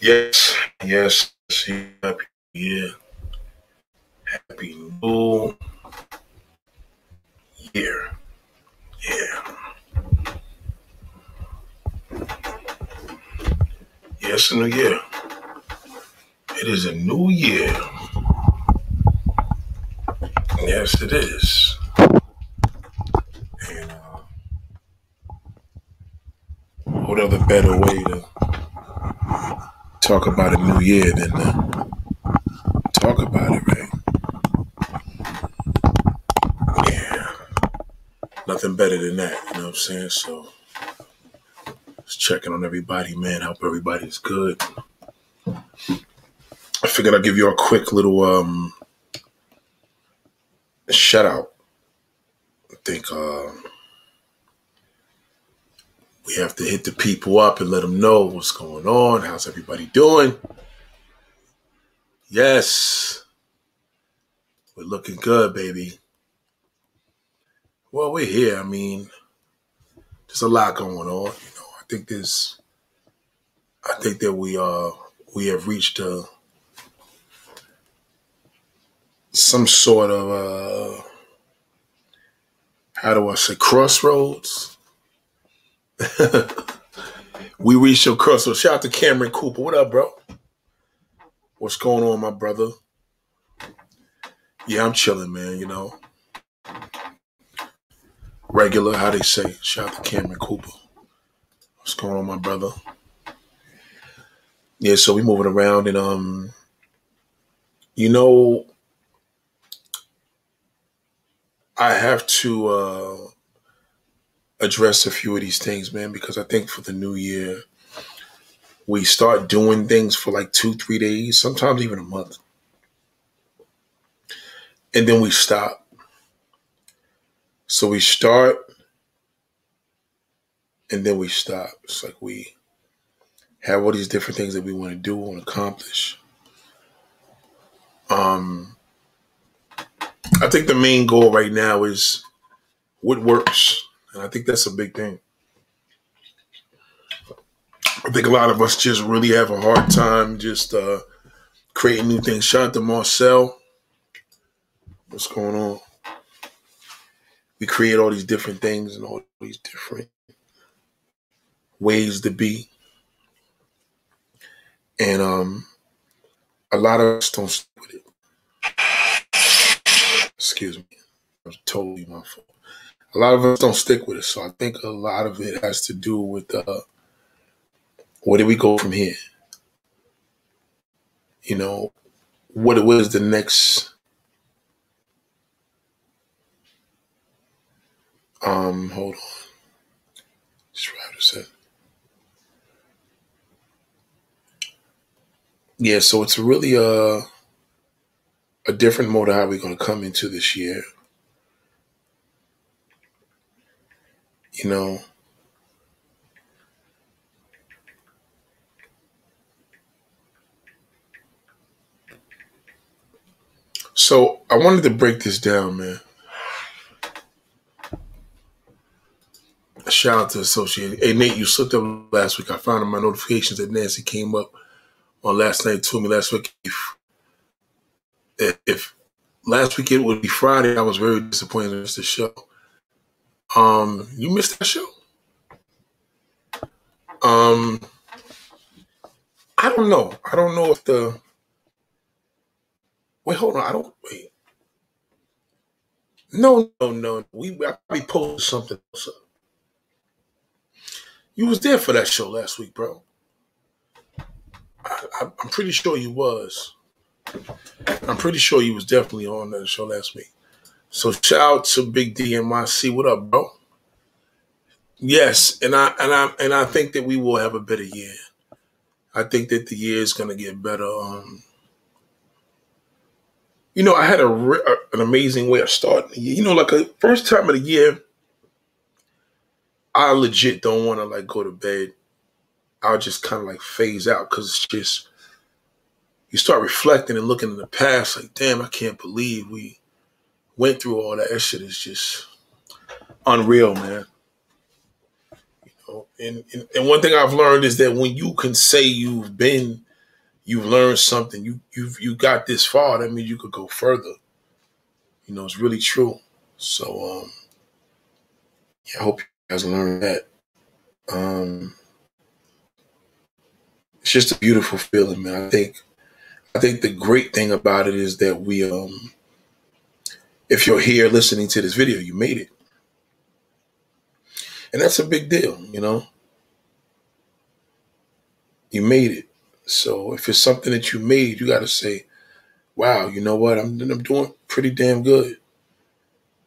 Yes, yes, happy year. Happy new year. Yeah. Yes, a new year. It is a new year. Yes, it is. And uh, what other better way to talk about a new year than to talk about it, right? Yeah. Nothing better than that, you know what I'm saying? So just checking on everybody, man. Hope everybody's good. I figured I'd give you a quick little um shout out. I think uh, we have to hit the people up and let them know what's going on. How's everybody doing? Yes, we're looking good, baby. Well, we're here. I mean, there's a lot going on. You know, I think there's, I think that we uh we have reached a some sort of uh how do I say crossroads. we reached a crossroads. Shout out to Cameron Cooper. What up, bro? What's going on, my brother? Yeah, I'm chilling, man. You know, regular. How they say? Shout out to Cameron Cooper. What's going on, my brother? Yeah, so we moving around, and um, you know, I have to uh address a few of these things, man, because I think for the new year, we start doing things for like two, three days, sometimes even a month. And then we stop. So we start and then we stop. It's like we have all these different things that we want to do and accomplish. Um I think the main goal right now is what works. And I think that's a big thing. I think a lot of us just really have a hard time just uh, creating new things. Shout out to Marcel. What's going on? We create all these different things and all these different ways to be. And um, a lot of us don't stick with it. Excuse me. Was totally my fault. A lot of us don't stick with it. So I think a lot of it has to do with uh, where do we go from here? You know, what what is the next um hold on. Just right a second. Yeah, so it's really a a different mode of how we're gonna come into this year. You know, so I wanted to break this down, man. Shout out to Associated. Hey Nate, you slipped up last week. I found in my notifications that Nancy came up on last night to me last week. If, if last week it would be Friday, I was very disappointed in the show. Um, you missed that show. Um, I don't know. I don't know if the wait. Hold on. I don't wait. No, no, no. We I probably posted something else up. You was there for that show last week, bro. I, I, I'm pretty sure you was. I'm pretty sure you was definitely on that show last week. So shout out to Big D and YC. What up, bro? Yes, and I and I and I think that we will have a better year. I think that the year is going to get better. Um, you know, I had a, a- an amazing way of starting the year. You know, like a first time of the year, I legit don't want to like go to bed. I'll just kind of like phase out because it's just you start reflecting and looking in the past. Like, damn, I can't believe we went through all that. That shit is just unreal, man. You know, and, and and one thing I've learned is that when you can say you've been you've learned something. You you've you got this far. That means you could go further. You know, it's really true. So um yeah, I hope you guys learned that. Um it's just a beautiful feeling, man. I think I think the great thing about it is that we um if you're here listening to this video, you made it. And that's a big deal, you know. You made it. So if it's something that you made, you got to say, "Wow, you know what? I'm I'm doing pretty damn good."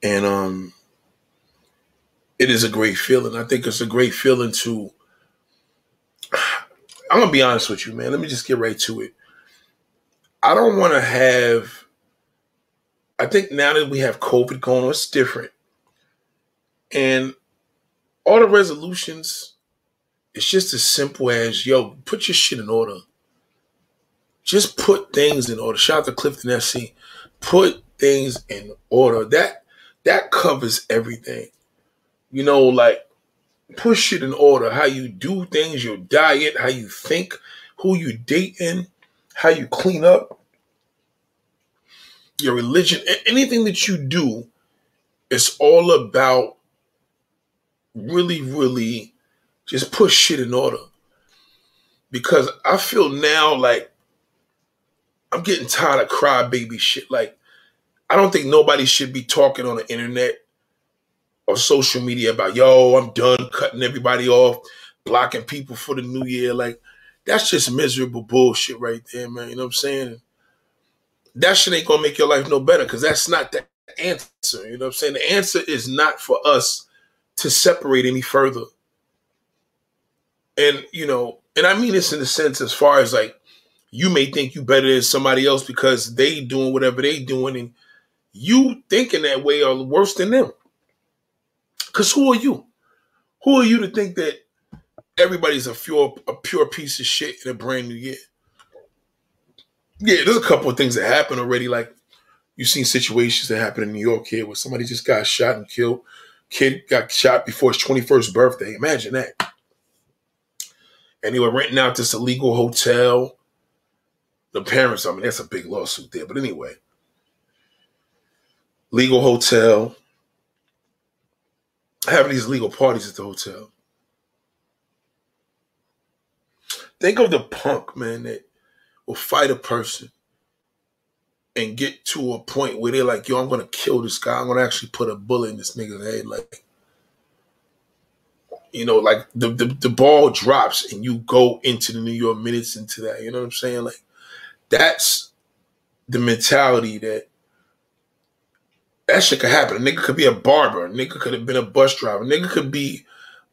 And um it is a great feeling. I think it's a great feeling to I'm going to be honest with you, man. Let me just get right to it. I don't want to have I think now that we have COVID going on, it's different. And all the resolutions, it's just as simple as yo, put your shit in order. Just put things in order. Shout out to Clifton SC. Put things in order. That that covers everything. You know, like push it in order. How you do things, your diet, how you think, who you dating, how you clean up, your religion, anything that you do, it's all about really, really just put shit in order. Because I feel now like I'm getting tired of crybaby shit. Like, I don't think nobody should be talking on the internet or social media about, yo, I'm done cutting everybody off, blocking people for the new year. Like, that's just miserable bullshit right there, man. You know what I'm saying? That shit ain't gonna make your life no better because that's not the answer. You know what I'm saying? The answer is not for us to separate any further. And, you know, and I mean this in the sense as far as like you may think you better than somebody else because they doing whatever they doing and you thinking that way are worse than them. Cause who are you? Who are you to think that everybody's a pure a pure piece of shit in a brand new year? Yeah, there's a couple of things that happen already. Like you've seen situations that happen in New York here where somebody just got shot and killed. Kid got shot before his 21st birthday. Imagine that. And they were renting out this illegal hotel the parents, I mean, that's a big lawsuit there. But anyway, legal hotel, having these legal parties at the hotel. Think of the punk, man, that will fight a person and get to a point where they're like, yo, I'm gonna kill this guy. I'm gonna actually put a bullet in this nigga's head. Like, you know, like the, the, the ball drops and you go into the New York minutes into that. You know what I'm saying? Like, that's the mentality that that shit could happen. A nigga could be a barber. A nigga could have been a bus driver. A nigga could be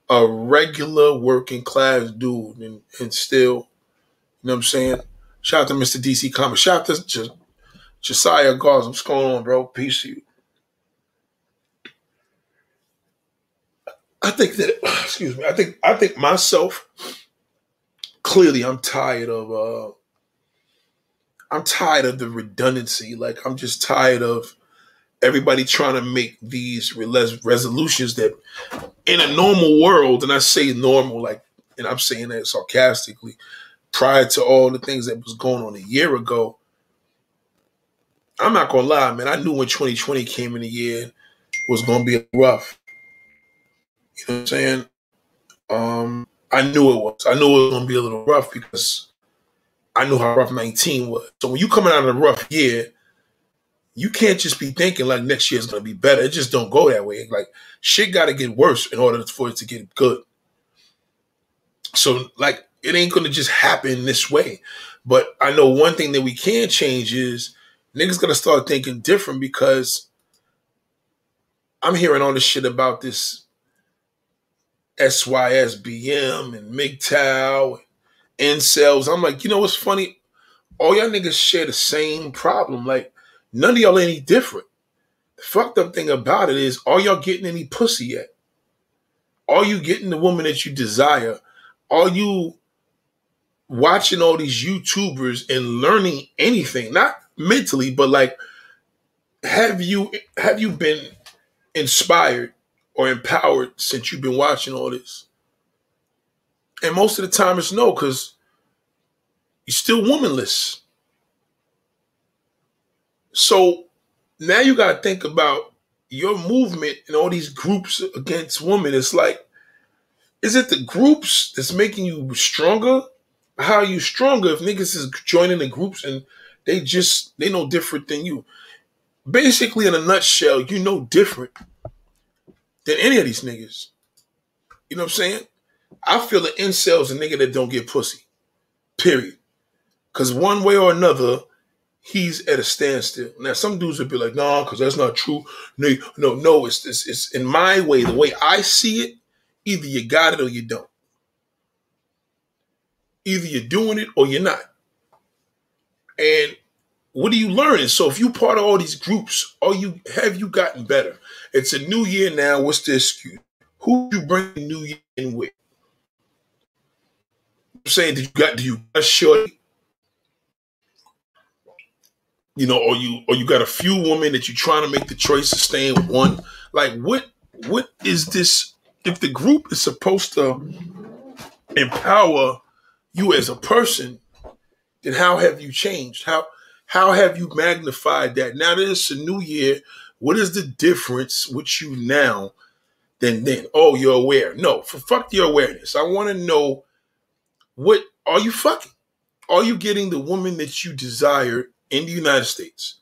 a regular working class dude and, and still, you know what I'm saying? Shout out to Mr. DC Comics. Shout out to J- Josiah Gauls. What's going on, bro? Peace to you. I think that excuse me, I think I think myself clearly I'm tired of uh I'm tired of the redundancy. Like I'm just tired of everybody trying to make these res- resolutions that in a normal world, and I say normal, like, and I'm saying that sarcastically, prior to all the things that was going on a year ago, I'm not gonna lie, man. I knew when 2020 came in the year was gonna be rough. You know what I'm saying? Um, I knew it was. I knew it was gonna be a little rough because I knew how rough 19 was. So when you coming out of a rough year, you can't just be thinking like next year is going to be better. It just don't go that way. Like shit got to get worse in order for it to get good. So like it ain't to just happen this way. But I know one thing that we can change is niggas to start thinking different because I'm hearing all this shit about this SYSBM and MGTOW and incels. I'm like, you know what's funny? All y'all niggas share the same problem. Like, none of y'all any different. The fucked up thing about it is, are y'all getting any pussy yet? Are you getting the woman that you desire? Are you watching all these YouTubers and learning anything? Not mentally, but like, have you have you been inspired or empowered since you've been watching all this? And most of the time it's no, because you're still womanless. So now you got to think about your movement and all these groups against women. It's like, is it the groups that's making you stronger? How are you stronger if niggas is joining the groups and they just they know different than you? Basically, in a nutshell, you know different than any of these niggas. You know what I'm saying? I feel the incel's a nigga that don't get pussy. Period. Cause one way or another, he's at a standstill. Now, some dudes would be like, "Nah, because that's not true." No, no, no. It's, it's it's in my way, the way I see it. Either you got it or you don't. Either you're doing it or you're not. And what are you learning? So if you part of all these groups, are you have you gotten better? It's a new year now. What's the excuse? Who you bring the new year in with? I'm saying, did you got do you got shorty? You know, or you or you got a few women that you're trying to make the choice to stay in one. Like what what is this? If the group is supposed to empower you as a person, then how have you changed? How how have you magnified that? Now that it's a new year, what is the difference with you now than then? Oh, you're aware. No, for fuck your awareness. I want to know what are you fucking? Are you getting the woman that you desire in the United States?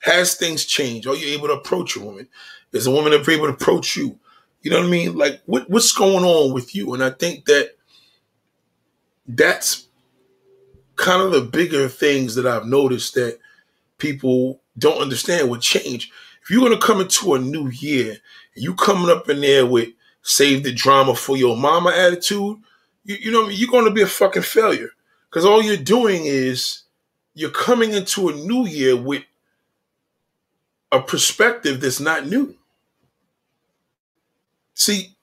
Has things changed? Are you able to approach a woman? Is a woman able to approach you? You know what I mean? Like what, what's going on with you? And I think that that's kind of the bigger things that I've noticed that people don't understand with change. If you're gonna come into a new year you coming up in there with save the drama for your mama attitude, you, you know you're gonna be a fucking failure. Because all you're doing is you're coming into a new year with a perspective that's not new. See,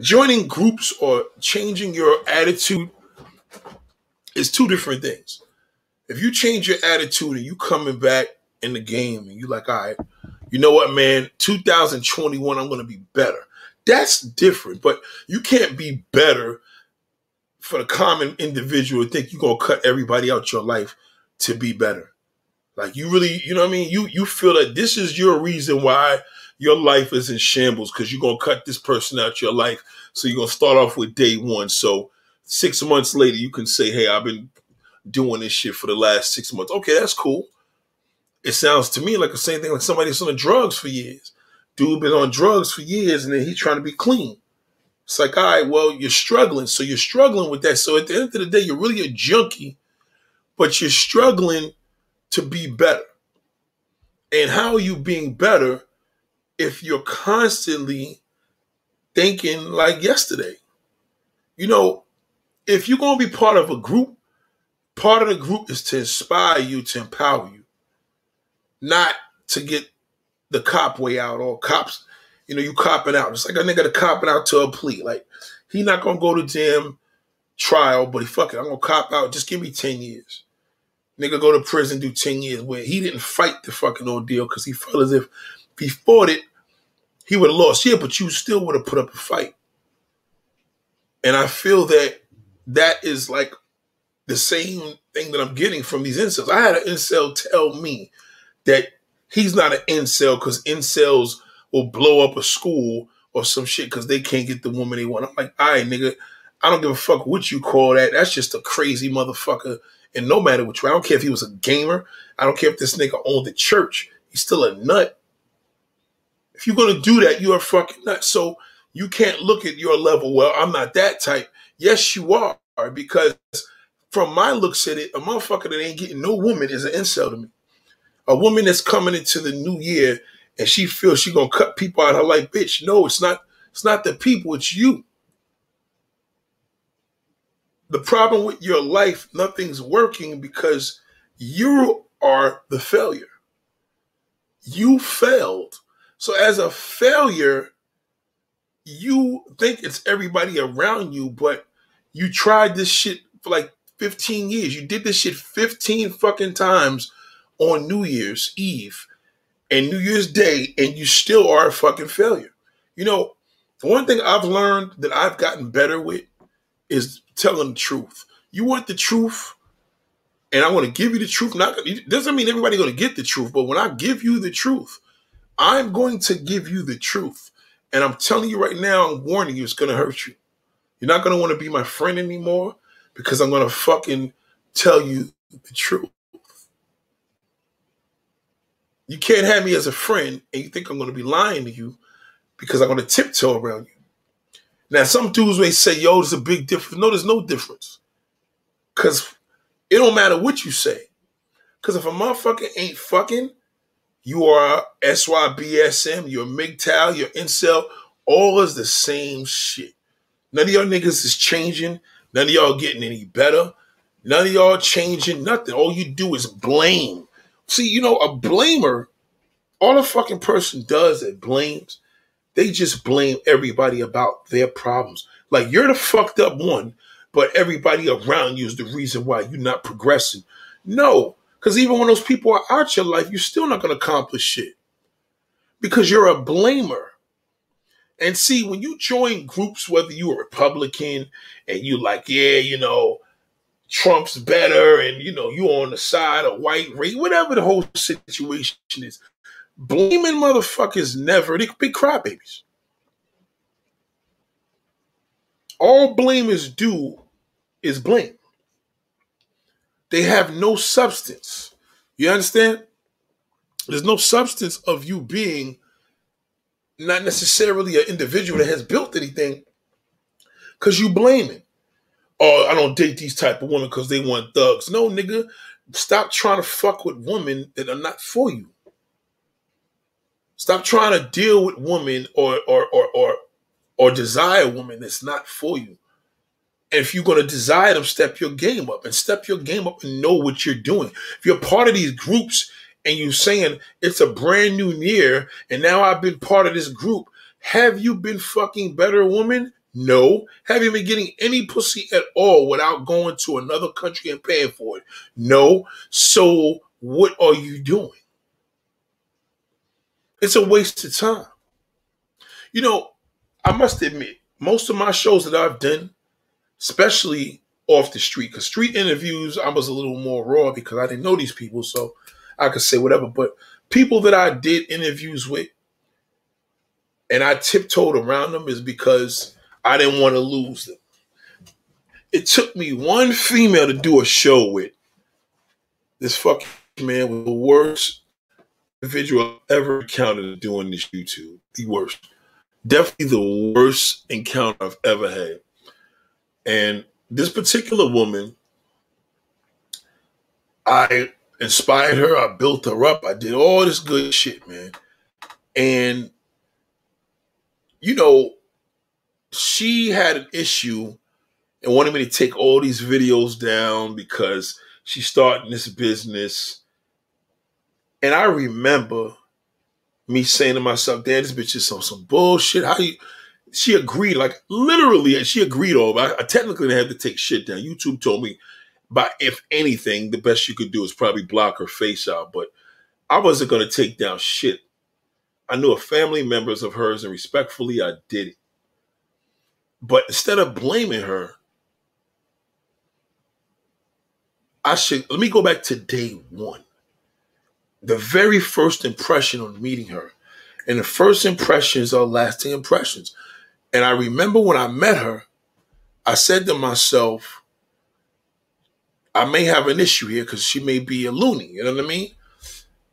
joining groups or changing your attitude is two different things. If you change your attitude and you coming back in the game and you like, all right, you know what, man, 2021, I'm gonna be better. That's different, but you can't be better for the common individual to think you're gonna cut everybody out your life to be better. Like you really, you know what I mean? You you feel that this is your reason why your life is in shambles because you're gonna cut this person out your life. So you're gonna start off with day one. So six months later, you can say, Hey, I've been doing this shit for the last six months. Okay, that's cool. It sounds to me like the same thing like somebody that's on drugs for years. Dude been on drugs for years and then he's trying to be clean. It's like, all right, well, you're struggling. So you're struggling with that. So at the end of the day, you're really a junkie, but you're struggling to be better. And how are you being better if you're constantly thinking like yesterday? You know, if you're going to be part of a group, part of the group is to inspire you, to empower you, not to get the cop way out or cops you know, you copping out. It's like a nigga to copping out to a plea. Like he not gonna go to damn trial, but he fuck it. I'm gonna cop out. Just give me ten years. Nigga go to prison, do ten years. Where he didn't fight the fucking ordeal because he felt as if he fought it, he would have lost. Yeah, but you still would have put up a fight. And I feel that that is like the same thing that I'm getting from these incels. I had an incel tell me that he's not an incel because incels will blow up a school or some shit because they can't get the woman they want. I'm like, all right, nigga, I don't give a fuck what you call that. That's just a crazy motherfucker. And no matter what you, I don't care if he was a gamer. I don't care if this nigga owned the church. He's still a nut. If you're gonna do that, you're a fucking nut. So you can't look at your level. Well, I'm not that type. Yes, you are, because from my looks at it, a motherfucker that ain't getting no woman is an incel to me. A woman that's coming into the new year and she feels she gonna cut people out of her life, bitch. No, it's not. It's not the people. It's you. The problem with your life, nothing's working because you are the failure. You failed. So as a failure, you think it's everybody around you, but you tried this shit for like 15 years. You did this shit 15 fucking times on New Year's Eve and New Year's Day, and you still are a fucking failure. You know, one thing I've learned that I've gotten better with is telling the truth. You want the truth, and I want to give you the truth. Not doesn't mean everybody's going to get the truth, but when I give you the truth, I'm going to give you the truth. And I'm telling you right now, I'm warning you, it's going to hurt you. You're not going to want to be my friend anymore because I'm going to fucking tell you the truth. You can't have me as a friend and you think I'm going to be lying to you because I'm going to tiptoe around you. Now, some dudes may say, yo, there's a big difference. No, there's no difference. Because it don't matter what you say. Because if a motherfucker ain't fucking, you are SYSBM, you're MGTOW, you're incel, all is the same shit. None of y'all niggas is changing. None of y'all getting any better. None of y'all changing nothing. All you do is blame. See, you know, a blamer, all a fucking person does that blames, they just blame everybody about their problems. Like you're the fucked up one, but everybody around you is the reason why you're not progressing. No, because even when those people are out your life, you're still not going to accomplish shit because you're a blamer. And see, when you join groups, whether you're a Republican and you like, yeah, you know, Trump's better, and you know, you're on the side of white race, whatever the whole situation is, blaming motherfuckers never, they could be crybabies. All blamers do is blame. They have no substance. You understand? There's no substance of you being not necessarily an individual that has built anything because you blaming. Oh, I don't date these type of women because they want thugs. No, nigga, stop trying to fuck with women that are not for you. Stop trying to deal with women or or or or or desire women that's not for you. If you're going to desire them, step your game up and step your game up and know what you're doing. If you're part of these groups and you're saying it's a brand new year and now I've been part of this group, have you been fucking better woman? No. Have you been getting any pussy at all without going to another country and paying for it? No. So what are you doing? It's a waste of time. You know, I must admit, most of my shows that I've done, especially off the street, because street interviews, I was a little more raw because I didn't know these people, so I could say whatever. But people that I did interviews with and I tiptoed around them is because I didn't want to lose them. It took me one female to do a show with. This fucking man was the worst individual I've ever encountered doing this YouTube. The worst. Definitely the worst encounter I've ever had. And this particular woman, I inspired her, I built her up, I did all this good shit, man. And, you know, she had an issue and wanted me to take all these videos down because she's starting this business and I remember me saying to myself, "Damn, this bitch is on some bullshit." How you? She agreed, like literally, she agreed all. I, I technically didn't to take shit down. YouTube told me, but if anything, the best you could do is probably block her face out. But I wasn't gonna take down shit. I knew a family members of hers, and respectfully, I did it. But instead of blaming her, I should let me go back to day one the very first impression on meeting her. And the first impressions are lasting impressions. And I remember when I met her, I said to myself, I may have an issue here because she may be a loony, you know what I mean?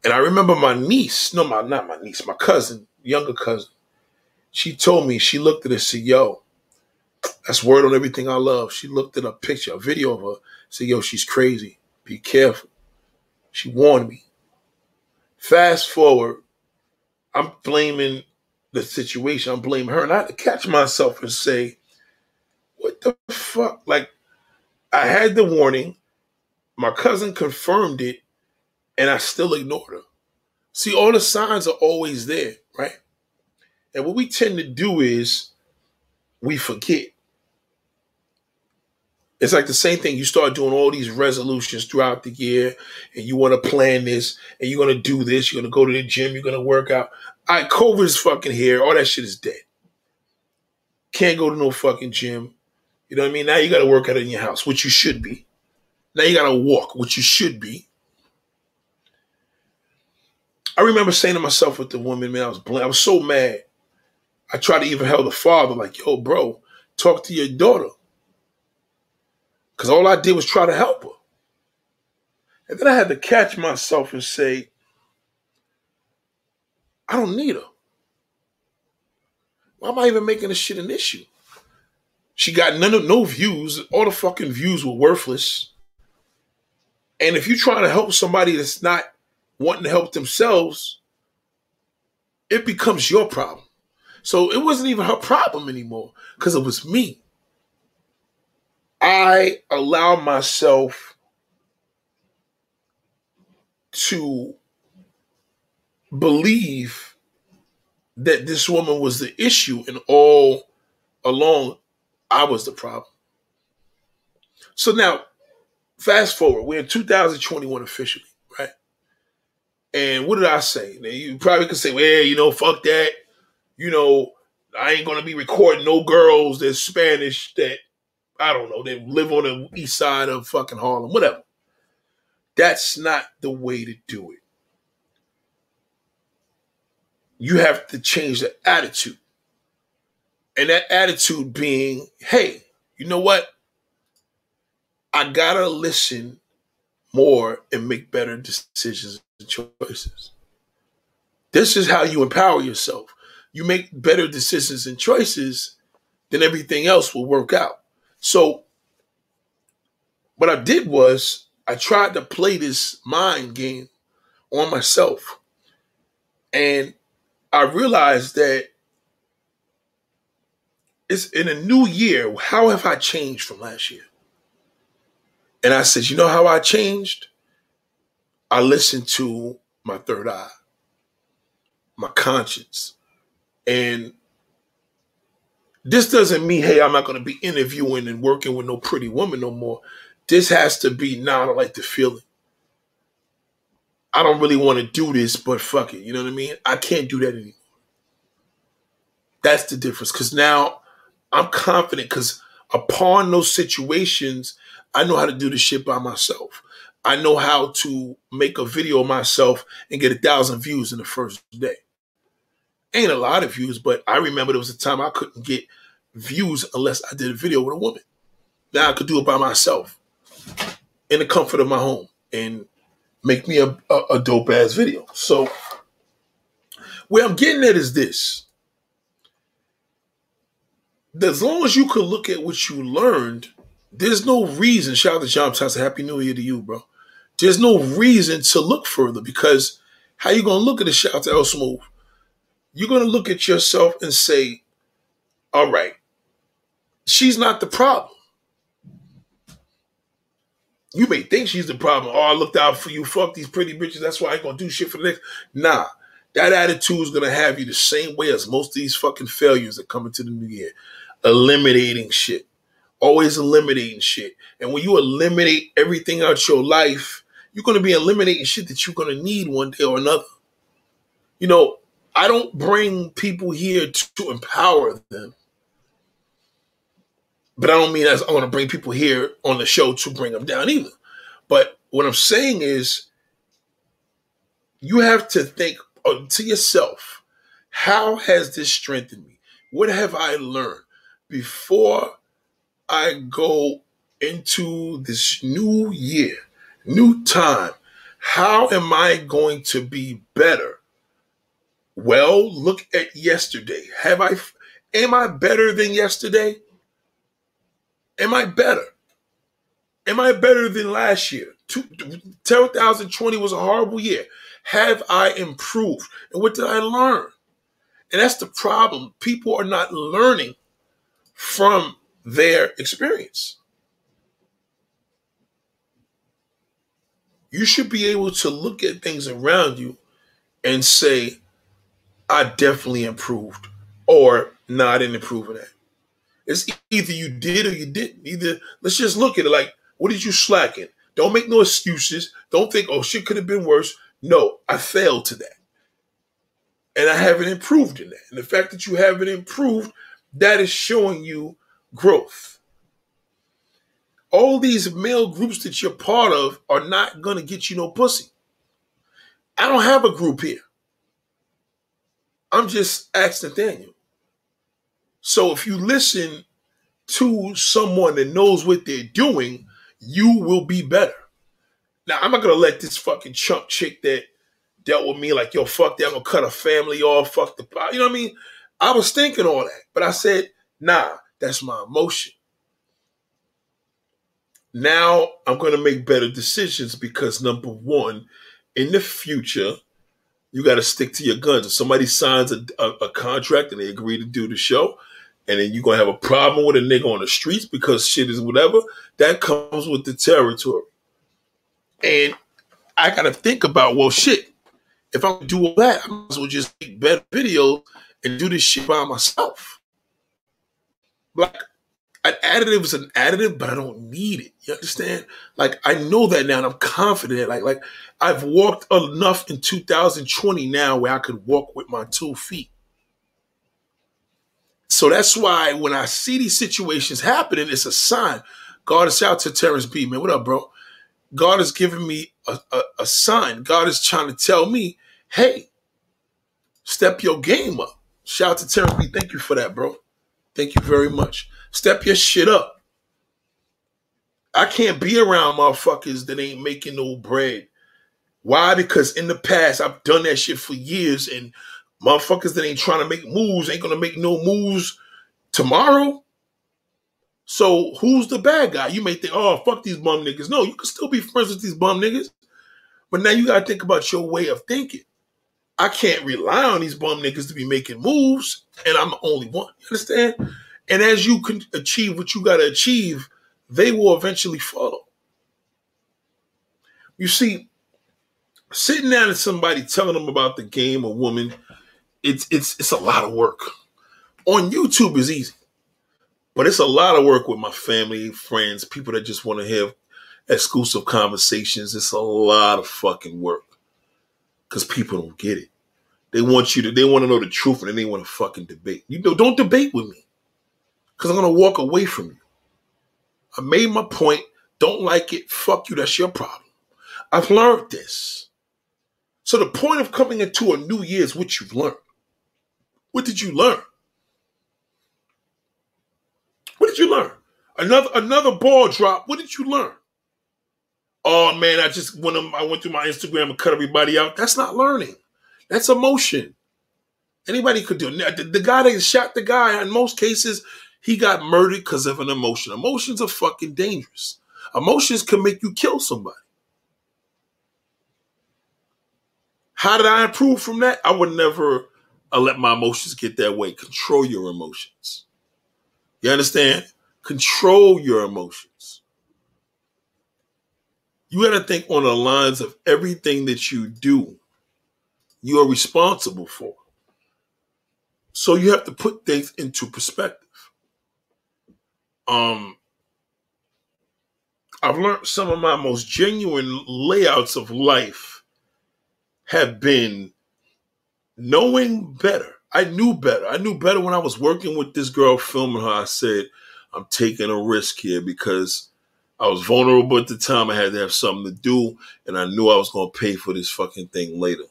And I remember my niece, no, my not my niece, my cousin, younger cousin, she told me, she looked at it and said, Yo, that's word on everything I love. She looked at a picture, a video of her, said, Yo, she's crazy. Be careful. She warned me. Fast forward, I'm blaming the situation. I'm blaming her. And I had to catch myself and say, what the fuck? Like, I had the warning. My cousin confirmed it, and I still ignored her. See, all the signs are always there, right? And what we tend to do is we forget. It's like the same thing. You start doing all these resolutions throughout the year, and you want to plan this, and you're gonna do this. You're gonna go to the gym. You're gonna work out. Right, COVID is fucking here. All that shit is dead. Can't go to no fucking gym. You know what I mean? Now you got to work out in your house, which you should be. Now you got to walk, which you should be. I remember saying to myself with the woman, man, I was bl- I was so mad. I tried to even help the father, like, yo, bro, talk to your daughter. Because all I did was try to help her. And then I had to catch myself and say, I don't need her. Why am I even making this shit an issue? She got none of no views. All the fucking views were worthless. And if you're trying to help somebody that's not wanting to help themselves, it becomes your problem. So it wasn't even her problem anymore because it was me. I allow myself to believe that this woman was the issue and all along I was the problem. So now, fast forward, we're in 2021 officially, right? And what did I say? Now you probably could say, well, you know, fuck that. You know, I ain't gonna be recording no girls that's Spanish that I don't know, they live on the east side of fucking Harlem, whatever. That's not the way to do it. You have to change the attitude. And that attitude being, hey, you know what? I gotta listen more and make better decisions and choices. This is how you empower yourself. You make better decisions and choices, then everything else will work out. So, what I did was I tried to play this mind game on myself. And I realized that it's in a new year. How have I changed from last year? And I said, you know how I changed? I listened to my third eye, my conscience. And this doesn't mean, hey, I'm not going to be interviewing and working with no pretty woman no more. This has to be now. I like the feeling. I don't really want to do this, but fuck it. You know what I mean? I can't do that anymore. That's the difference. Because now I'm confident. Because upon those situations, I know how to do the shit by myself. I know how to make a video myself and get a thousand views in the first day. Ain't a lot of views, but I remember there was a time I couldn't get views unless I did a video with a woman. Now I could do it by myself in the comfort of my home and make me a, a, a dope ass video. So, where I'm getting at is this. As long as you can look at what you learned, there's no reason. Shout out to John Thompson. Happy New Year to you, bro. There's no reason to look further because how you gonna look at a shout out to El Smooth? You're gonna look at yourself and say, "All right, she's not the problem." You may think she's the problem. Oh, I looked out for you. Fuck these pretty bitches. That's why I ain't gonna do shit for the next. Nah, that attitude is gonna have you the same way as most of these fucking failures that come into the new year. Eliminating shit. Always eliminating shit. And when you eliminate everything out your life, you're gonna be eliminating shit that you're gonna need one day or another. You know, I don't bring people here to, to empower them. But I don't mean as I want to bring people here on the show to bring them down either. But what I'm saying is, you have to think uh, to yourself, how has this strengthened me? What have I learned before I go into this new year, new time? How am I going to be better? Well, look at yesterday. Have I am I better than yesterday? Am I better? Am I better than last year? 2020 was a horrible year. Have I improved? And what did I learn? And that's the problem. People are not learning from their experience. You should be able to look at things around you and say, I definitely improved, or no, I didn't improve in that. It's either you did or you didn't. Either let's just look at it like, what did you slack in? Don't make no excuses. Don't think, oh, shit could have been worse. No, I failed to that. And I haven't improved in that. And the fact that you haven't improved, that is showing you growth. all these male groups that you're part of are not gonna get you no pussy. I don't have a group here. I'm just asking Nathaniel. So if you listen to someone that knows what they're doing, you will be better. Now I'm not gonna let this fucking chunk chick that dealt with me like, yo, fuck that, I'm gonna cut a family off, fuck the you know what I mean? I was thinking all that, but I said, nah, that's my emotion. Now I'm gonna make better decisions because number one, in the future, you got to stick to your guns. If somebody signs a, a, a, contract and they agree to do the show, and then you're gonna have a problem with a nigga on the streets because shit is whatever, that comes with the territory. And I gotta think about, well, shit, if I do all that, I might as well just make better videos and do this shit by myself. Like an additive is an additive, but I don't need it. You understand? Like I know that now, and I'm confident. Like like I've walked enough in 2020 now where I could walk with my two feet. So that's why when I see these situations happening, it's a sign. God is out to Terrence B, man. What up, bro? God is giving me a, a, a sign. God is trying to tell me, hey, step your game up. Shout out to Terrence B. Thank you for that, bro. Thank you very much. Step your shit up. I can't be around motherfuckers that ain't making no bread. Why? Because in the past, I've done that shit for years, and motherfuckers that ain't trying to make moves ain't gonna make no moves tomorrow. So who's the bad guy? You may think, oh, fuck these bum niggas. No, you can still be friends with these bum niggas. But now you gotta think about your way of thinking. I can't rely on these bum niggas to be making moves, and I'm the only one. You understand? And as you can achieve what you gotta achieve, they will eventually follow. You see, sitting down to somebody telling them about the game or woman, it's it's it's a lot of work. On YouTube is easy. But it's a lot of work with my family, friends, people that just want to have exclusive conversations. It's a lot of fucking work. Cause people don't get it. They want you to, they want to know the truth and they want to fucking debate. You know, don't debate with me. Cause I'm gonna walk away from you. I made my point. Don't like it. Fuck you. That's your problem. I've learned this. So the point of coming into a new year is what you've learned. What did you learn? What did you learn? Another another ball drop. What did you learn? Oh man, I just went I went through my Instagram and cut everybody out. That's not learning. That's emotion. Anybody could do it. The, the guy that shot the guy, in most cases, he got murdered because of an emotion. Emotions are fucking dangerous. Emotions can make you kill somebody. How did I improve from that? I would never uh, let my emotions get that way. Control your emotions. You understand? Control your emotions. You got to think on the lines of everything that you do, you are responsible for. So you have to put things into perspective. Um, I've learned some of my most genuine layouts of life have been knowing better I knew better. I knew better when I was working with this girl filming her. I said, I'm taking a risk here because I was vulnerable at the time. I had to have something to do, and I knew I was going to pay for this fucking thing later.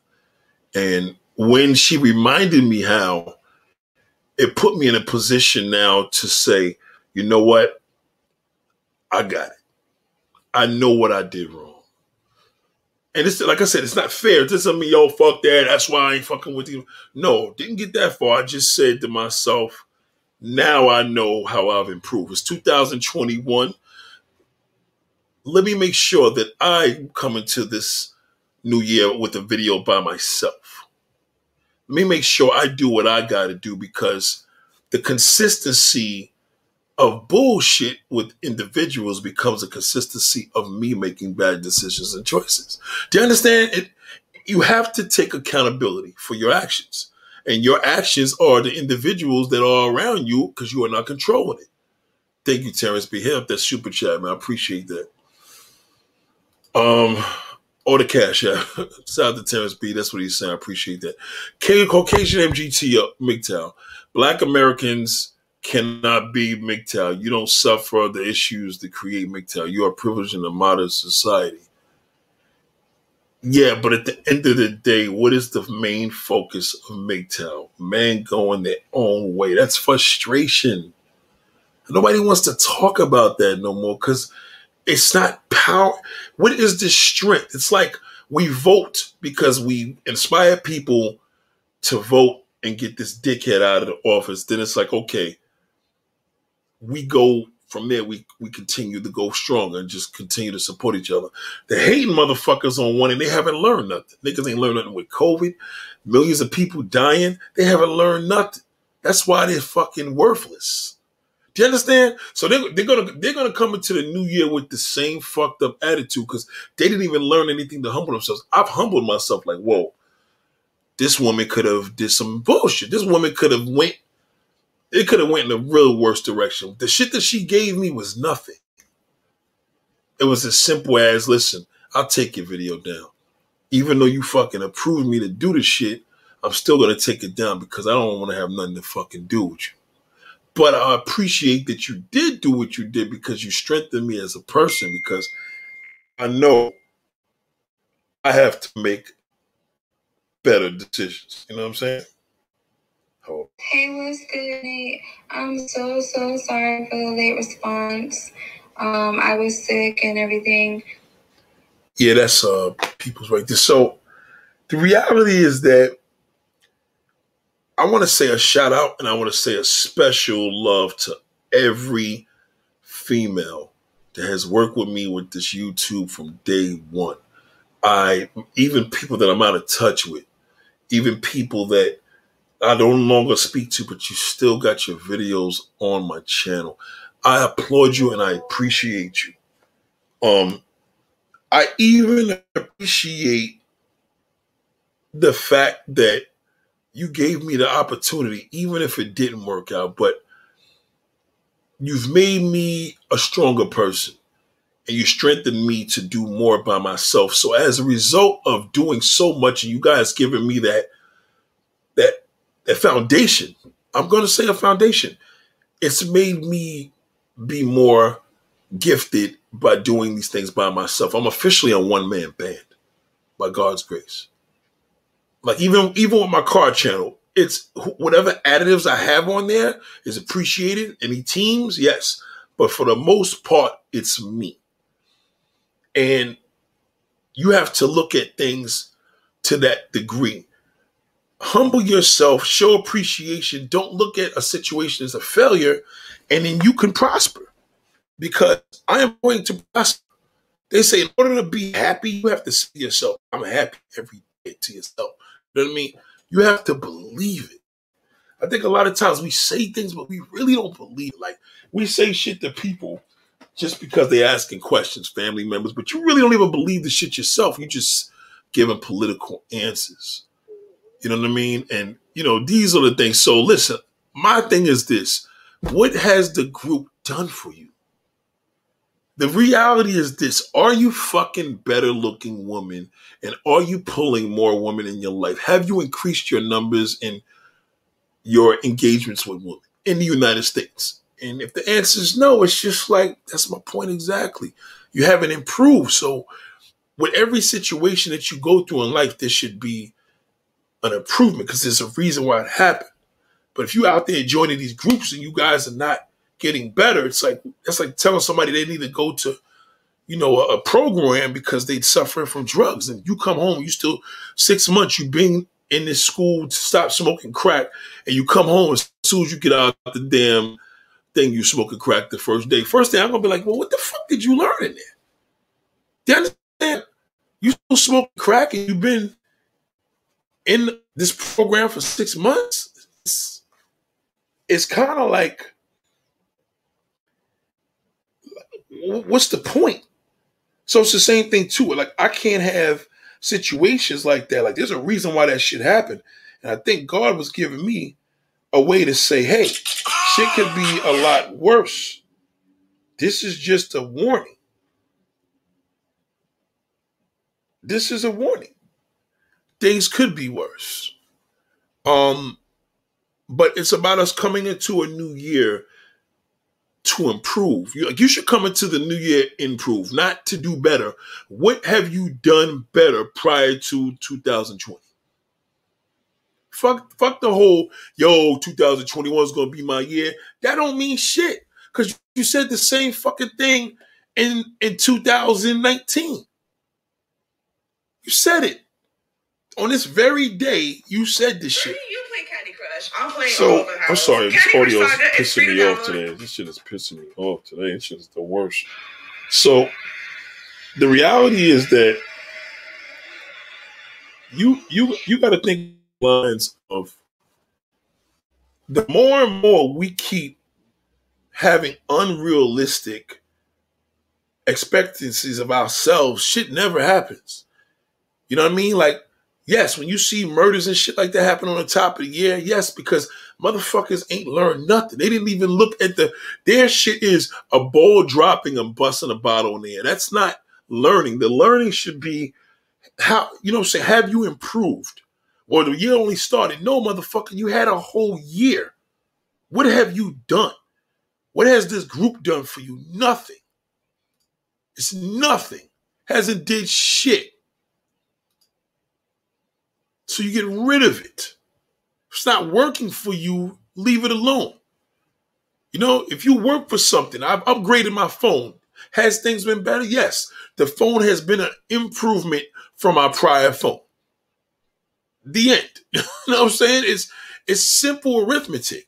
And when she reminded me how, it put me in a position now to say, you know what? I got it. I know what I did wrong. And it's like I said, it's not fair. It doesn't mean, yo, fuck that. That's why I ain't fucking with you. No, didn't get that far. I just said to myself, now I know how I've improved. It's 2021. Let me make sure that I come into this new year with a video by myself. Let me make sure I do what I got to do because the consistency of bullshit with individuals becomes a consistency of me making bad decisions and choices. Do you understand? It, you have to take accountability for your actions. And your actions are the individuals that are around you because you are not controlling it. Thank you, Terrence B. Hemp. That's super chat, man. I appreciate that. Um, or the cash, yeah. Shout out to Terrence B. That's what he's saying. I appreciate that. Caucasian MGT up, MGTOW. Black Americans cannot be MGTOW. You don't suffer the issues that create MGTOW. You are privileged in a modern society. Yeah, but at the end of the day, what is the main focus of MGTOW? Man going their own way. That's frustration. Nobody wants to talk about that no more because it's not power. What is this strength? It's like we vote because we inspire people to vote and get this dickhead out of the office. Then it's like, okay, we go from there. We we continue to go stronger and just continue to support each other. The hating motherfuckers on one and they haven't learned nothing. Niggas ain't learned nothing with COVID. Millions of people dying. They haven't learned nothing. That's why they're fucking worthless. Do you understand? So they're, they're gonna they're gonna come into the new year with the same fucked up attitude because they didn't even learn anything to humble themselves. I've humbled myself like, whoa, this woman could have did some bullshit. This woman could have went, it could have went in the real worst direction. The shit that she gave me was nothing. It was as simple as, listen, I'll take your video down. Even though you fucking approved me to do the shit, I'm still gonna take it down because I don't want to have nothing to fucking do with you. But I appreciate that you did do what you did because you strengthened me as a person because I know I have to make better decisions. You know what I'm saying? Hey, what's good, Nate? I'm so, so sorry for the late response. Um, I was sick and everything. Yeah, that's uh people's right there. So the reality is that I want to say a shout out and I want to say a special love to every female that has worked with me with this YouTube from day one. I even people that I'm out of touch with, even people that I don't longer speak to, but you still got your videos on my channel. I applaud you and I appreciate you. Um, I even appreciate the fact that you gave me the opportunity, even if it didn't work out, but you've made me a stronger person and you strengthened me to do more by myself. So as a result of doing so much and you guys giving me that that foundation, I'm going to say a foundation. It's made me be more gifted by doing these things by myself. I'm officially a one man band by God's grace. Like even even with my car channel, it's whatever additives I have on there is appreciated. Any teams, yes, but for the most part, it's me. And you have to look at things to that degree. Humble yourself, show appreciation. Don't look at a situation as a failure, and then you can prosper. Because I am going to prosper. They say in order to be happy, you have to see yourself. I'm happy every day to yourself. You know what I mean? You have to believe it. I think a lot of times we say things, but we really don't believe it. Like we say shit to people just because they're asking questions, family members, but you really don't even believe the shit yourself. You just giving political answers. You know what I mean? And you know, these are the things. So listen, my thing is this. What has the group done for you? The reality is this Are you fucking better looking woman? And are you pulling more women in your life? Have you increased your numbers in your engagements with women in the United States? And if the answer is no, it's just like, that's my point exactly. You haven't improved. So, with every situation that you go through in life, there should be an improvement because there's a reason why it happened. But if you're out there joining these groups and you guys are not getting better. It's like it's like telling somebody they need to go to, you know, a, a program because they suffering from drugs, and you come home, you still six months you've been in this school to stop smoking crack, and you come home as soon as you get out the damn thing you smoke smoking crack the first day. First day I'm gonna be like, well, what the fuck did you learn in there? Do you understand? You still smoking crack and you've been in this program for six months. It's, it's kind of like what's the point? So it's the same thing too. Like I can't have situations like that. Like there's a reason why that shit happened. And I think God was giving me a way to say, hey, shit could be a lot worse. This is just a warning. This is a warning. Things could be worse. Um, but it's about us coming into a new year to improve. You, you should come into the new year improve, not to do better. What have you done better prior to 2020? Fuck, fuck the whole yo 2021 is gonna be my year. That don't mean shit because you said the same fucking thing in in 2019. You said it on this very day. You said this shit. You play Candy Crush. I'm playing. So I'm sorry, this audio is pissing me off today. This shit is pissing me off today. This shit is the worst. So the reality is that you you you got to think lines of the more and more we keep having unrealistic expectancies of ourselves, shit never happens. You know what I mean? Like, yes, when you see murders and shit like that happen on the top of the year, yes, because motherfuckers ain't learned nothing. They didn't even look at the their shit is a bowl dropping and busting a bottle in there. That's not learning. The learning should be how you know say have you improved? Or the year only started. No, motherfucker, you had a whole year. What have you done? What has this group done for you? Nothing. It's nothing. Hasn't did shit. So you get rid of it. If it's not working for you, leave it alone. You know, if you work for something, I've upgraded my phone. Has things been better? Yes. The phone has been an improvement from our prior phone. The end. you know what I'm saying? It's it's simple arithmetic.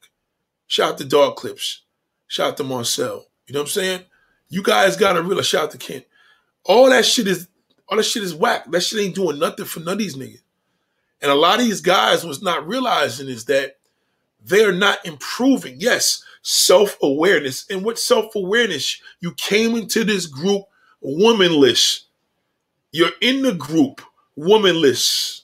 Shout out to Dog Clips. Shout out to Marcel. You know what I'm saying? You guys gotta realize, shout out to Ken. All that shit is all that shit is whack. That shit ain't doing nothing for none of these niggas. And a lot of these guys was not realizing is that they're not improving. Yes, self-awareness. And what self-awareness? You came into this group womanless. You're in the group womanless.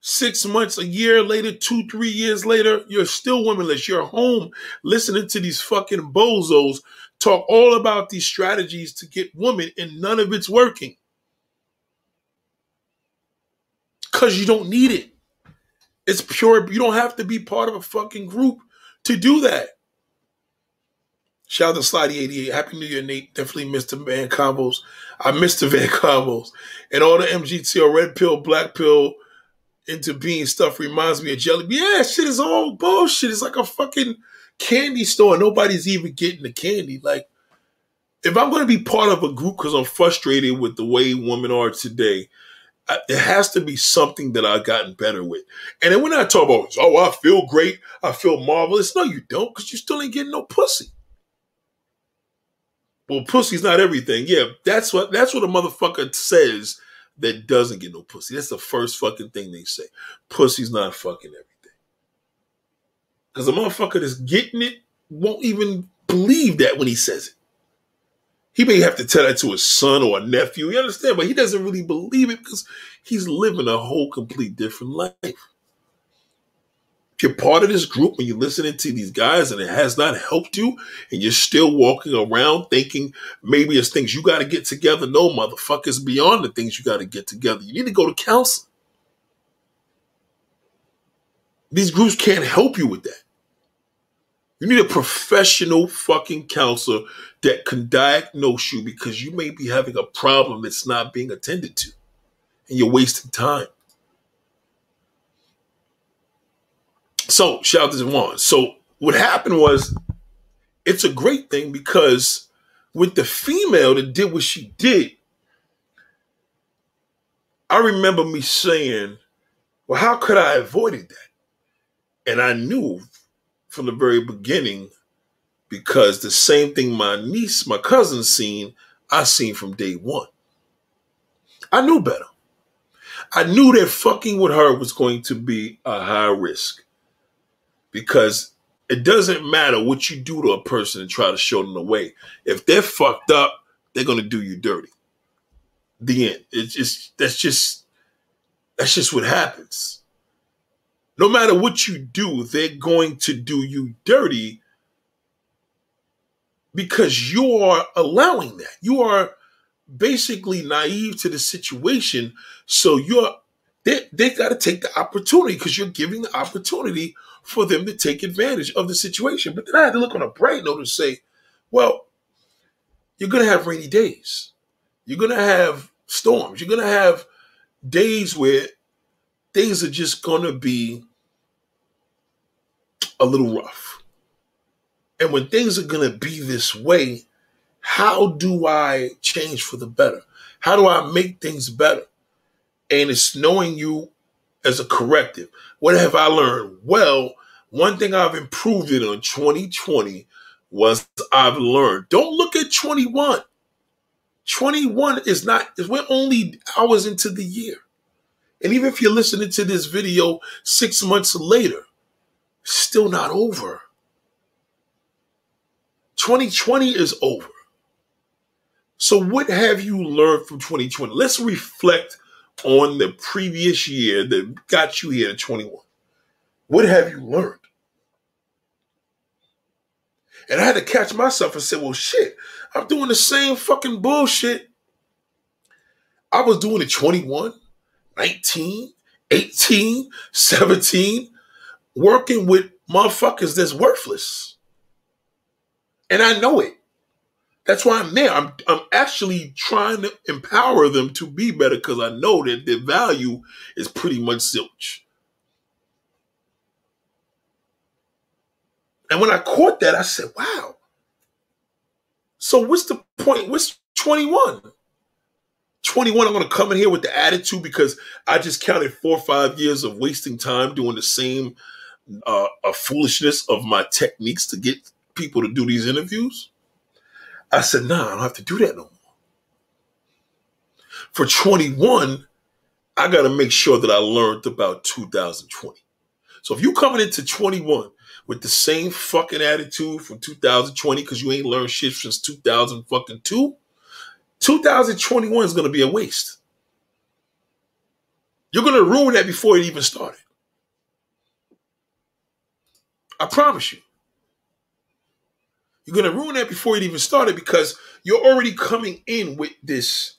Six months, a year later, two, three years later, you're still womanless. You're home listening to these fucking bozos talk all about these strategies to get women, and none of it's working. Because you don't need it. It's pure, you don't have to be part of a fucking group to do that. Shout out to Slidey88. Happy New Year, Nate. Definitely missed the Van Combos. I missed the Van Combos. And all the MGTOW, Red Pill, Black Pill, into being stuff reminds me of jelly. Yeah, shit is all bullshit. It's like a fucking candy store. Nobody's even getting the candy. Like, if I'm going to be part of a group because I'm frustrated with the way women are today, I, there has to be something that I've gotten better with. And then when I talk about, oh, I feel great, I feel marvelous. No, you don't, because you still ain't getting no pussy. Well, pussy's not everything. Yeah, that's what that's what a motherfucker says that doesn't get no pussy. That's the first fucking thing they say. Pussy's not fucking everything. Because a motherfucker that's getting it won't even believe that when he says it. He may have to tell that to his son or a nephew, you understand? But he doesn't really believe it because he's living a whole complete different life If you're part of this group and you're listening to these guys and it has not helped you and you're still walking around thinking maybe it's things you got to get together. No, motherfuckers, beyond the things you got to get together. You need to go to counseling. These groups can't help you with that. You need a professional fucking counselor that can diagnose you because you may be having a problem that's not being attended to and you're wasting time. So shout out to Juan. So what happened was it's a great thing because with the female that did what she did, I remember me saying, Well, how could I avoided that? And I knew from the very beginning because the same thing my niece, my cousin seen, I seen from day one. I knew better. I knew that fucking with her was going to be a high risk because it doesn't matter what you do to a person and try to show them the way. If they're fucked up, they're gonna do you dirty. The end. It's just that's just that's just what happens. No matter what you do, they're going to do you dirty because you are allowing that. You are basically naive to the situation. So you're they they got to take the opportunity because you're giving the opportunity for them to take advantage of the situation. But then I had to look on a bright note and say, well, you're to have rainy days. You're to have storms. You're to have days where things are just to be a little rough. And when things are going to be this way, how do I change for the better? How do I make things better? And it's knowing you as a corrective. What have I learned? Well, one thing I've improved it on 2020 was I've learned. Don't look at 21. 21 is not, we're only hours into the year. And even if you're listening to this video six months later, still not over. 2020 is over. So, what have you learned from 2020? Let's reflect on the previous year that got you here to 21. What have you learned? And I had to catch myself and say, well, shit, I'm doing the same fucking bullshit. I was doing it 21, 19, 18, 17, working with motherfuckers that's worthless. And I know it. That's why I'm there. I'm, I'm actually trying to empower them to be better because I know that their value is pretty much zilch. And when I caught that, I said, wow. So what's the point? What's 21? 21, I'm going to come in here with the attitude because I just counted four or five years of wasting time doing the same uh, a foolishness of my techniques to get people to do these interviews. I said, nah, I don't have to do that no more. For 21, I got to make sure that I learned about 2020. So if you coming into 21 with the same fucking attitude from 2020 because you ain't learned shit since 2000 fucking two, 2021 is going to be a waste. You're going to ruin that before it even started. I promise you. You're going to ruin that before it even started because you're already coming in with this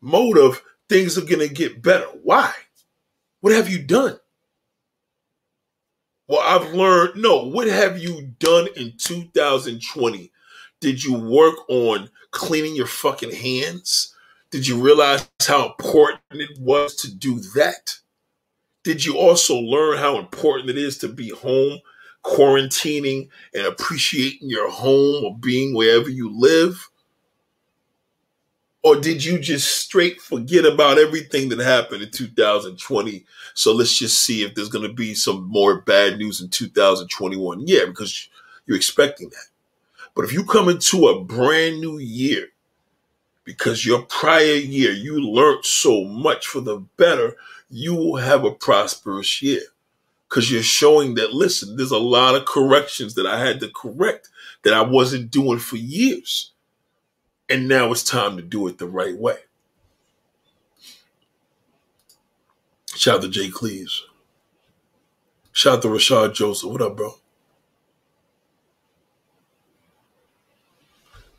mode of things are going to get better. Why? What have you done? Well, I've learned no. What have you done in 2020? Did you work on cleaning your fucking hands? Did you realize how important it was to do that? Did you also learn how important it is to be home quarantining and appreciating your home or being wherever you live? Or did you just straight forget about everything that happened in 2020? So let's just see if there's going to be some more bad news in 2021. Yeah, because you're expecting that. But if you come into a brand new year because your prior year you learned so much for the better, you will have a prosperous year because you're showing that, listen, there's a lot of corrections that I had to correct that I wasn't doing for years. And now it's time to do it the right way. Shout out to Jay Cleaves. Shout out to Rashad Joseph. What up, bro?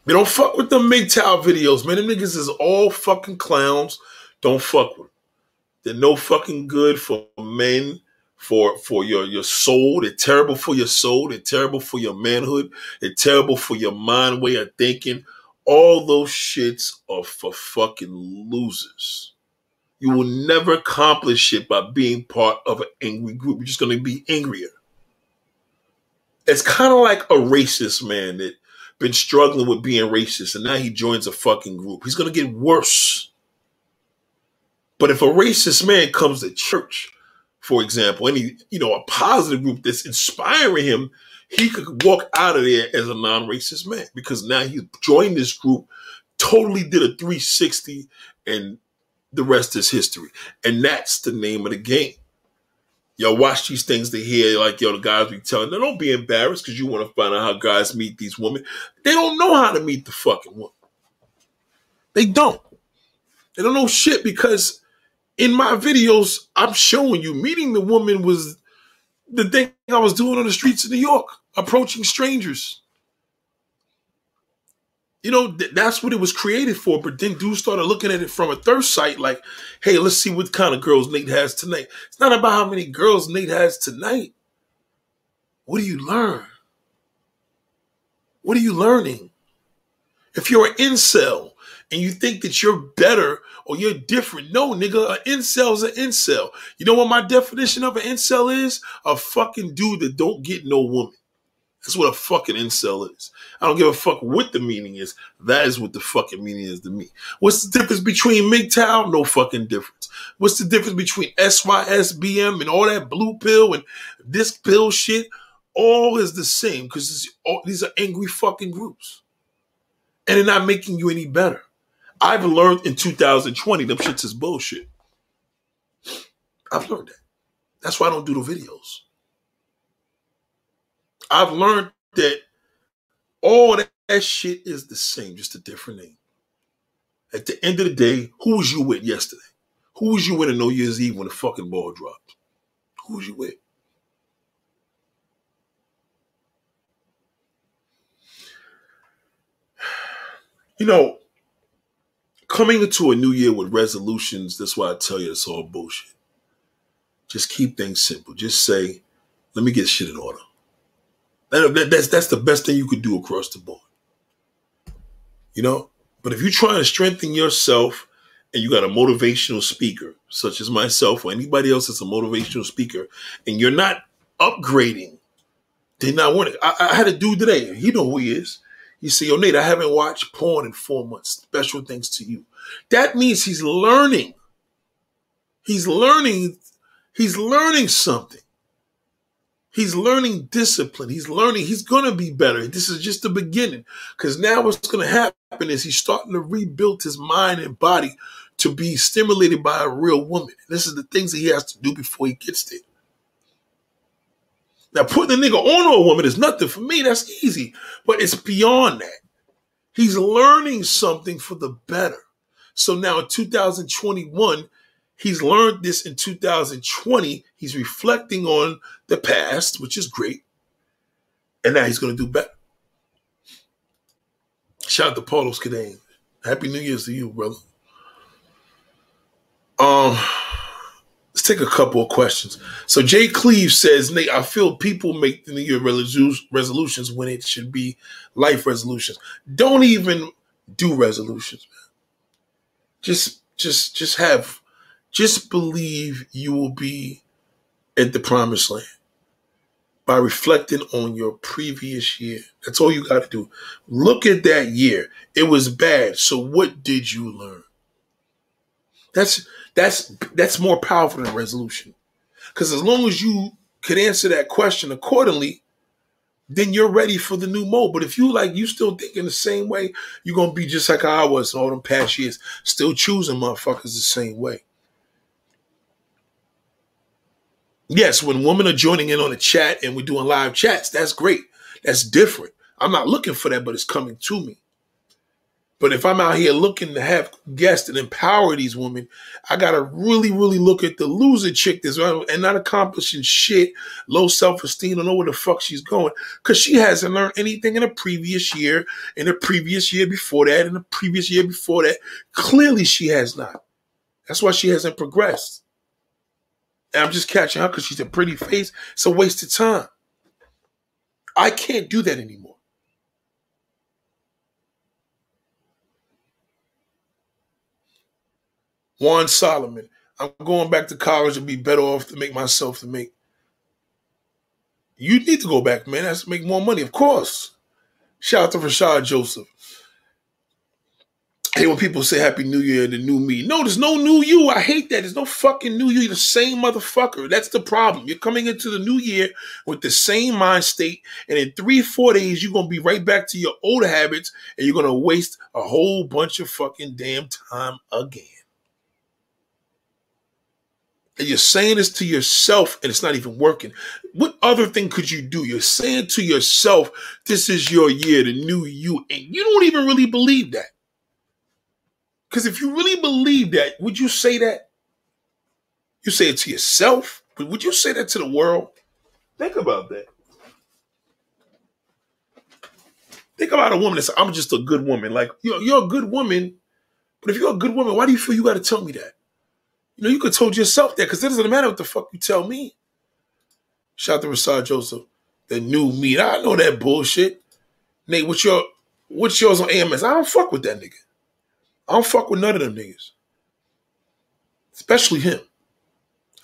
We don't fuck with them MGTOW videos, man. Them niggas is all fucking clowns. Don't fuck with them. They're no fucking good for men for for your your soul. They're terrible for your soul. They're terrible for your manhood. They're terrible for your mind way of thinking. All those shits are for fucking losers. You will never accomplish it by being part of an angry group. You're just going to be angrier. It's kind of like a racist man that been struggling with being racist and now he joins a fucking group. He's going to get worse. But if a racist man comes to church for example, any you know a positive group that's inspiring him, he could walk out of there as a non-racist man because now he joined this group, totally did a 360, and the rest is history. And that's the name of the game. Yo, watch these things to hear, like, yo, the guys be telling them, don't be embarrassed because you want to find out how guys meet these women. They don't know how to meet the fucking woman. They don't. They don't know shit because in my videos, I'm showing you meeting the woman was the thing I was doing on the streets of New York, approaching strangers. You know, th- that's what it was created for. But then dudes started looking at it from a third sight, like, hey, let's see what kind of girls Nate has tonight. It's not about how many girls Nate has tonight. What do you learn? What are you learning? If you're an incel and you think that you're better or you're different, no, nigga, an incel's an incel. You know what my definition of an incel is? A fucking dude that don't get no woman. That's what a fucking incel is. I don't give a fuck what the meaning is. That is what the fucking meaning is to me. What's the difference between MGTOW? No fucking difference. What's the difference between SYSBM and all that blue pill and this pill shit? All is the same because these are angry fucking groups. And they're not making you any better. I've learned in 2020 them shits is bullshit. I've learned that. That's why I don't do the videos. I've learned that all that, that shit is the same, just a different name. At the end of the day, who was you with yesterday? Who was you with on New Year's Eve when the fucking ball dropped? Who was you with? You know, coming into a new year with resolutions, that's why I tell you it's all bullshit. Just keep things simple. Just say, let me get shit in order. That, that's that's the best thing you could do across the board. You know, but if you're trying to strengthen yourself and you got a motivational speaker, such as myself or anybody else that's a motivational speaker, and you're not upgrading, they're not wanting. I, I had a dude today. He know who he is. He said, "Yo, Nate, I haven't watched porn in four months. Special thanks to you." That means he's learning. He's learning. He's learning something. He's learning discipline. He's learning. He's going to be better. This is just the beginning. Because now what's going to happen is he's starting to rebuild his mind and body to be stimulated by a real woman. This is the things that he has to do before he gets there. Now, putting a nigga on a woman is nothing for me. That's easy. But it's beyond that. He's learning something for the better. So now in 2021, He's learned this in 2020. He's reflecting on the past, which is great. And now he's going to do better. Shout out to Paulos Cadane. Happy New Year's to you, brother. Um, let's take a couple of questions. So Jay Cleve says, Nate, I feel people make the New Year resolutions when it should be life resolutions. Don't even do resolutions, man. Just, just, just have just believe you will be at the promised land by reflecting on your previous year. That's all you got to do. Look at that year. It was bad. So what did you learn? That's that's that's more powerful than resolution. Because as long as you could answer that question accordingly, then you're ready for the new mode. But if you like you still thinking the same way, you're gonna be just like I was all them past years, still choosing motherfuckers the same way. Yes, when women are joining in on the chat and we're doing live chats, that's great. That's different. I'm not looking for that, but it's coming to me. But if I'm out here looking to have guests and empower these women, I gotta really, really look at the loser chick that's and not accomplishing shit, low self-esteem, don't know where the fuck she's going, because she hasn't learned anything in the previous year, in the previous year before that, in the previous year before that. Clearly, she has not. That's why she hasn't progressed. And I'm just catching her because she's a pretty face. It's a waste of time. I can't do that anymore. Juan Solomon. I'm going back to college and be better off to make myself to make. You need to go back, man. That's to make more money, of course. Shout out to Rashad Joseph Hey, when people say Happy New Year and the new me. No, there's no new you. I hate that. There's no fucking new you. You're the same motherfucker. That's the problem. You're coming into the new year with the same mind state, and in three, four days, you're gonna be right back to your old habits, and you're gonna waste a whole bunch of fucking damn time again. And you're saying this to yourself, and it's not even working. What other thing could you do? You're saying to yourself, this is your year, the new you, and you don't even really believe that. Because if you really believe that, would you say that? You say it to yourself, but would you say that to the world? Think about that. Think about a woman that says, I'm just a good woman. Like, you're, you're a good woman, but if you're a good woman, why do you feel you got to tell me that? You know, you could told yourself that because it doesn't matter what the fuck you tell me. Shout out to Rashad Joseph, the new me. I know that bullshit. Nate, what's your what's yours on AMS? I don't fuck with that nigga. I don't fuck with none of them niggas. Especially him.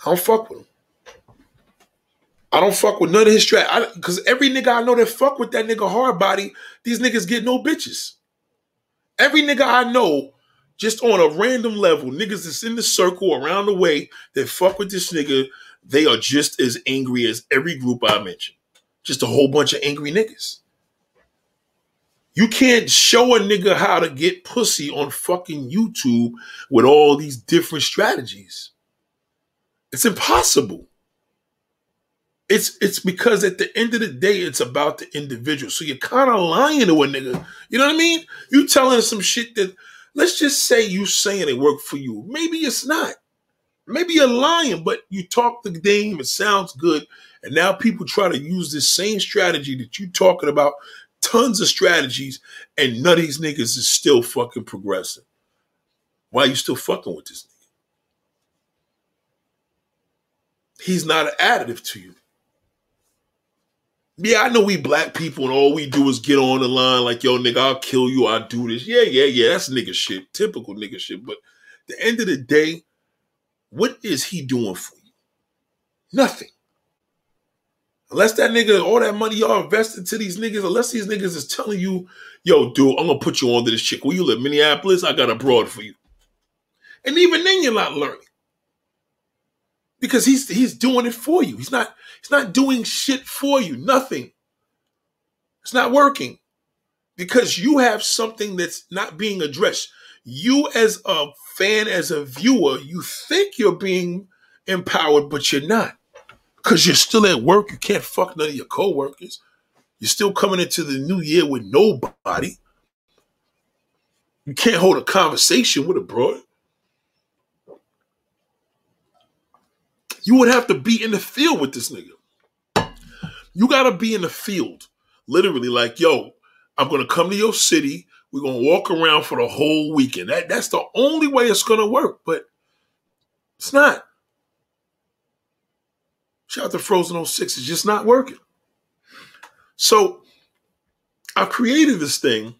I don't fuck with him. I don't fuck with none of his strat. Because every nigga I know that fuck with that nigga hard body, these niggas get no bitches. Every nigga I know, just on a random level, niggas that's in the circle around the way that fuck with this nigga, they are just as angry as every group I mentioned. Just a whole bunch of angry niggas. You can't show a nigga how to get pussy on fucking YouTube with all these different strategies. It's impossible. It's it's because at the end of the day, it's about the individual. So you're kind of lying to a nigga. You know what I mean? You telling some shit that let's just say you saying it worked for you. Maybe it's not. Maybe you're lying, but you talk the game, it sounds good. And now people try to use this same strategy that you're talking about, tons of strategies, and none of these niggas is still fucking progressing. Why are you still fucking with this nigga? He's not an additive to you. Yeah, I know we black people and all we do is get on the line like, yo, nigga, I'll kill you, I'll do this. Yeah, yeah, yeah, that's nigga shit, typical nigga shit. But the end of the day, what is he doing for you? Nothing. Unless that nigga, all that money y'all invested to these niggas, unless these niggas is telling you, yo, dude, I'm gonna put you on to this chick. Where you live, Minneapolis? I got a broad for you. And even then you're not learning. Because he's he's doing it for you. He's not it's not doing shit for you, nothing. It's not working because you have something that's not being addressed. You, as a fan, as a viewer, you think you're being empowered, but you're not because you're still at work. You can't fuck none of your coworkers. You're still coming into the new year with nobody. You can't hold a conversation with a broad. You would have to be in the field with this nigga. You got to be in the field, literally, like, yo, I'm to come to your city. We're to walk around for the whole weekend. That, that's the only way it's to work, but it's not. Shout out to Frozen 06. It's just not working. So I created this thing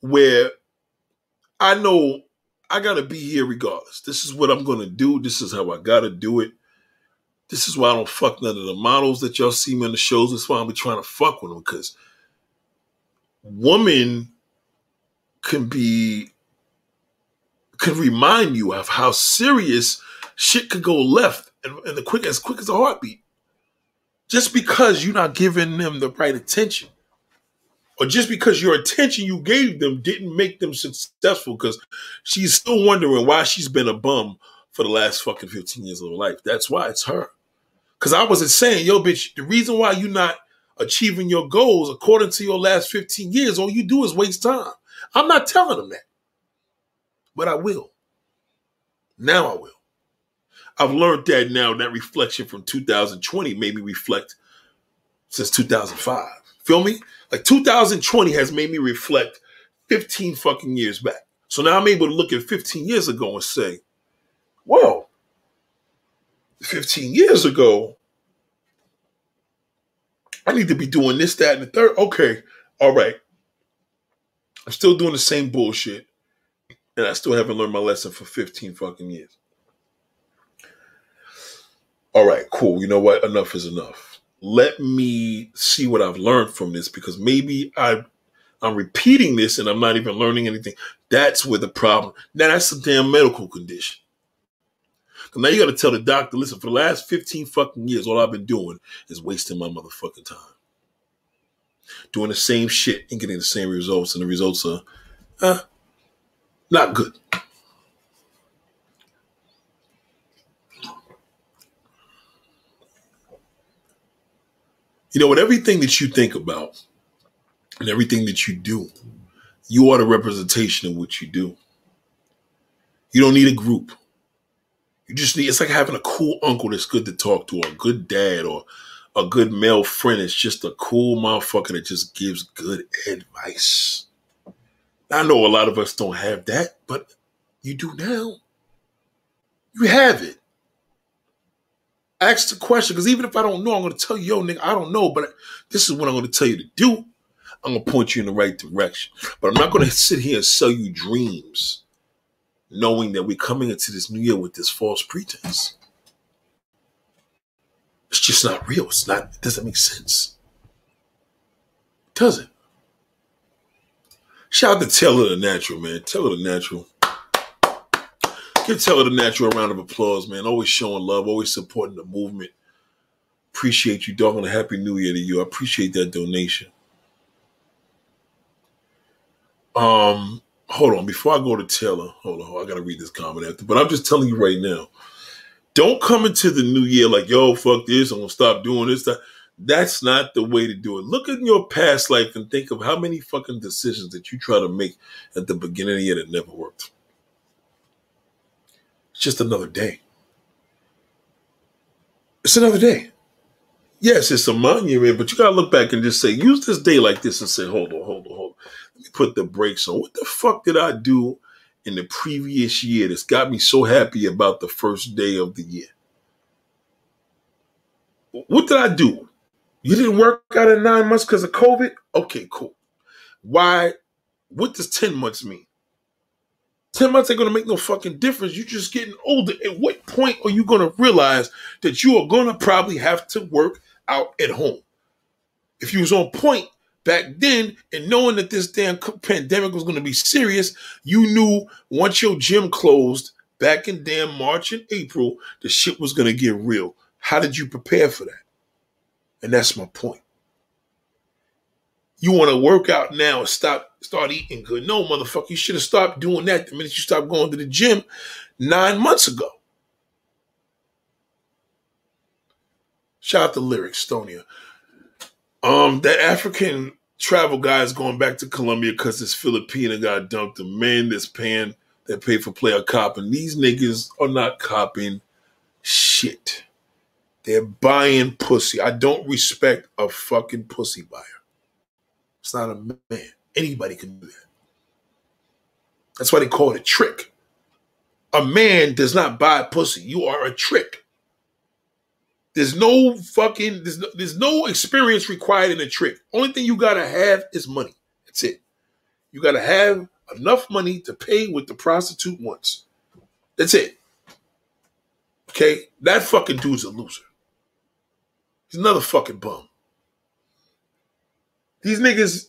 where I know I got to be here regardless. This is what I'm to do. This is how I got to do it. This is why I don't fuck none of the models that y'all see me on the shows. That's why I'm be trying to fuck with them because woman can be can remind you of how serious shit could go left and, and the quick as quick as a heartbeat. Just because you're not giving them the right attention or just because your attention you gave them didn't make them successful because she's still wondering why she's been a bum for the last fucking 15 years of her life. That's why it's her. Because I wasn't saying, yo, bitch, the reason why you're not achieving your goals according to your last 15 years, all you do is waste time. I'm not telling them that. But I will. Now I will. I've learned that now that reflection from 2020 made me reflect since 2005. Feel me? Like 2020 has made me reflect 15 fucking years back. So now I'm able to look at 15 years ago and say, well, 15 years ago, I need to be doing this, that, and the third. Okay, all right. I'm still doing the same bullshit, and I still haven't learned my lesson for 15 fucking years. All right, cool. You know what? Enough is enough. Let me see what I've learned from this because maybe I I'm repeating this and I'm not even learning anything. That's where the problem. Now that's a damn medical condition. Now you got to tell the doctor, listen, for the last 15 fucking years, all I've been doing is wasting my motherfucking time. Doing the same shit and getting the same results, and the results are uh, not good. You know, with everything that you think about and everything that you do, you are the representation of what you do. You don't need a group. You just need, it's like having a cool uncle that's good to talk to, or a good dad, or a good male friend It's just a cool motherfucker that just gives good advice. I know a lot of us don't have that, but you do now. You have it. Ask the question, because even if I don't know, I'm going to tell you, yo, nigga, I don't know, but this is what I'm going to tell you to do. I'm going to point you in the right direction. But I'm not going to sit here and sell you dreams knowing that we're coming into this new year with this false pretense. It's just not real. It's not, it doesn't make sense. It doesn't. Shout out to Taylor the Natural, man. Taylor the Natural. Give Taylor the Natural round of applause, man. Always showing love, always supporting the movement. Appreciate you, dog, and a happy new year to you. I appreciate that donation. Um, hold on. Before I go to Taylor, hold on. I gotta read this comment after. But I'm just telling you right now. Don't come into the new year like, yo, fuck this, I'm gonna stop doing this. That. That's not the way to do it. Look at your past life and think of how many fucking decisions that you try to make at the beginning of the year that never worked. It's just another day. It's another day. Yes, it's a monument, but you gotta look back and just say, use this day like this and say, hold on, hold on, hold on. Let me put the brakes on. What the fuck did I do in the previous year that's got me so happy about the first day of the year? What did I do? You didn't work out in nine months because of COVID? Okay, cool. Why? What does 10 months mean? 10 months ain't gonna make no fucking difference. You're just getting older. At what point are you gonna realize that you are gonna probably have to work out at home? If you was on point back then and knowing that this damn pandemic was gonna be serious, you knew once your gym closed back in damn March and April, the shit was gonna get real. How did you prepare for that? And that's my point. You want to work out now and stop, start eating good. No, motherfucker, you should have stopped doing that the minute you stopped going to the gym nine months ago. Shout out to Lyrics, Stonia. Um, that African travel guy is going back to Colombia because this Filipino guy dumped a man that's paying that paid for player cop, and these niggas are not copping shit. They're buying pussy. I don't respect a fucking pussy buyer. It's not a man. Anybody can do that. That's why they call it a trick. A man does not buy pussy. You are a trick. There's no fucking there's no, there's no experience required in a trick. Only thing you gotta have is money. That's it. You gotta have enough money to pay what the prostitute wants. That's it. Okay, that fucking dude's a loser. He's another fucking bum. These niggas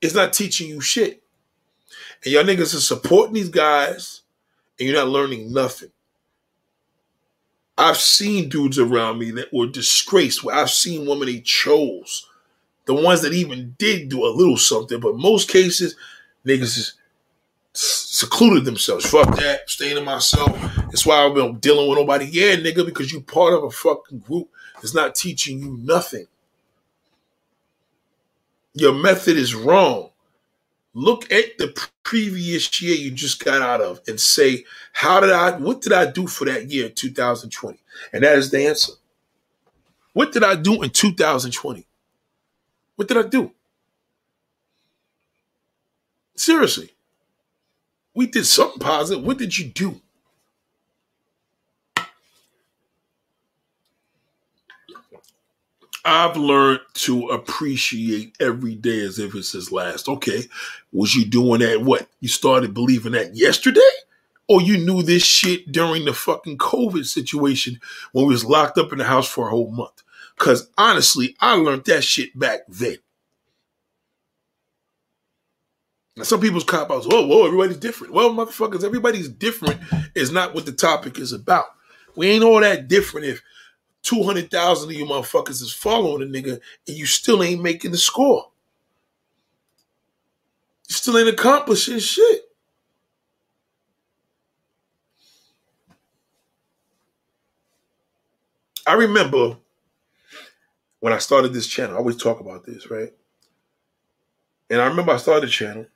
is not teaching you shit. And y'all niggas are supporting these guys and you're not learning nothing. I've seen dudes around me that were disgraced. Where I've seen women they chose. The ones that even did do a little something, but most cases, niggas secluded themselves. Fuck that, staying to myself. That's why I've been dealing with nobody. Yeah, nigga, because you part of a fucking group that's not teaching you nothing. Your method is wrong. Look at the previous year you just got out of and say, how did I, what did I do for that year, 2020? And that is the answer. What did I do in 2020? What did I do? Seriously. We did something positive. What did you do? I've learned to appreciate every day as if it's his last. Okay, was you doing that? What? You started believing that yesterday? Or you knew this shit during the fucking COVID situation when we was locked up in the house for a whole month? Because honestly, I learned that shit back then. Now, some people's cop outs, whoa, whoa, everybody's different. Well, motherfuckers, everybody's different is not what the topic is about. We ain't all that different if 200,000 of you motherfuckers is following a nigga and you still ain't making the score. You still ain't accomplishing shit. I remember when I started this channel, I always talk about this, right? And I remember I started the channel.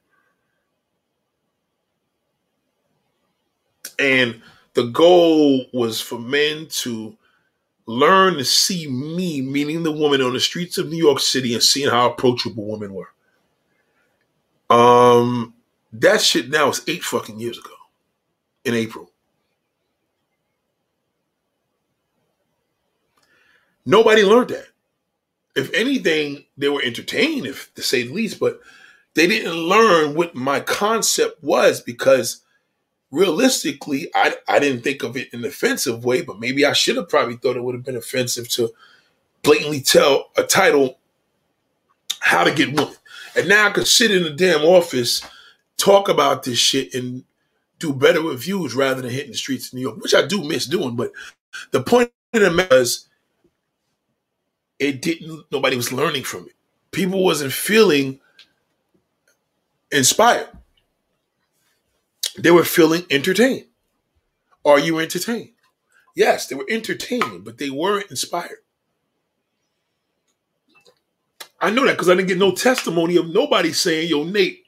And the goal was for men to learn to see me, meaning the woman on the streets of New York City, and seeing how approachable women were. Um, that shit now is eight fucking years ago in April. Nobody learned that. If anything, they were entertained, if to say the least, but they didn't learn what my concept was because realistically, I, I didn't think of it in an offensive way, but maybe I should have probably thought it would have been offensive to blatantly tell a title how to get women. And now I could sit in the damn office, talk about this shit, and do better reviews rather than hitting the streets of New York, which I do miss doing. But the point of the matter is, it didn't. Nobody was learning from it. People wasn't feeling inspired. They were feeling entertained. Are you entertained? Yes, they were entertained, but they weren't inspired. I know that because I didn't get no testimony of nobody saying, yo, Nate,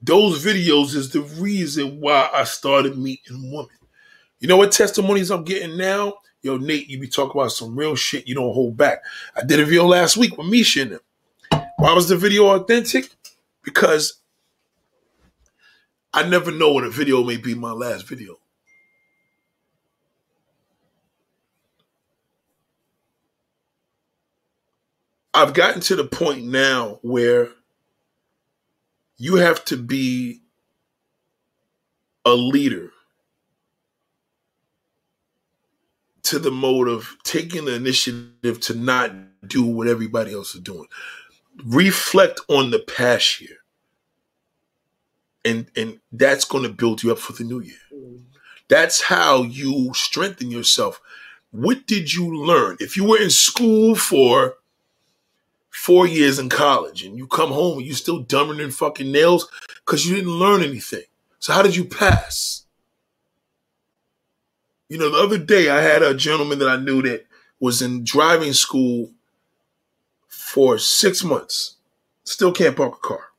those videos is the reason why I started meeting women. You know what testimonies I'm getting now? Yo, Nate, you be talking about some real shit you don't hold back. I did a video last week with Misha in them. Why was the video authentic? Because I never know when a video may be my last video. I've gotten to the point now where you have to be a leader to the mode of taking the initiative to not do what everybody else is doing. Reflect on the past year and and that's going to build you up for the new year. Mm-hmm. That's how you strengthen yourself. What did you learn? If you were in school for four years in college and you come home and you're still dumber than fucking nails because you didn't learn anything. So how did you pass? You know, the other day I had a gentleman that I knew that was in driving school for six months, still can't park a car.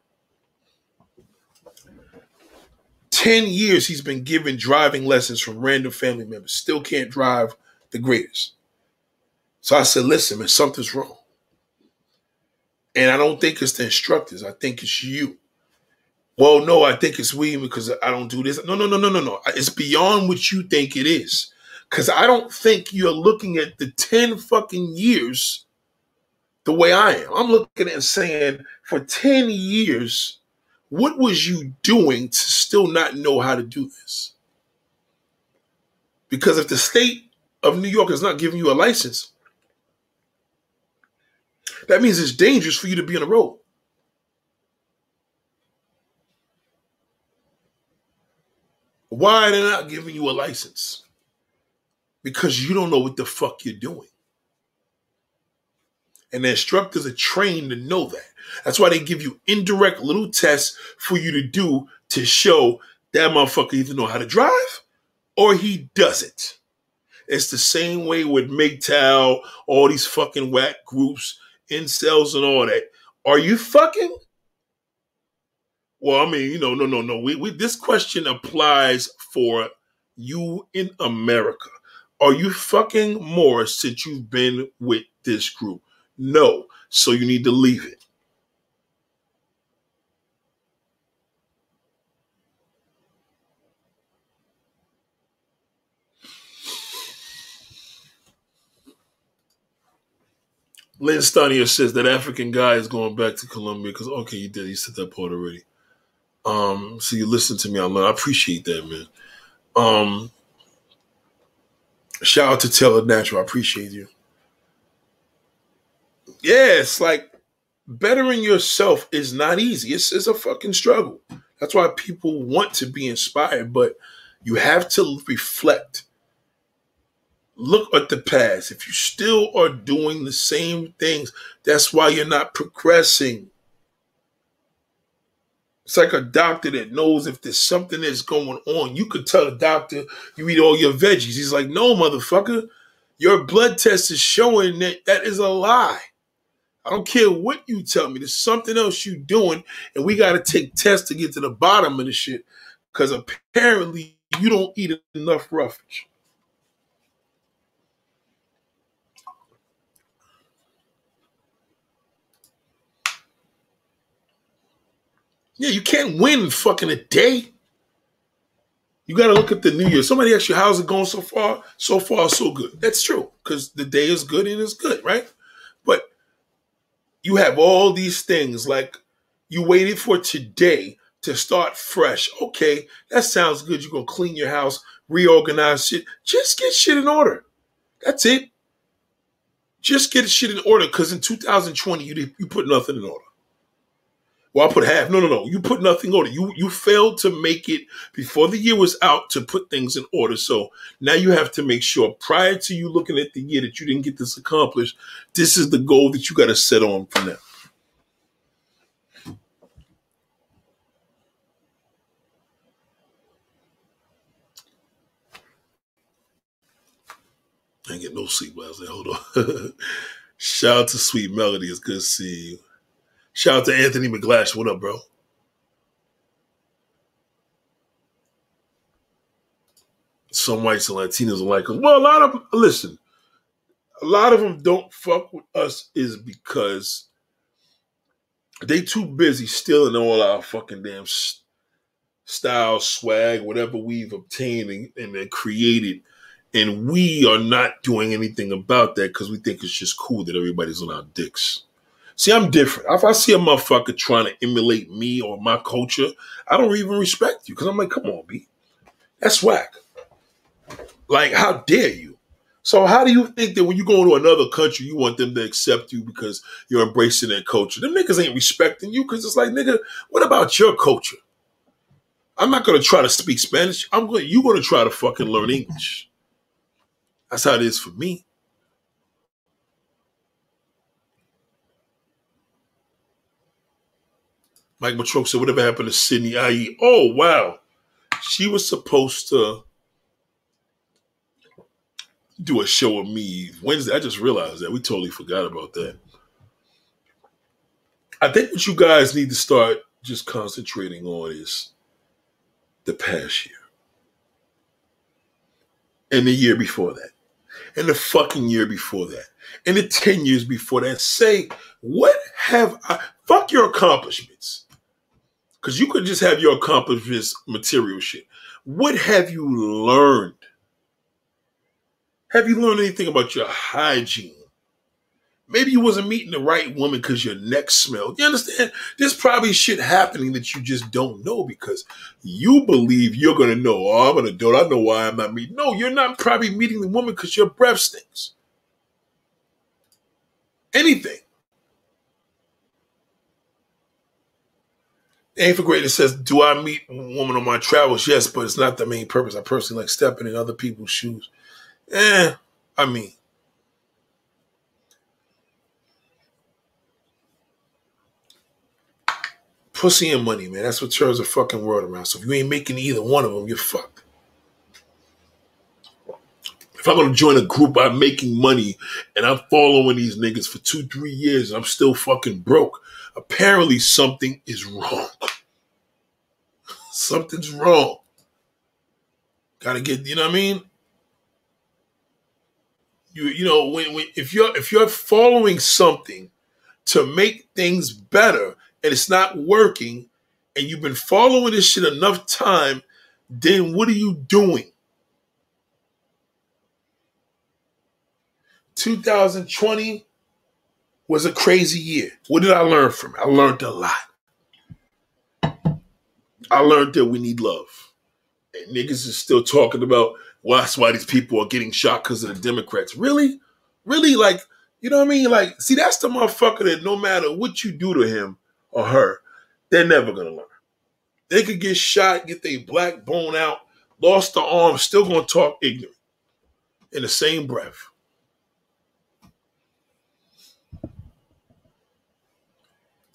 10 years he's been given driving lessons from random family members, still can't drive the greatest. So I said, listen, man, something's wrong. And I don't think it's the instructors. I think it's you. Well, no, I think it's we because I don't do this. No, no, no, no, no, no. It's beyond what you think it is. Because I don't think you're looking at the 10 fucking years the way I am. I'm looking at saying for 10 years, what was you doing to still not know how to do this? Because if the state of New York is not giving you a license, that means it's dangerous for you to be on the road. Why are they not giving you a license? Because you don't know what the fuck you're doing. And the instructors are trained to know that. That's why they give you indirect little tests for you to do to show that motherfucker either know how to drive or he doesn't. It's the same way with MGTOW, all these fucking whack groups, incels and all that. Are you fucking? Well, I mean, you know, no, no, no. We, we this question applies for you in America. Are you fucking more since you've been with this group? No. So you need to leave it. Lynn Stanier says that African guy is going back to Colombia because okay, you did. You said that part already. Um, so you listen to me on I appreciate that, man. Um, shout out to Taylor Natural. I appreciate you. Yeah, like bettering yourself is not easy. It's, it's a fucking struggle. That's why people want to be inspired, but you have to reflect look at the past. If you still are doing the same things, that's why you're not progressing. It's like a doctor that knows if there's something that's going on. You could tell a doctor you eat all your veggies. He's like, no, motherfucker, your blood test is showing that that is a lie. I don't care what you tell me. There's something else you doing, and we got to take tests to get to the bottom of the shit. Because apparently you don't eat enough roughage. Yeah, you can't win fucking a day. You got to look at the new year. Somebody asked you, how's it going so far? So far, so good. That's true, because the day is good and it's good, right? You have all these things like you waited for today to start fresh. Okay, that sounds good. You're going to clean your house, reorganize shit. Just get shit in order. That's it. Just get shit in order because in 2020, you, you put nothing in order. Well, I put half. No, no, no. You put nothing order. You you failed to make it before the year was out to put things in order. So now you have to make sure prior to you looking at the year that you didn't get this accomplished, this is the goal that you got to set on for now. I get no sleep last night. Hold on. Shout out to Sweet Melody. It's good to see you. Shout out to Anthony McGlash. What up, bro? Some whites and Latinos are like. Well, a lot of them, listen, a lot of them don't fuck with us is because they too busy stealing all our fucking damn style, swag, whatever we've obtained and, and created. And we are not doing anything about that because we think it's just cool that everybody's on our dicks. See, I'm different. If I see a motherfucker trying to emulate me or my culture, I don't even respect you because I'm like, come on, B. That's whack. Like, how dare you? So, how do you think that when you go to another country, you want them to accept you because you're embracing their culture? Them niggas ain't respecting you because it's like, nigga, what about your culture? I'm not gonna try to speak Spanish. I'm going. You're gonna try to fucking learn English. That's how it is for me. Mike said, whatever happened to Sydney IE? Oh, wow. She was supposed to do a show with me Wednesday. I just realized that. We totally forgot about that. I think what you guys need to start just concentrating on is the past year. And the year before that. And the fucking year before that. And the 10 years before that. Say, what have I fuck your accomplishments? Because you could just have your accomplishments material shit. What have you learned? Have you learned anything about your hygiene? Maybe you wasn't meeting the right woman because your neck smelled. You understand? There's probably shit happening that you just don't know because you believe you're gonna know. Oh, I'm an adult. I know why I'm not meeting. No, you're not probably meeting the woman because your breath stinks. Anything. Aim for Greatness says, Do I meet a woman on my travels? Yes, but it's not the main purpose. I personally like stepping in other people's shoes. Eh, I mean, pussy and money, man. That's what turns the fucking world around. So if you ain't making either one of them, you're fucked. If I'm gonna join a group, I'm making money and I'm following these niggas for two, three years and I'm still fucking broke apparently something is wrong. Something's wrong. Gotta get, you know what I mean? You you know, when, when if you're if you're following something to make things better and it's not working, and you've been following this shit enough time, then what are you doing? 2020 was a crazy year. What did I learn from it? I learned a lot. I learned that we need love. And niggas is still talking about well, that's why these people are getting shot because of the Democrats. Really? Really? Like, you know what I mean? Like, see, that's the motherfucker that no matter what you do to him or her, they're never gonna learn. They could get shot, get their black bone out, lost the arm, still gonna talk ignorant in the same breath.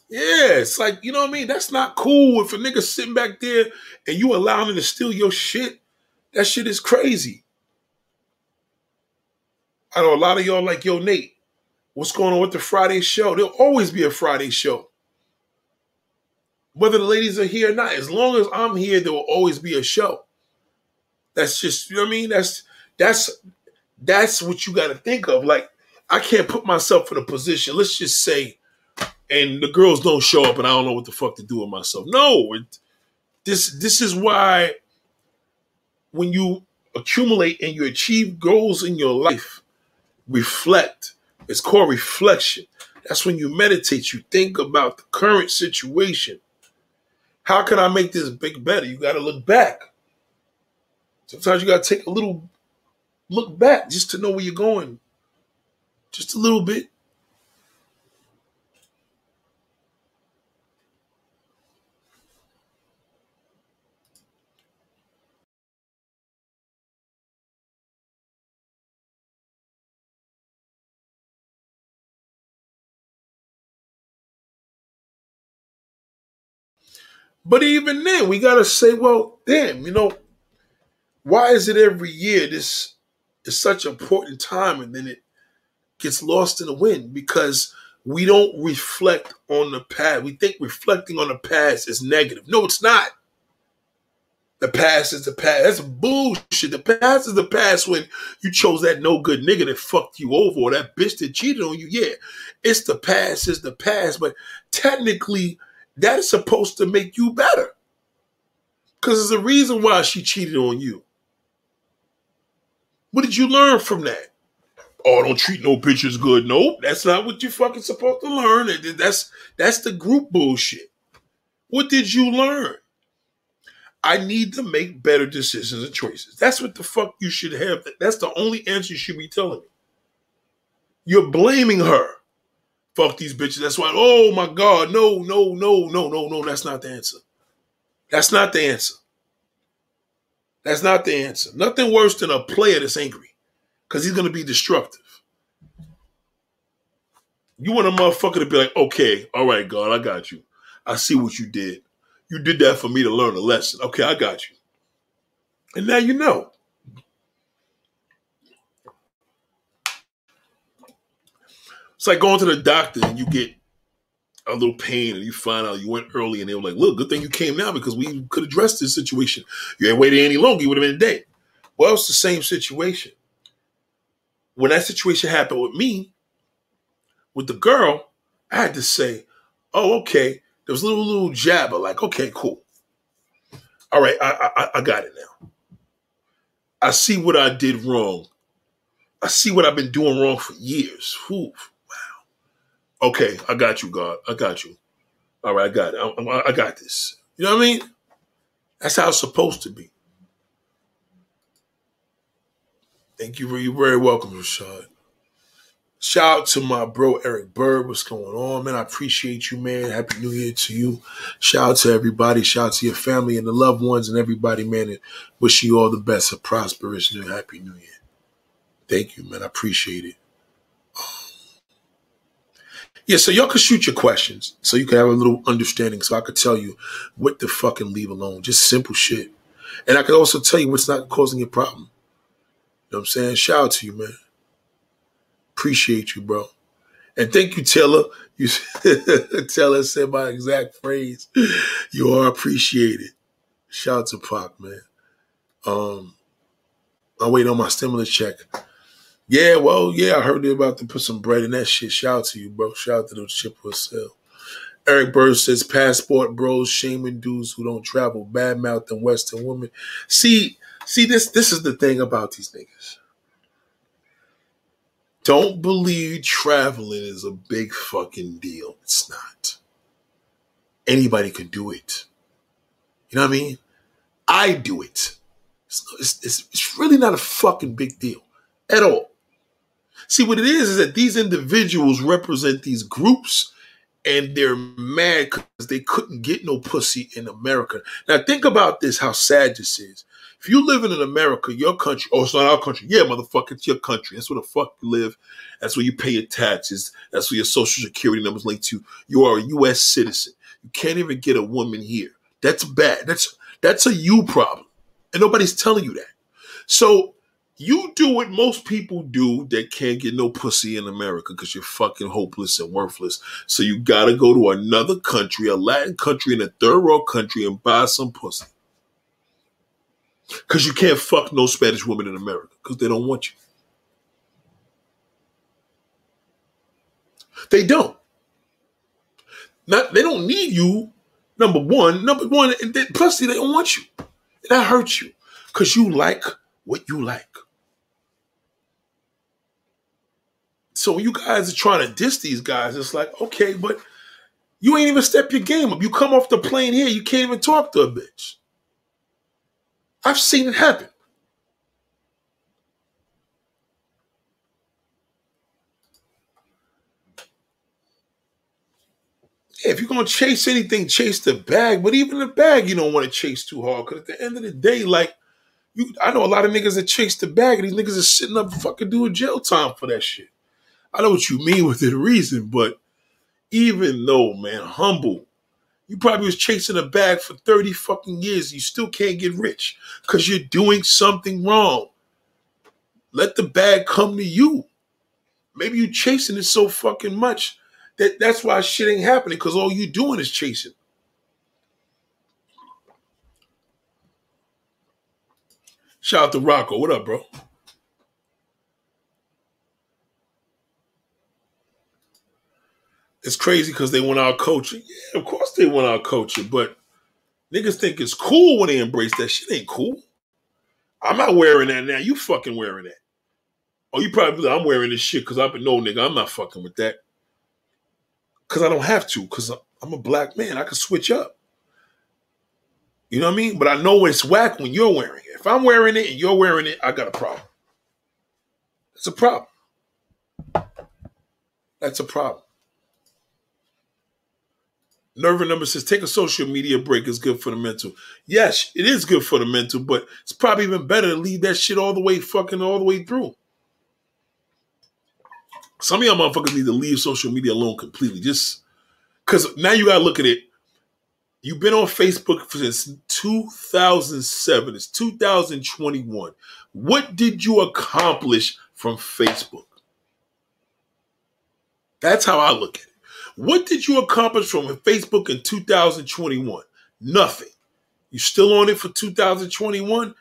Yeah, it's like, you know what I mean? That's not cool. If a nigga sitting back there and you allowing him to steal your shit, that shit is crazy. I know a lot of y'all like, yo, Nate, what's going on with the Friday show? There'll always be a Friday show. Whether the ladies are here or not, as long as I'm here, there will always be a show. That's just, you know what I mean? That's that's that's what you gotta think of. Like, I can't put myself in a position, let's just say and the girls don't show up, and I don't know what the fuck to do with myself. No, it, this this is why when you accumulate and you achieve goals in your life, reflect. It's called reflection. That's when you meditate. You think about the current situation. How can I make this big better? You got to look back. Sometimes you got to take a little look back just to know where you're going. Just a little bit. But even then, we gotta say, well, damn, you know, why is it every year this is such an important time and then it gets lost in the wind? Because we don't reflect on the past. We think reflecting on the past is negative. No, it's not. The past is the past. That's bullshit. The past is the past when you chose that no good nigga that fucked you over or that bitch that cheated on you. Yeah, it's the past, is the past. But technically, that is supposed to make you better. Because there's a reason why she cheated on you. What did you learn from that? Oh, don't treat no bitches good. Nope, that's not what you're fucking supposed to learn. That's that's the group bullshit. What did you learn? I need to make better decisions and choices. That's what the fuck you should have. That's the only answer you should be telling me. You're blaming her fuck these bitches. That's why, oh my God, no, no, no, no, no, no. That's not the answer. That's not the answer. That's not the answer. Nothing worse than a player that's angry because he's going to be destructive. You want a motherfucker to be like, okay, all right, God, I got you. I see what you did. You did that for me to learn a lesson. Okay, I got you. And now you know. It's like going to the doctor and you get a little pain and you find out you went early and they were like, look, good thing you came now because we could address this situation. You ain't waited any longer, you would have been dead. Well, it's the same situation. When that situation happened with me, with the girl, I had to say, oh, okay. There was a little little jabber, like, okay, cool. All right, I, I, I got it now. I see what I did wrong. I see what I've been doing wrong for years. Whew. Okay, I got you, God. I got you. All right, I got it. I, I got this. You know what I mean? That's how it's supposed to be. Thank you. You're very welcome, Rashad. Shout out to my bro Eric Bird. What's going on, man? I appreciate you, man. Happy New Year to you. Shout out to everybody. Shout out to your family and the loved ones and everybody, man. And wish you all the best, a prosperous new happy New Year. Thank you, man. I appreciate it. Yeah, so y'all can shoot your questions so you can have a little understanding so I could tell you what to fucking leave alone. Just simple shit. And I can also tell you what's not causing your problem. You know what I'm saying? Shout out to you, man. Appreciate you, bro. And thank you, Taylor. You Taylor said my exact phrase. You are appreciated. Shout out to Pop, man. Um, I'm waiting on my stimulus check. Yeah, well, yeah, I heard they about to put some bread in that shit. Shout out to you, bro. Shout out to the chip sale. Eric Bird says passport bros shaming dudes who don't travel, bad mouthing Western women. See, see this this is the thing about these niggas. Don't believe traveling is a big fucking deal. It's not. Anybody can do it. You know what I mean? I do it. It's, it's, it's really not a fucking big deal at all. See, what it is is that these individuals represent these groups and they're mad because they couldn't get no pussy in America. Now, think about this how sad this is. If you live in an America, your country, oh, it's not our country. Yeah, motherfucker, it's your country. That's where the fuck you live. That's where you pay your taxes. That's where your social security number is linked to. You are a U.S. citizen. You can't even get a woman here. That's bad. That's that's a you problem. And nobody's telling you that. So you do what most people do that can't get no pussy in America because you're fucking hopeless and worthless. So you gotta go to another country, a Latin country, and a third world country, and buy some pussy. Because you can't fuck no Spanish woman in America because they don't want you. They don't. Not they don't need you. Number one, number one, and they, plus they don't want you. And that hurts you because you like what you like. So you guys are trying to diss these guys. It's like, okay, but you ain't even step your game up. You come off the plane here, you can't even talk to a bitch. I've seen it happen. if you're gonna chase anything, chase the bag. But even the bag, you don't want to chase too hard. Cause at the end of the day, like you, I know a lot of niggas that chase the bag, and these niggas are sitting up fucking doing jail time for that shit. I know what you mean with the reason, but even though, man, humble, you probably was chasing a bag for 30 fucking years. You still can't get rich because you're doing something wrong. Let the bag come to you. Maybe you're chasing it so fucking much that that's why shit ain't happening because all you doing is chasing. Shout out to Rocco. What up, bro? It's crazy because they want our coaching. Yeah, of course they want our coaching, but niggas think it's cool when they embrace that shit. Ain't cool. I'm not wearing that now. You fucking wearing that. Oh, you probably I'm wearing this shit because I've been no nigga. I'm not fucking with that. Cause I don't have to, because I'm a black man. I can switch up. You know what I mean? But I know it's whack when you're wearing it. If I'm wearing it and you're wearing it, I got a problem. It's a problem. That's a problem. Nerve number says, take a social media break is good for the mental. Yes, it is good for the mental, but it's probably even better to leave that shit all the way fucking all the way through. Some of y'all motherfuckers need to leave social media alone completely. Just because now you gotta look at it. You've been on Facebook since 2007. It's 2021. What did you accomplish from Facebook? That's how I look at it. What did you accomplish from Facebook in 2021? Nothing. You still on it for 2021?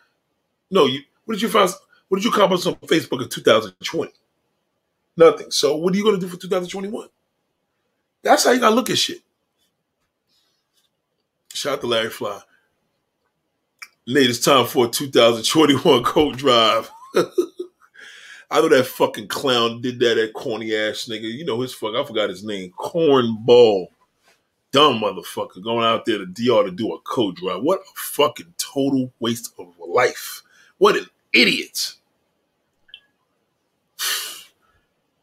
No, you what did you find what did you accomplish on Facebook in 2020? Nothing. So what are you to do for 2021? That's how you got to look at shit. Shout out to Larry Fly. Nate, it's time for a 2021 coat drive. I know that fucking clown did that at corny ass nigga. You know his fuck. I forgot his name. Cornball. Dumb motherfucker going out there to DR to do a code drive. What a fucking total waste of life. What an idiot.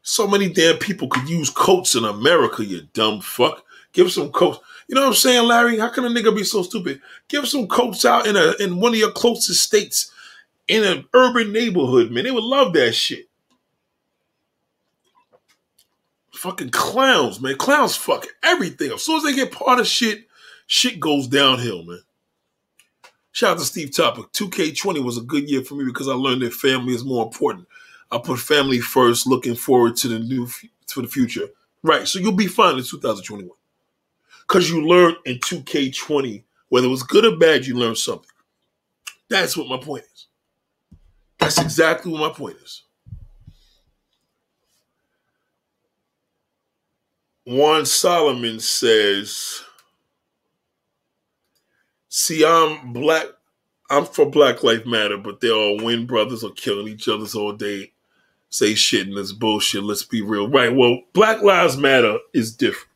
So many damn people could use coats in America, you dumb fuck. Give some coats. You know what I'm saying, Larry? How can a nigga be so stupid? Give some coats out in a in one of your closest states in an urban neighborhood, man. They would love that shit. Fucking clowns, man. Clowns fuck everything. As soon as they get part of shit, shit goes downhill, man. Shout out to Steve Topic. 2K20 was a good year for me because I learned that family is more important. I put family first, looking forward to the new to the future. Right. So you'll be fine in 2021. Cause you learned in 2K20, whether it was good or bad, you learned something. That's what my point is. That's exactly what my point is. Juan Solomon says, See, I'm black. I'm for Black Life Matter, but they're all win brothers are killing each other all day say shit and this bullshit. Let's be real. Right. Well, Black Lives Matter is different.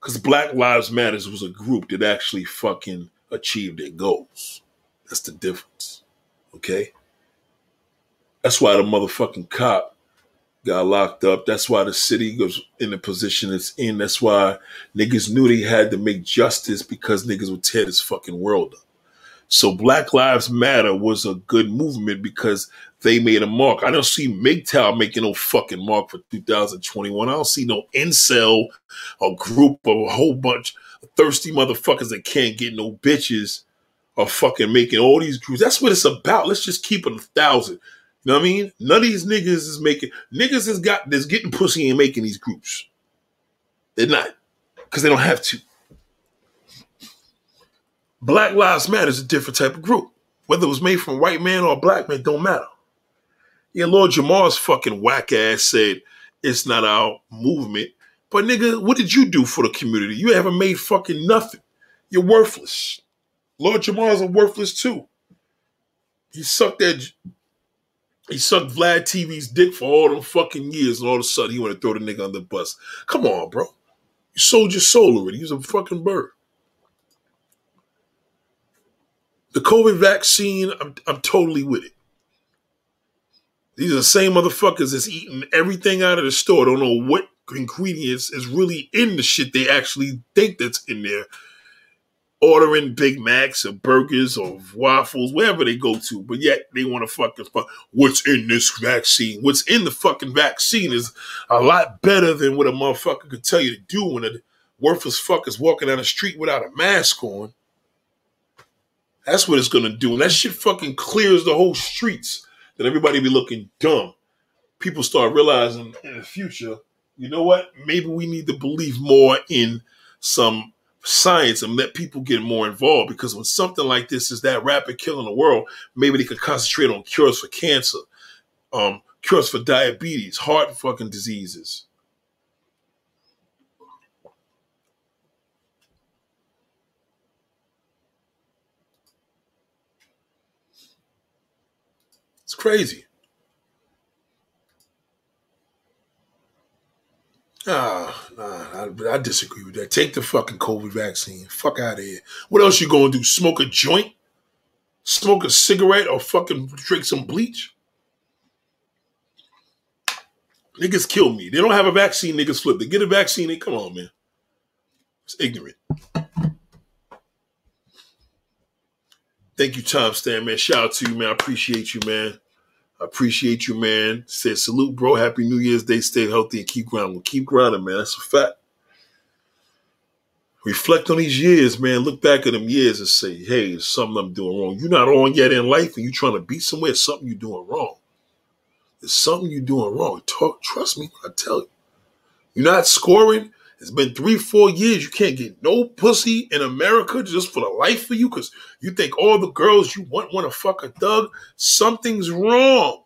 Because Black Lives Matters was a group that actually fucking achieved their goals. That's the difference. Okay? That's why the motherfucking cop got locked up. That's why the city was in the position it's in. That's why niggas knew they had to make justice because niggas would tear this fucking world up. So Black Lives Matter was a good movement because they made a mark. I don't see MGTOW making no fucking mark for 2021. I don't see no incel, a group of a whole bunch of thirsty motherfuckers that can't get no bitches are fucking making all these groups. That's what it's about. Let's just keep it a thousand. You know what I mean? None of these niggas is making niggas is got that's getting pussy and making these groups. They're not. Because they don't have to. Black Lives Matter is a different type of group. Whether it was made from a white man or a black man, don't matter. Yeah, Lord Jamar's fucking whack ass said it's not our movement. But nigga, what did you do for the community? You haven't made fucking nothing. You're worthless. Lord Jamar's a worthless too. He sucked that. He sucked Vlad TV's dick for all them fucking years, and all of a sudden he want to throw the nigga on the bus. Come on, bro. You sold your soul already. He's a fucking bird. The COVID vaccine, I'm, I'm totally with it. These are the same motherfuckers that's eating everything out of the store. Don't know what ingredients is really in the shit they actually think that's in there. Ordering Big Macs or burgers or waffles, wherever they go to, but yet they want to fucking fuck. What's in this vaccine? What's in the fucking vaccine is a lot better than what a motherfucker could tell you to do when a worthless fucker's walking down the street without a mask on. That's what it's gonna do. And that shit fucking clears the whole streets. Then everybody be looking dumb. People start realizing in the future, you know what? Maybe we need to believe more in some science and let people get more involved because when something like this is that rapid killing the world, maybe they could concentrate on cures for cancer, um, cures for diabetes, heart fucking diseases. It's crazy. Ah, nah, I, I, disagree with that. Take the fucking COVID vaccine. Fuck out of here. What else you gonna do? Smoke a joint? Smoke a cigarette or fucking drink some bleach? Niggas kill me. They don't have a vaccine, niggas flip. They get a vaccine, they come on, man. It's ignorant. Thank you, Tom Stan, man. Shout out to you, man. I appreciate you, man. Appreciate you, man. Said salute, bro. Happy New Year's Day. Stay healthy and keep grinding. Keep grinding, man. That's a fact. Reflect on these years, man. Look back at them years and say, hey, there's something I'm doing wrong. You're not on yet in life and you're trying to be somewhere, something you're doing wrong. There's something you're doing wrong. Talk, trust me I tell you. You're not scoring. It's been three, four years. You can't get no pussy in America just for the life of you because you think all the girls you want want to fuck a thug. Something's wrong.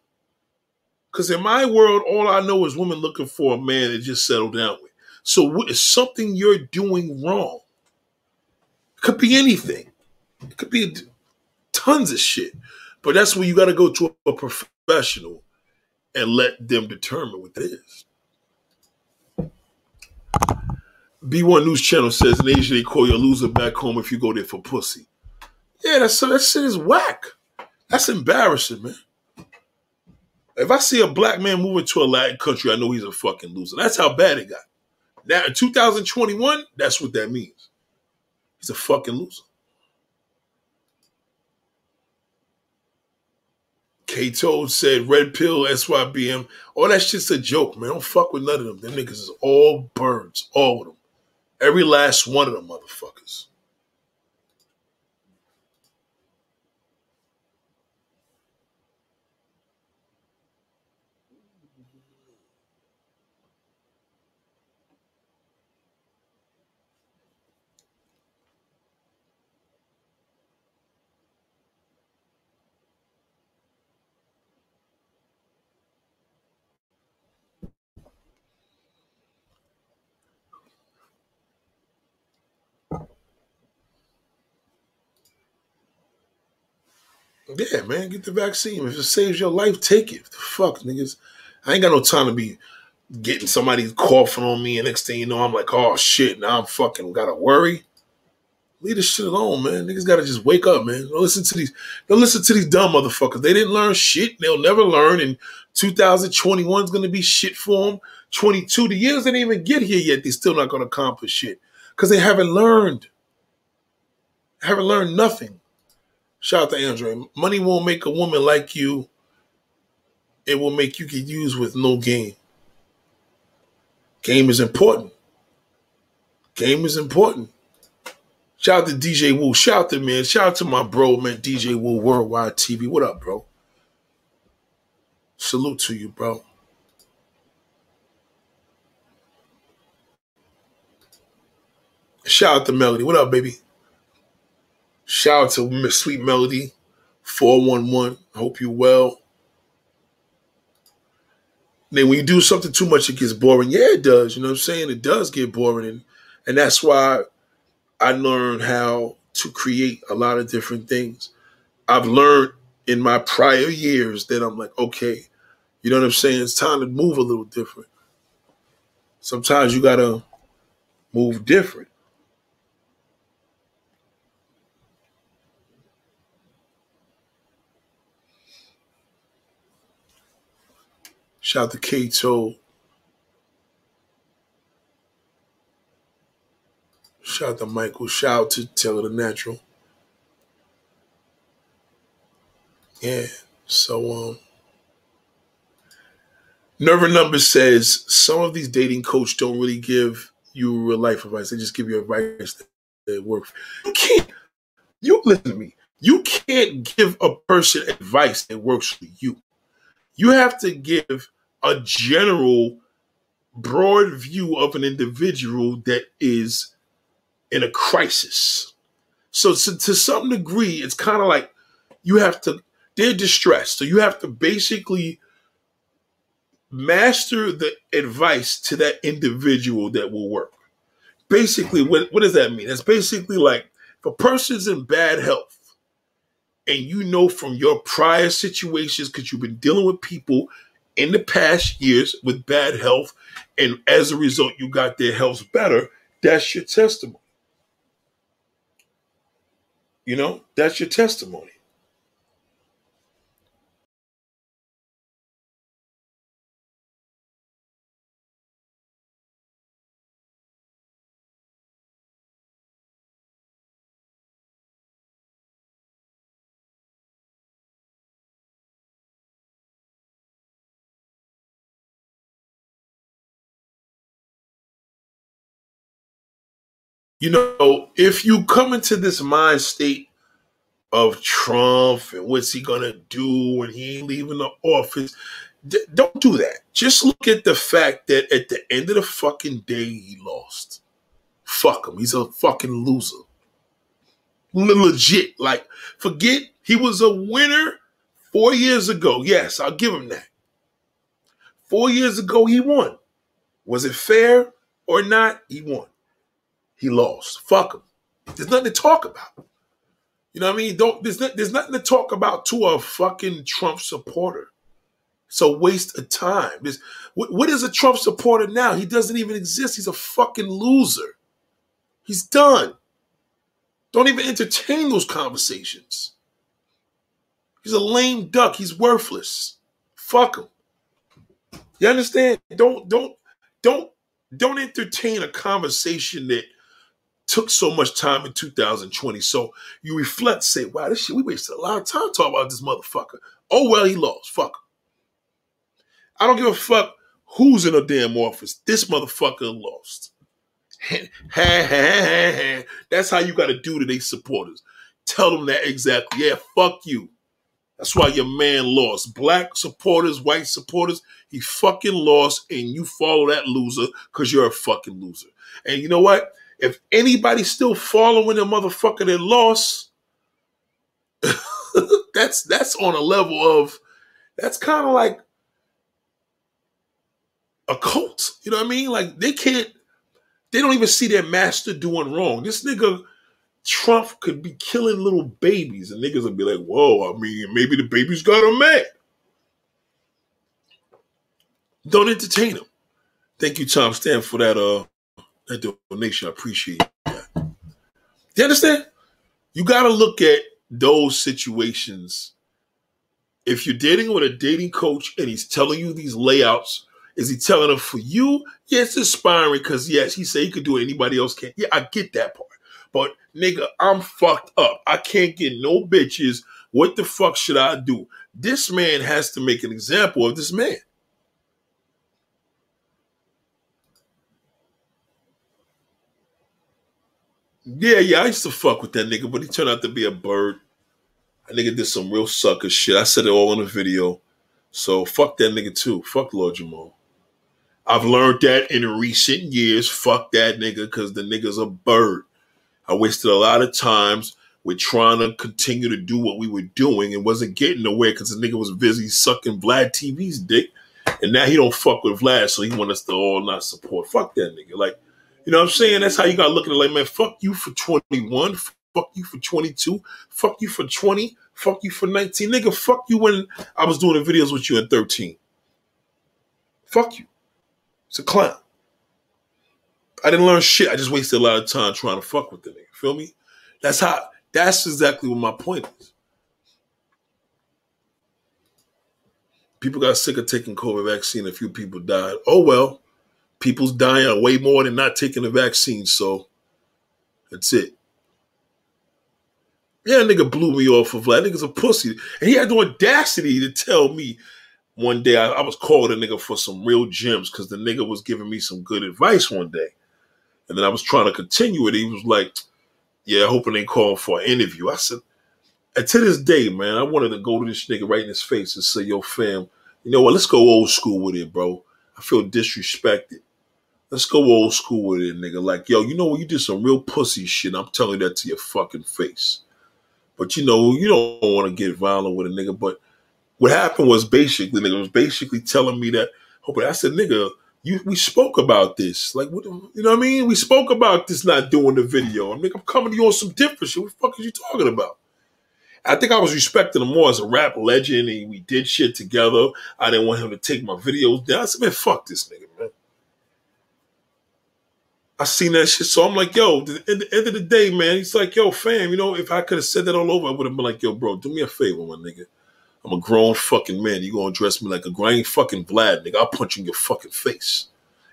Because in my world, all I know is women looking for a man to just settle down with. So is something you're doing wrong? It could be anything. It could be tons of shit. But that's where you got to go to a professional and let them determine what it is. B1 News Channel says in Asia they call you a loser back home if you go there for pussy. Yeah, that's that shit is whack. That's embarrassing, man. If I see a black man moving to a Latin country, I know he's a fucking loser. That's how bad it got. Now in 2021, that's what that means. He's a fucking loser. K-Toad said red pill, SYSBM. All that shit's a joke, man. Don't fuck with none of them. Them niggas is all birds. All of them. Every last one of them motherfuckers. Yeah, man, get the vaccine. If it saves your life, take it. Fuck, niggas. I ain't got no time to be getting somebody coughing on me, and next thing you know, I'm like, oh shit, now I'm fucking gotta worry. Leave this shit alone, man. Niggas gotta just wake up, man. Don't listen to these. Don't listen to these dumb motherfuckers. They didn't learn shit. They'll never learn. And 2021 is gonna be shit for them. 22, the years they didn't even get here yet. They're still not gonna accomplish shit because they haven't learned. Haven't learned nothing. Shout out to Andre. Money won't make a woman like you. It will make you get used with no game. Game is important. Game is important. Shout out to DJ Wu. Shout out to man. Shout out to my bro, man. DJ Wu Worldwide TV. What up, bro? Salute to you, bro. Shout out to Melody. What up, baby? Shout out to Miss Sweet Melody, 411. I Hope you well. then when you do something too much, it gets boring. Yeah, it does. You know what I'm saying? It does get boring. And, and that's why I learned how to create a lot of different things. I've learned in my prior years that I'm like, okay, you know what I'm saying? It's time to move a little different. Sometimes you gotta move different. Shout out to Kato. Shout out to Michael. Shout out to Taylor the Natural. Yeah. So um Nerve Number says some of these dating coach don't really give you real life advice. They just give you advice that works. You can't you listen to me. You can't give a person advice that works for you. You have to give a general, broad view of an individual that is in a crisis. So, so to some degree, it's kind of like you have to, they're distressed. So you have to basically master the advice to that individual that will work. Basically, what, what does that mean? It's basically like if a person's in bad health and you know from your prior situations, because you've been dealing with people in the past years with bad health, and as a result, you got their health better, that's your testimony. You know, that's your testimony. You know, if you come into this mind state of Trump and what's he gonna do when he ain't leaving the office, d- don't do that. Just look at the fact that at the end of the fucking day, he lost. Fuck him. He's a fucking loser. Legit. Like, forget he was a winner four years ago. Yes, I'll give him that. Four years ago, he won. Was it fair or not? He won he lost. Fuck him. There's nothing to talk about. You know what I mean? Don't there's not, there's nothing to talk about to a fucking Trump supporter. It's a waste of time. What is a Trump supporter now? He doesn't even exist. He's a fucking loser. He's done. Don't even entertain those conversations. He's a lame duck. He's worthless. Fuck him. You understand? Don't don't don't don't entertain a conversation that took so much time in 2020. So you reflect, say, wow, this shit, we wasted a lot of time talking about this motherfucker. Oh, well, he lost. Fuck. I don't give a fuck who's in a damn office. This motherfucker lost. That's how you got to do to their supporters. Tell them that exactly. Yeah, fuck you. That's why your man lost. Black supporters, white supporters, he fucking lost, and you follow that loser because you're a fucking loser. And you know what? If anybody's still following a motherfucker that lost, that's that's on a level of that's kind of like a cult. You know what I mean? Like they can't, they don't even see their master doing wrong. This nigga Trump could be killing little babies, and niggas would be like, "Whoa!" I mean, maybe the babies got him mad. Don't entertain him. Thank you, Tom Stamp, for that uh that donation. I appreciate that. Do You understand? You got to look at those situations. If you're dating with a dating coach and he's telling you these layouts, is he telling them for you? Yes, inspiring because yes, he said he could do it. Anybody else can. Yeah, I get that part. But nigga, I'm fucked up. I can't get no bitches. What the fuck should I do? This man has to make an example of this man. Yeah, yeah, I used to fuck with that nigga, but he turned out to be a bird. That nigga did some real sucker shit. I said it all in the video. So fuck that nigga too. Fuck Lord Jamar. I've learned that in recent years. Fuck that nigga, because the nigga's a bird. I wasted a lot of times with trying to continue to do what we were doing and wasn't getting nowhere because the nigga was busy sucking Vlad TV's dick. And now he don't fuck with Vlad, so he want us to all not support. Fuck that nigga. Like, you know what I'm saying? That's how you got to look at it. Like, man, fuck you for 21. Fuck you for 22. Fuck you for 20. Fuck you for 19. Nigga, fuck you when I was doing the videos with you at 13. Fuck you. It's a clown. I didn't learn shit. I just wasted a lot of time trying to fuck with the nigga. Feel me? That's how. That's exactly what my point is. People got sick of taking COVID vaccine. A few people died. Oh well, people's dying way more than not taking the vaccine. So that's it. Yeah, nigga blew me off of that. Nigga's a pussy. And he had the audacity to tell me one day I, I was called a nigga for some real gems because the nigga was giving me some good advice one day. And then I was trying to continue it. He was like, Yeah, hoping they call for an interview. I said, and to this day, man, I wanted to go to this nigga right in his face and say, Yo, fam, you know what? Let's go old school with it, bro. I feel disrespected. Let's go old school with it, nigga. Like, yo, you know what? You did some real pussy shit. I'm telling that to your fucking face. But you know, you don't want to get violent with a nigga. But what happened was basically, nigga was basically telling me that. Oh, Hope I said, nigga, you we spoke about this. Like, what, you know what I mean? We spoke about this not doing the video. I'm like, I'm coming to you on some different shit. What the fuck are you talking about? I think I was respecting him more as a rap legend and we did shit together. I didn't want him to take my videos down. I said, man, fuck this nigga, man. I seen that shit. So I'm like, yo, at the end of the day, man, he's like, yo, fam, you know, if I could have said that all over, I would have been like, yo, bro, do me a favor, my nigga. I'm a grown fucking man. You gonna dress me like a grain fucking Vlad, nigga. I'll punch you in your fucking face.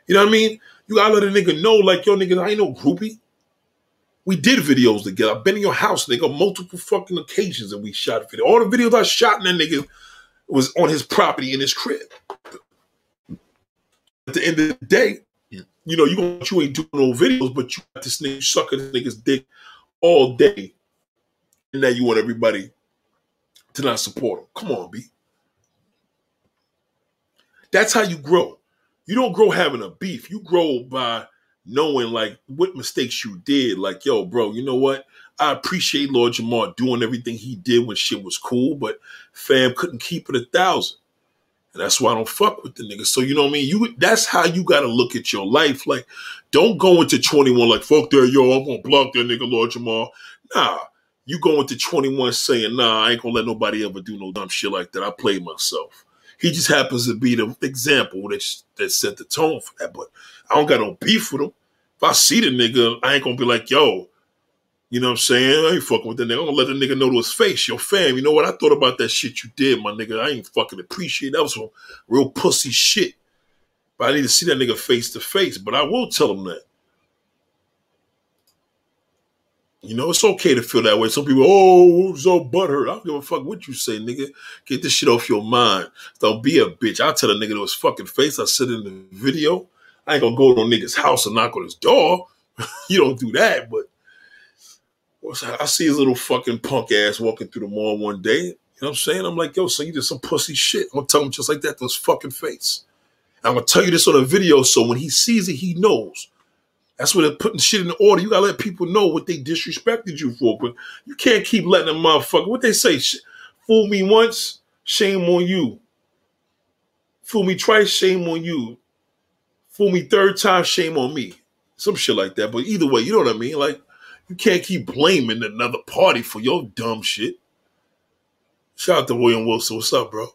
You know what I mean? You gotta let a nigga know, like, yo, nigga, I ain't no groupie. We did videos together. I've been in your house, nigga, multiple fucking occasions, and we shot video. All the videos I shot in that nigga was on his property in his crib. At the end of the day, you know, you going you ain't doing no videos, but you got this nigga sucking this nigga's dick all day, and now you want everybody to not support him. Come on, B. That's how you grow. You don't grow having a beef. You grow by knowing like what mistakes you did. Like, yo, bro, you know what? I appreciate Lord Jamar doing everything he did when shit was cool, but fam couldn't keep it a thousand. And that's why I don't fuck with the nigga. So you know what I mean? You that's how you gotta look at your life. Like, don't go into 21 like fuck that, yo, I'm gonna block that nigga Lord Jamar. Nah. You go into 21 saying, nah, I ain't gonna let nobody ever do no dumb shit like that. I played myself. He just happens to be the example that, that set the tone for that. But I don't got no beef with him. If I see the nigga, I ain't gonna be like, yo, you know what I'm saying? I ain't fucking with the nigga. I'm gonna let the nigga know to his face, yo, fam, you know what? I thought about that shit you did, my nigga. I ain't fucking appreciate that. was some real pussy shit. But I need to see that nigga face to face. But I will tell him that. You know, it's okay to feel that way. Some people, oh, so butthurt. I don't give a fuck what you say, nigga. Get this shit off your mind. Don't be a bitch. I'll tell a nigga to his fucking face. I said in the video. I ain't gonna go to a nigga's house and knock on his door. you don't do that, but I see his little fucking punk ass walking through the mall one day. You know what I'm saying? I'm like, yo, so you did some pussy shit. I'm gonna tell him just like that his fucking face. I'm gonna tell you this on a video so when he sees it, he knows. That's what they're putting shit in order. You gotta let people know what they disrespected you for. But you can't keep letting them motherfucker. What they say? Fool me once, shame on you. Fool me twice, shame on you. Fool me third time, shame on me. Some shit like that. But either way, you know what I mean? Like, you can't keep blaming another party for your dumb shit. Shout out to William Wilson. What's up, bro?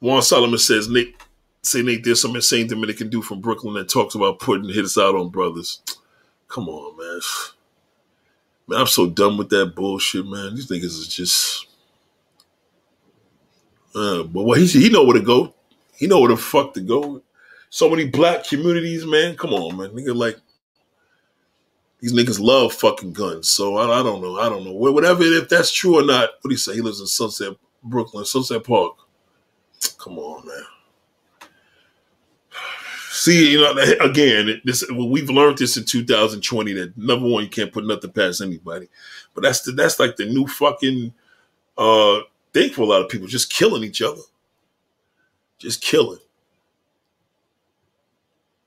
Juan Solomon says, Nick, say Nate, there's some insane Dominican dude from Brooklyn that talks about putting hits out on brothers. Come on, man. Man, I'm so done with that bullshit, man. These niggas is just. Uh, but what he he know where to go. He know where the fuck to go. So many black communities, man. Come on, man. Nigga, like these niggas love fucking guns. So I, I don't know. I don't know. Whatever, if that's true or not. What do you say? He lives in Sunset, Brooklyn, Sunset Park. Come on, man. See, you know, again, this we've learned this in 2020 that number one, you can't put nothing past anybody. But that's the, that's like the new fucking uh thing for a lot of people, just killing each other, just killing.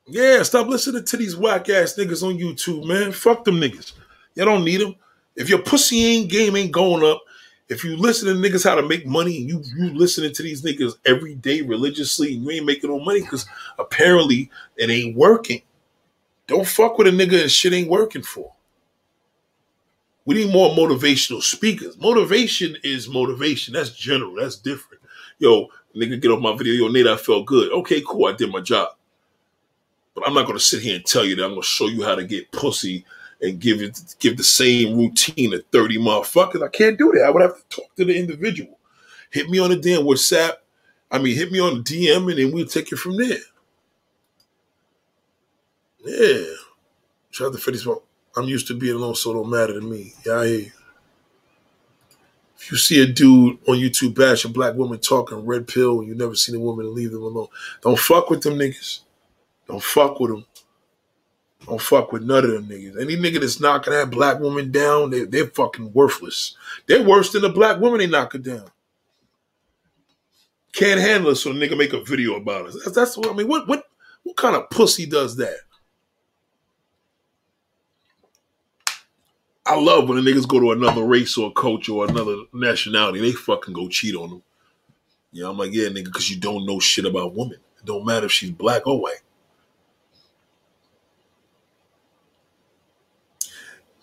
Yeah, stop listening to these whack ass niggas on YouTube, man. Fuck them niggas. You don't need them. If your pussy ain't game ain't going up, If you listen to niggas how to make money and you you listening to these niggas every day religiously and you ain't making no money because apparently it ain't working. Don't fuck with a nigga and shit ain't working for. We need more motivational speakers. Motivation is motivation. That's general. That's different. Yo, nigga, get off my video. Yo, Nate, I felt good. Okay, cool. I did my job. But I'm not gonna sit here and tell you that I'm gonna show you how to get pussy and give it give the same routine to 30 motherfuckers. I can't do that. I would have to talk to the individual. Hit me on the damn WhatsApp. I mean, hit me on the DM and then we'll take it from there. Yeah. Shout out to 50 Smoke. I'm used to being alone, so it don't matter to me. Yeah, I hear you. If you see a dude on YouTube bash a black woman talking red pill and you never seen a woman leave them alone, don't fuck with them niggas. Don't fuck with them. Don't fuck with none of them niggas. Any nigga that's knocking that black woman down, they, they're fucking worthless. They're worse than the black woman they knock her down. Can't handle it, so nigga make a video about us. That's, that's what I mean. What what what kind of pussy does that? I love when the niggas go to another race or culture or another nationality. They fucking go cheat on them. Yeah, I'm like, yeah, nigga, because you don't know shit about women. It don't matter if she's black or white.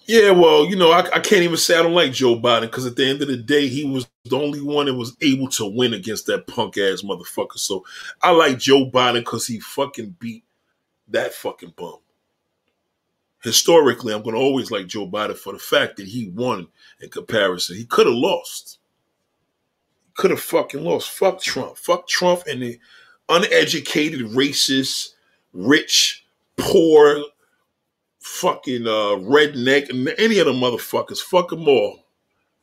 Yeah, well, you know, I, I, can't even say I don't like Joe Biden because at the end of the day, he was the only one that was able to win against that punk ass motherfucker. So I like Joe Biden because he fucking beat that fucking bum. Historically, I'm going to always like Joe Biden for the fact that he won in comparison. He could have lost. Could have fucking lost. Fuck Trump. Fuck Trump and the uneducated, racist, rich, poor, fucking uh, redneck, and any of the motherfuckers. Fuck them all.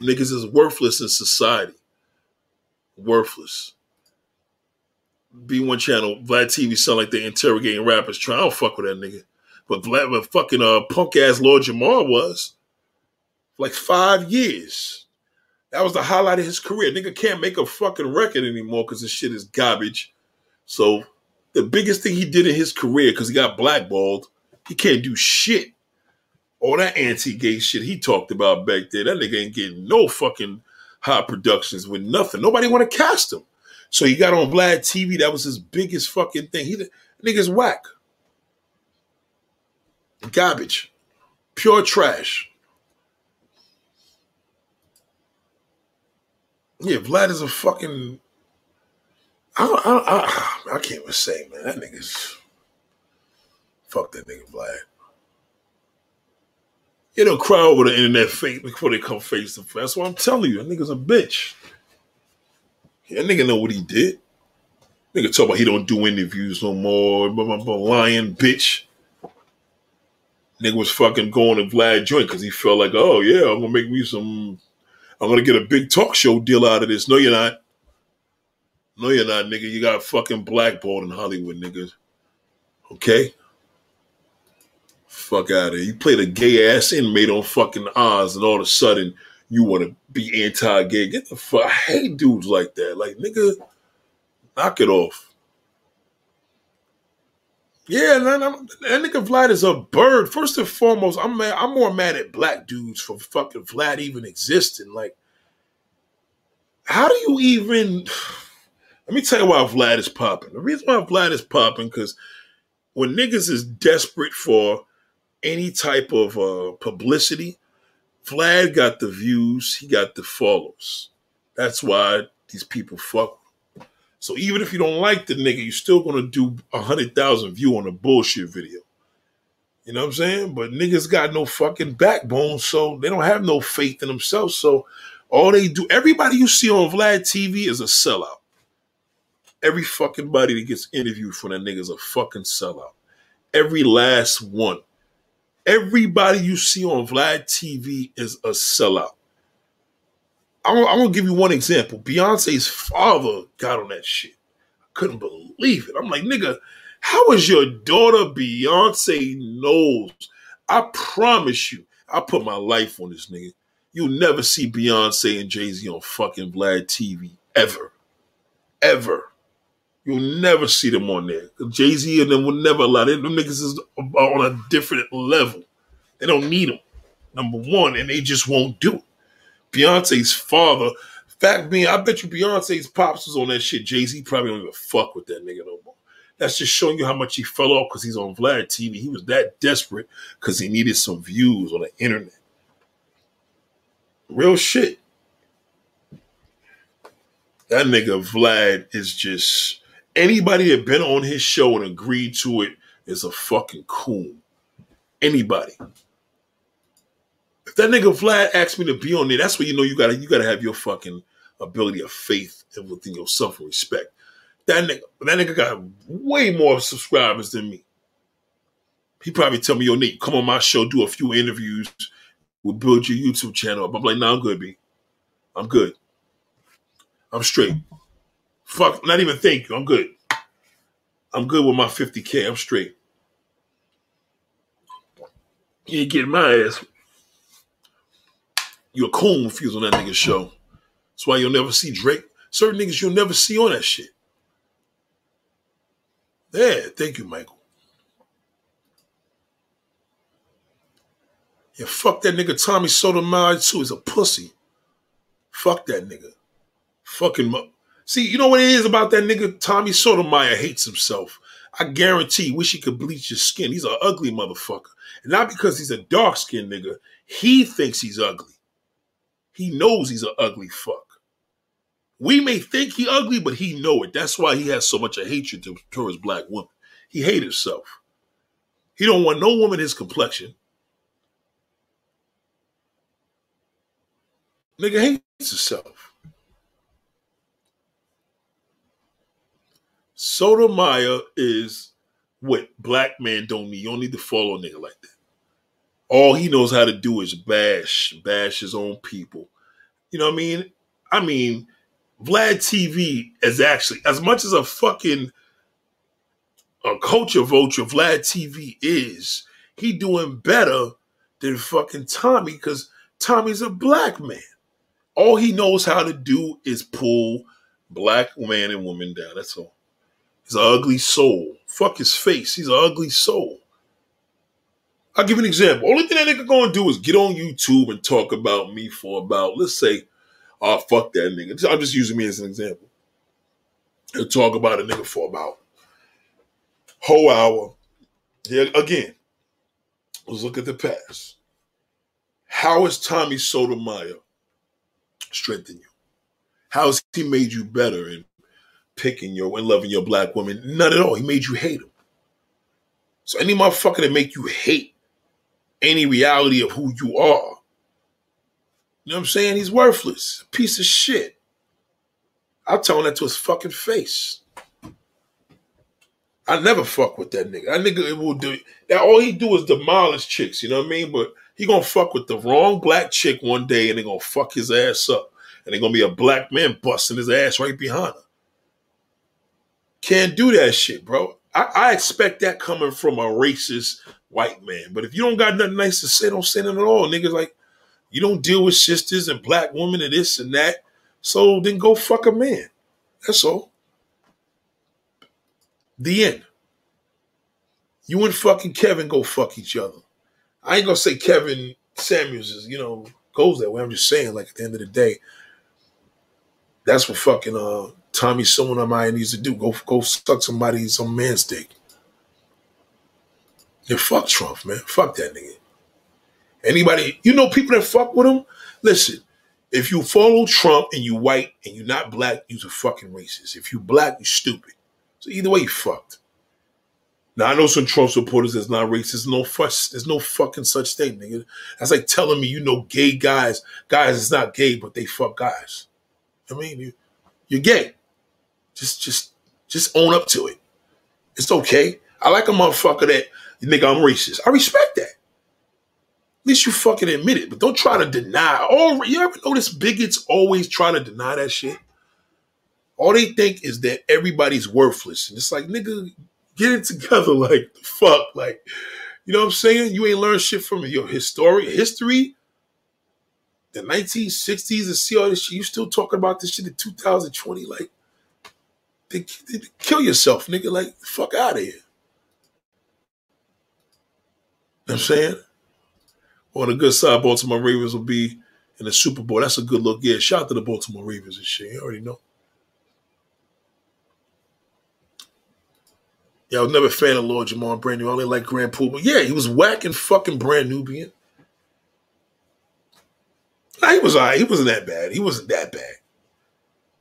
Niggas is worthless in society. Worthless. B1 channel, Vlad TV sound like they interrogating rappers. Try, I don't fuck with that nigga. But Vlad, but fucking uh, punk ass Lord Jamar was like five years. That was the highlight of his career. Nigga can't make a fucking record anymore because this shit is garbage. So the biggest thing he did in his career, because he got blackballed, he can't do shit. All that anti-gay shit he talked about back there, that nigga ain't getting no fucking hot productions with nothing. Nobody want to cast him. So he got on Vlad TV. That was his biggest fucking thing. He nigga's whack. Garbage. Pure trash. Yeah, Vlad is a fucking. I, I, I, I can't even say, man. That nigga's. Fuck that nigga Vlad. You know, cry over the internet fake before they come face to face. That's what I'm telling you. That nigga's a bitch. That nigga know what he did. Nigga talk about he don't do interviews no more. Blah, blah, blah, lying bitch. Nigga was fucking going to Vlad joint because he felt like, oh yeah, I'm gonna make me some. I'm gonna get a big talk show deal out of this. No, you're not. No, you're not, nigga. You got fucking blackballed in Hollywood, niggas. Okay fuck out of here. You played a gay ass inmate on fucking Oz, and all of a sudden you want to be anti-gay. Get the fuck. I hate dudes like that. Like nigga, knock it off. Yeah, man, that nigga Vlad is a bird. First and foremost, I'm mad, I'm more mad at black dudes for fucking Vlad even existing. Like, how do you even? Let me tell you why Vlad is popping. The reason why Vlad is popping because when niggas is desperate for any type of uh, publicity, Vlad got the views, he got the follows. That's why these people fuck. So even if you don't like the nigga, you're still gonna do a hundred thousand view on a bullshit video. You know what I'm saying? But niggas got no fucking backbone, so they don't have no faith in themselves. So all they do, everybody you see on Vlad TV is a sellout. Every fucking body that gets interviewed for that nigga is a fucking sellout. Every last one. Everybody you see on Vlad TV is a sellout. I'm, I'm gonna give you one example. Beyonce's father got on that shit. I couldn't believe it. I'm like, nigga, how is your daughter Beyonce knows? I promise you, I put my life on this nigga. You'll never see Beyonce and Jay Z on fucking Vlad TV ever, ever. You'll never see them on there. Jay Z and them will never allow them. Them niggas is on a different level. They don't need them. Number one, and they just won't do it. Beyonce's father. Fact being, I bet you Beyonce's pops was on that shit. Jay Z probably don't even fuck with that nigga no more. That's just showing you how much he fell off because he's on Vlad TV. He was that desperate because he needed some views on the internet. Real shit. That nigga Vlad is just anybody that been on his show and agreed to it is a fucking coon. Anybody. If that nigga Vlad asked me to be on there, that's where you know you gotta you gotta have your fucking ability of faith and within yourself and respect. That nigga, that nigga got way more subscribers than me. He probably tell me, yo, Nate, come on my show, do a few interviews, we'll build your YouTube channel up. I'm like, nah, I'm good, B. I'm good. I'm straight. Fuck, not even thank you. I'm good. I'm good with my 50K. I'm straight. You ain't getting my ass. You're a coon if on that nigga's show. That's why you'll never see Drake. Certain niggas you'll never see on that shit. Yeah, thank you, Michael. Yeah, fuck that nigga Tommy Sotomayor too. He's a pussy. Fuck that nigga. Fucking. Mo- See, you know what it is about that nigga? Tommy Sotomayor hates himself. I guarantee, wish he could bleach his skin. He's an ugly motherfucker. And not because he's a dark skinned nigga. He thinks he's ugly. He knows he's an ugly fuck. We may think he ugly, but he know it. That's why he has so much of hatred towards black women. He hate himself. He don't want no woman his complexion. Nigga hates himself. Sotomayor is what black man don't need. You don't need to follow a nigga like that. All he knows how to do is bash, bash his own people. You know what I mean? I mean, Vlad TV is actually as much as a fucking a culture vulture Vlad TV is, he doing better than fucking Tommy because Tommy's a black man. All he knows how to do is pull black man and woman down. That's all. He's an ugly soul. Fuck his face. He's an ugly soul. I'll give an example. Only thing that nigga gonna do is get on YouTube and talk about me for about, let's say, oh, fuck that nigga. I'm just using me as an example. He'll talk about a nigga for about whole hour. Yeah, again, let's look at the past. How has Tommy Sotomayor strengthened you? How has he made you better in picking your and loving your black woman? None at all. He made you hate him. So any motherfucker that make you hate any reality of who you are, you know what I'm saying? He's worthless. A piece of shit. I'll tell him that to his fucking face. I never fuck with that nigga. That nigga will do that. All he do is demolish chicks. You know what I mean? But he gonna fuck with the wrong black chick one day, and they gonna fuck his ass up, and they gonna be a black man busting his ass right behind her. Can't do that shit, bro. I, I expect that coming from a racist white man. But if you don't got nothing nice to say, don't say nothing at all. Niggas like you don't deal with sisters and black women and this and that. So then go fuck a man. That's all. The end. You and fucking Kevin go fuck each other. I ain't gonna say Kevin Samuels is, you know, goes that way. I'm just saying, like at the end of the day, that's what fucking uh Tommy Sotomayor needs to do. Go go suck somebody some man's dick. Yeah, fuck Trump, man. Fuck that nigga. Anybody, you know, people that fuck with him. Listen, if you follow Trump and you white and you're not black, you're a fucking racist. If you black, you stupid. So either way, you fucked. Now I know some Trump supporters that's not racist. No fuss. There's no fucking such thing, nigga. That's like telling me you know gay guys. Guys is not gay, but they fuck guys. I mean, you, you're gay. Just, just, just own up to it. It's okay. I like a motherfucker that you think I'm racist. I respect that. At least you fucking admit it, but don't try to deny. Oh, you ever notice bigots always try to deny that shit? All they think is that everybody's worthless. And it's like, nigga, get it together. Like, the fuck? Like, you know what I'm saying? You ain't learned shit from your history, history, the 1960s, and see all this shit. You still talking about this shit in 2020? Like, they, they, kill yourself, nigga. Like, fuck out of here. You know I'm saying? On the good side, Baltimore Ravens will be in the Super Bowl. That's a good look. Yeah, shout out to the Baltimore Ravens and shit. You already know. Yeah, I was never a fan of Lord Jamar Brand New. I only like Grand Puba, but yeah, he was whacking fucking Brand Nubian. Nah, he was alright. He wasn't that bad. He wasn't that bad.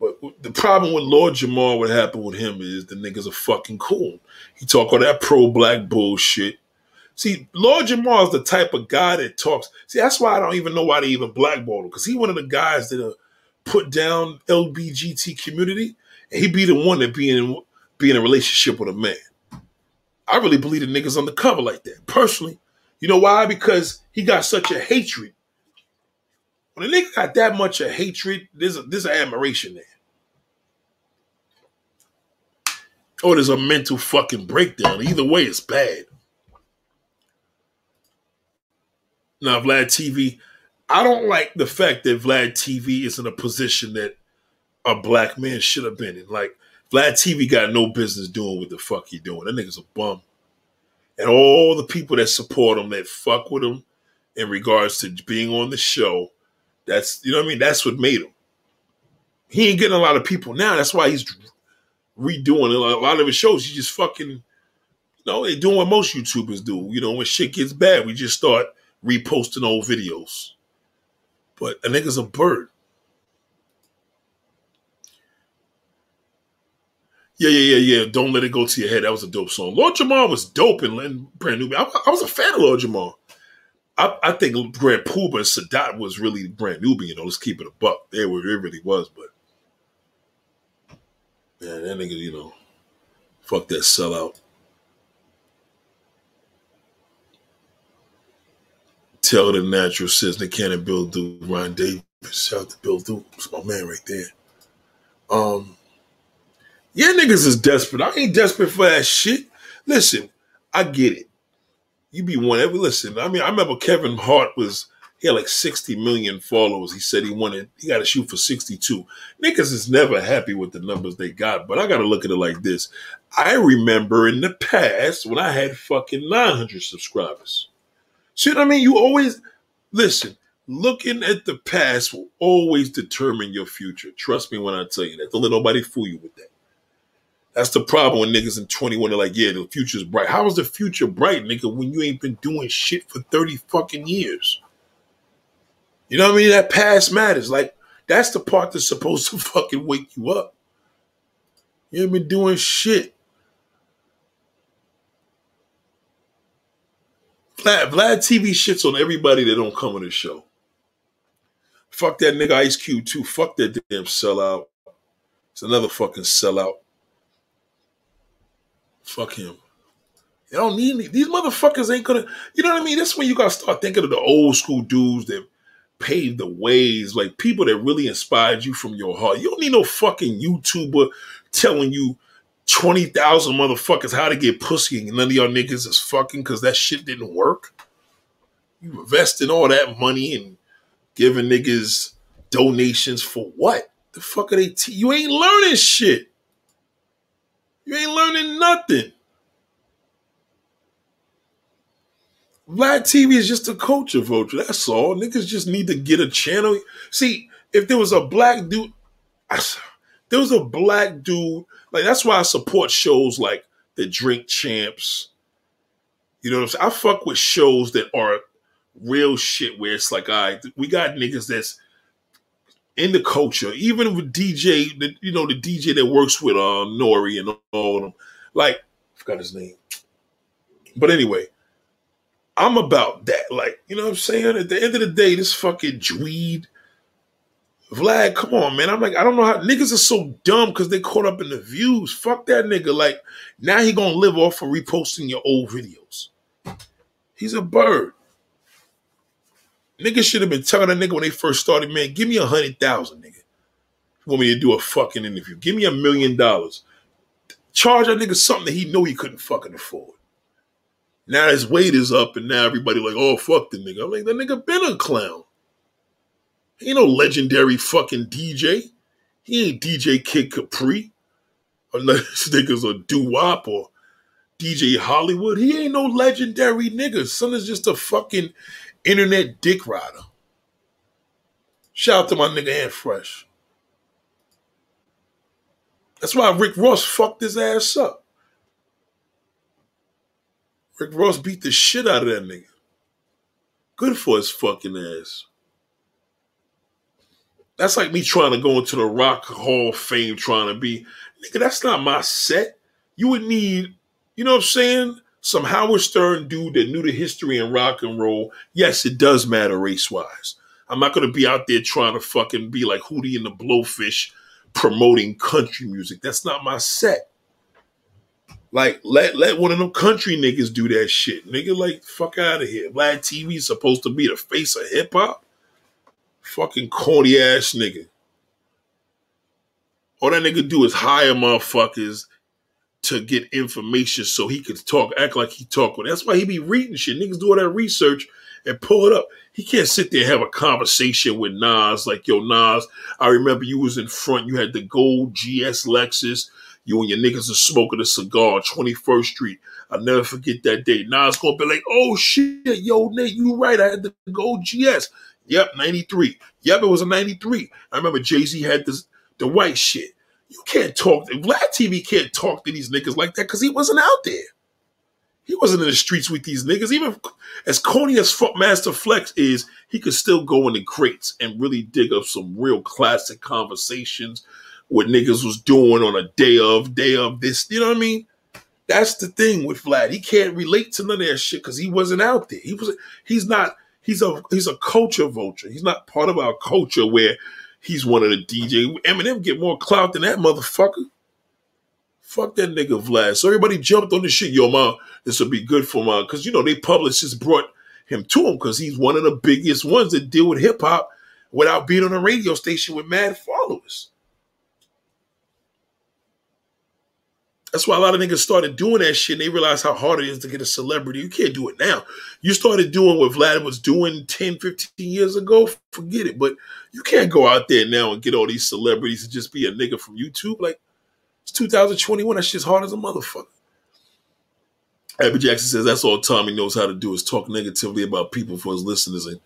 But the problem with Lord Jamar, what happened with him is the niggas are fucking cool. He talk all that pro black bullshit. See, Lord Jamar is the type of guy that talks. See, that's why I don't even know why they even blackball him because he one of the guys that are put down LBGT community, and he be the one that be in be in a relationship with a man. I really believe the niggas undercover like that. Personally, you know why? Because he got such a hatred. When a nigga got that much of hatred, there's a, there's an admiration there. Or there's a mental fucking breakdown. Either way, it's bad. Now, Vlad TV, I don't like the fact that Vlad TV is in a position that a black man should have been in. Like, Vlad TV got no business doing what the fuck he doing. That nigga's a bum. And all the people that support him, that fuck with him in regards to being on the show, that's, you know what I mean? That's what made him. He ain't getting a lot of people now. That's why he's redoing it. a lot of his shows. He just fucking, you know, they doing what most YouTubers do. You know, when shit gets bad, we just start reposting old videos. But a nigga's a bird. Yeah, yeah, yeah, yeah. Don't let it go to your head. That was a dope song. Lord Jamar was dope and brand new. I, I was a fan of Lord Jamar. I, I think Grand Puba and Sadat was really brand new. You know, let's keep it a buck. They were, it really was. But man, that nigga, you know, fuck that sellout. Tell the natural says they can't Bill Duke, Ryan Davis. Shout out to Bill Duke. It's my man right there. Um, yeah, niggas is desperate. I ain't desperate for that shit. Listen, I get it. You be one every listen. I mean, I remember Kevin Hart was he had like 60 million followers. He said he wanted he got to shoot for 62. Niggas is never happy with the numbers they got, but I got to look at it like this. I remember in the past when I had fucking 900 subscribers. See what I mean? You always listen. Looking at the past will always determine your future. Trust me when I tell you that. Don't let nobody fool you with that. That's the problem when niggas in 21 are like, yeah, the future's bright. How is the future bright, nigga, when you ain't been doing shit for 30 fucking years? You know what I mean? That past matters. Like, that's the part that's supposed to fucking wake you up. You ain't been doing shit. Vlad, Vlad TV shits on everybody that don't come on the show. Fuck that nigga Ice Cube too. Fuck that damn sellout. It's another fucking sellout. Fuck him. You don't need me. These motherfuckers ain't gonna. You know what I mean? That's when you gotta start thinking of the old school dudes that paved the ways, like people that really inspired you from your heart. You don't need no fucking YouTuber telling you 20,000 motherfuckers how to get pussy and none of y'all niggas is fucking because that shit didn't work. You investing all that money and giving niggas donations for what? The fuck are they? Te- you ain't learning shit. You ain't learning nothing. Vlad TV is just a culture vulture. That's all. Niggas just need to get a channel. See, if there was a black dude, there was a black dude. Like that's why I support shows like the Drink Champs. You know what I'm saying? I fuck with shows that are real shit where it's like, all right, we got niggas that's in the culture, even with DJ, the, you know, the DJ that works with uh Nori and all of them. Like, I forgot his name. But anyway, I'm about that. Like, you know what I'm saying? At the end of the day, this fucking Dweed, Vlad, come on, man. I'm like, I don't know how niggas are so dumb because they caught up in the views. Fuck that nigga. Like, now he gonna live off of reposting your old videos. He's a bird. Niggas should have been telling that nigga when they first started, man, give me a hundred thousand, nigga. You want me to do a fucking interview? Give me a million dollars. Charge that nigga something that he know he couldn't fucking afford. Now his weight is up, and now everybody like, oh fuck the nigga. I'm like, that nigga been a clown. He ain't no legendary fucking DJ. He ain't DJ Kid Capri. Unless niggas are doo wop or DJ Hollywood. He ain't no legendary nigga. Son is just a fucking internet dick rider. Shout out to my nigga Ant Fresh. That's why Rick Ross fucked his ass up. Rick Ross beat the shit out of that nigga. Good for his fucking ass. That's like me trying to go into the Rock Hall of Fame trying to be, nigga, that's not my set. You would need, you know what I'm saying? Some Howard Stern dude that knew the history in rock and roll. Yes, it does matter race wise. I'm not going to be out there trying to fucking be like Hootie and the Blowfish promoting country music. That's not my set. Like, let let one of them country niggas do that shit. Nigga, like, fuck out of here. Vlad TV is supposed to be the face of hip hop. Fucking corny ass nigga. All that nigga do is hire motherfuckers to get information so he could talk, act like he talk. That's why he be reading shit. Niggas do all that research and pull it up. He can't sit there and have a conversation with Nas like, yo, Nas, I remember you was in front. You had the gold GS Lexus. You and your niggas are smoking a cigar, 21st Street. I'll never forget that day. Now it's gonna be like, oh shit, yo, Nate, you right. I had to go GS. Yep, 93. Yep, it was a 93. I remember Jay-Z had this the white shit. You can't talk. Vlad TV can't talk to these niggas like that because he wasn't out there. He wasn't in the streets with these niggas. Even as corny as Master Flex is, he could still go in the crates and really dig up some real classic conversations. What niggas was doing on a day of, day of this. You know what I mean? That's the thing with Vlad. He can't relate to none of that shit because he wasn't out there. He was. He's not. He's a. He's a culture vulture. He's not part of our culture where he's one of the DJ. Eminem get more clout than that motherfucker. Fuck that nigga Vlad. So everybody jumped on the shit. Yo, ma, this will be good for my because you know they published publicists brought him to him because he's one of the biggest ones that deal with hip hop without being on a radio station with mad followers. That's why a lot of niggas started doing that shit and they realized how hard it is to get a celebrity. You can't do it now. You started doing what Vlad was doing 10, 15 years ago, forget it. But you can't go out there now and get all these celebrities and just be a nigga from YouTube. Like, it's 2021. That shit's hard as a motherfucker. Abby Jackson says that's all Tommy knows how to do is talk negatively about people for his listeners. And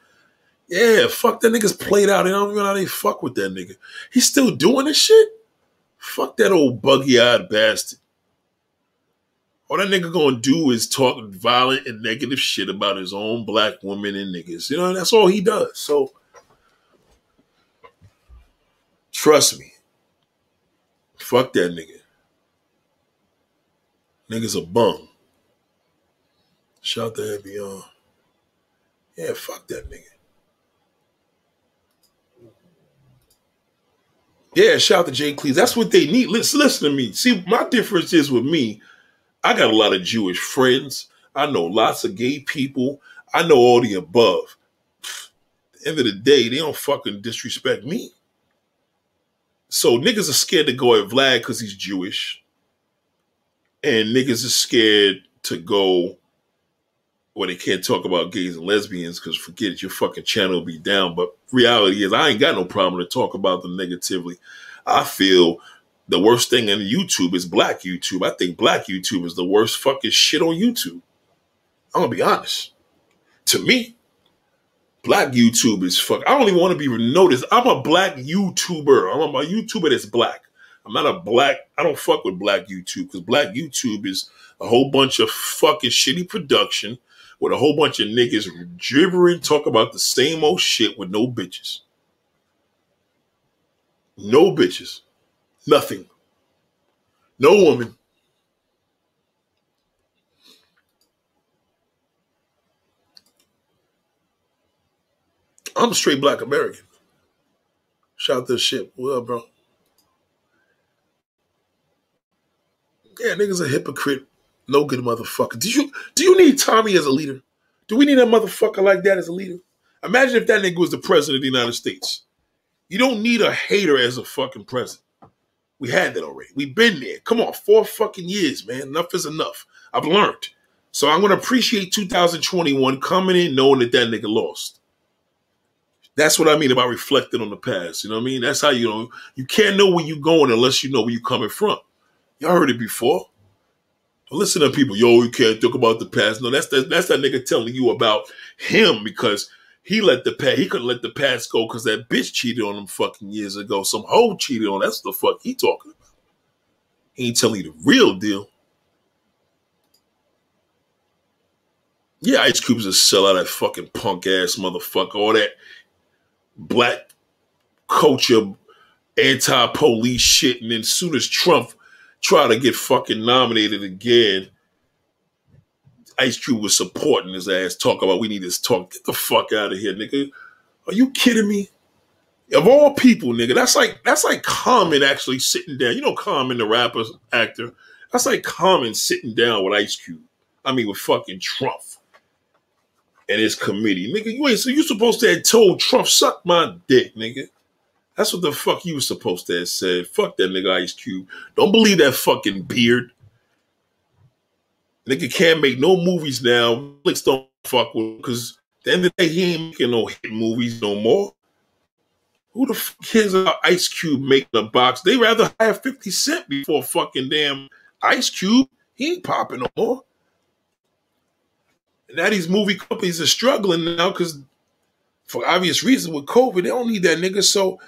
yeah, fuck that nigga's played out. I don't even know how they fuck with that nigga. He's still doing this shit. Fuck that old buggy eyed bastard. All that nigga gonna do is talk violent and negative shit about his own black women and niggas. You know, that's all he does. So trust me. Fuck that nigga. Nigga's a bum. Shout out to on. Yeah, fuck that nigga. Yeah, shout out to Jay Cleese. That's what they need. Listen, listen to me. See, my difference is with me, I got a lot of Jewish friends. I know lots of gay people. I know all the above. The end of the day, they don't fucking disrespect me. So niggas are scared to go at Vlad because he's Jewish. And niggas are scared to go where they can't talk about gays and lesbians because forget it, your fucking channel will be down. But reality is I ain't got no problem to talk about them negatively. I feel the worst thing in YouTube is black YouTube. I think black YouTube is the worst fucking shit on YouTube. I'm gonna be honest. To me, Black YouTube is fuck. I don't even want to be noticed. I'm a black YouTuber. I'm a YouTuber that's black. I'm not a black. I don't fuck with black YouTube because black YouTube is a whole bunch of fucking shitty production with a whole bunch of niggas gibbering, talk about the same old shit with no bitches. No bitches. Nothing. No woman. I'm a straight black American. Shout out to the shit. What up, bro? Yeah, niggas a hypocrite. No good motherfucker. Do you do you need Tommy as a leader? Do we need a motherfucker like that as a leader? Imagine if that nigga was the president of the United States. You don't need a hater as a fucking president. We had that already. We've been there. Come on, four fucking years, man. Enough is enough. I've learned. So I'm gonna appreciate 2021 coming in knowing that that nigga lost. That's what I mean about reflecting on the past. You know what I mean? That's how you know you can't know where you're going unless you know where you're coming from. Y'all heard it before. Listen to people, yo, you can't talk about the past. No, that's that, that's that nigga telling you about him because he let the past he couldn't let the past go because that bitch cheated on him fucking years ago. Some hoe cheated on. That's the fuck he talking about. He ain't telling you the real deal. Yeah, Ice Cube's a sellout, that fucking punk ass motherfucker. All that black culture, anti police shit. And then soon as Trump try to get fucking nominated again, Ice Cube was supporting his ass, talk about we need this talk. Get the fuck out of here, nigga. Are you kidding me? Of all people, nigga, that's like that's like Common actually sitting down. You know Common, the rapper actor. That's like Common sitting down with Ice Cube. I mean, with fucking Trump and his committee, nigga. You ain't so you supposed to have told Trump suck my dick, nigga. That's what the fuck you was supposed to have said. Fuck that nigga Ice Cube. Don't believe that fucking beard. Nigga can't make no movies now. Netflix don't fuck with because the end of the day, he ain't making no hit movies no more. Who the fuck cares about Ice Cube making a box? They rather have 50 Cent before fucking damn Ice Cube. He ain't popping no more. And now these movie companies are struggling now because for obvious reasons with COVID, they don't need that nigga. So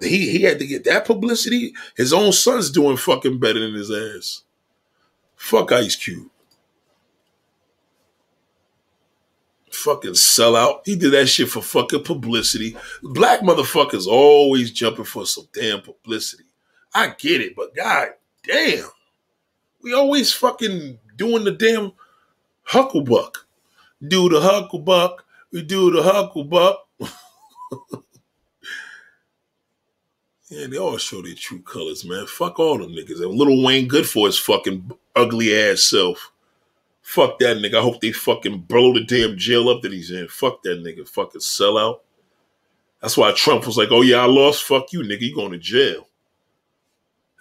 he, he had to get that publicity. His own son's doing fucking better than his ass. Fuck Ice Cube. Fucking sellout. He did that shit for fucking publicity. Black motherfuckers always jumping for some damn publicity. I get it, but god damn. We always fucking doing the damn hucklebuck. Do the hucklebuck. We do the hucklebuck. yeah, they all show their true colors, man. Fuck all them niggas. And Lil Wayne good for his fucking ugly ass self. Fuck that nigga. I hope they fucking blow the damn jail up that he's in. Fuck that nigga. Fucking sellout. That's why Trump was like, oh yeah, I lost. Fuck you, nigga. You going to jail.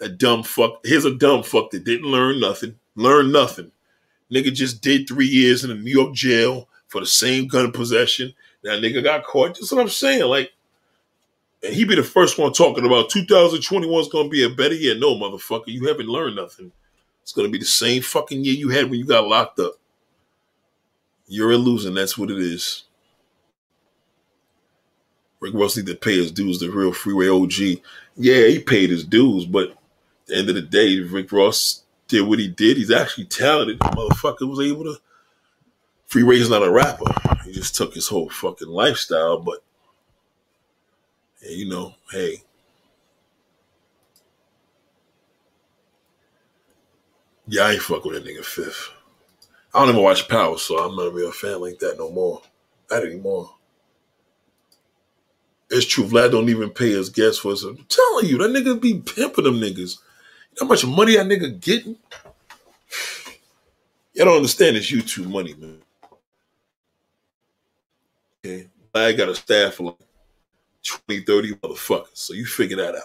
A dumb fuck. Here's a dumb fuck that didn't learn nothing. Learn nothing. Nigga just did three years in a New York jail for the same gun possession. That nigga got caught. That's what I'm saying. Like, and he be the first one talking about 2021 is gonna be a better year. No, motherfucker, you haven't learned nothing. It's going to be the same fucking year you had when you got locked up. You're a loser. That's what it is. Rick Ross need to pay his dues. The real freeway OG. Yeah, he paid his dues, but at the end of the day, Rick Ross did what he did. He's actually talented. The motherfucker was able to. Freeway's not a rapper. He just took his whole fucking lifestyle, but yeah, you know, hey, Yeah, I ain't fuck with that nigga fifth. I don't even watch Power, so I'm not a fan like that no more. Not anymore. It's true, Vlad don't even pay his guests for us. I'm telling you, that nigga be pimping them niggas. You know how much money that nigga getting? You don't understand this YouTube money, man. Okay. Vlad got a staff of like 20, 30 motherfuckers. So you figure that out.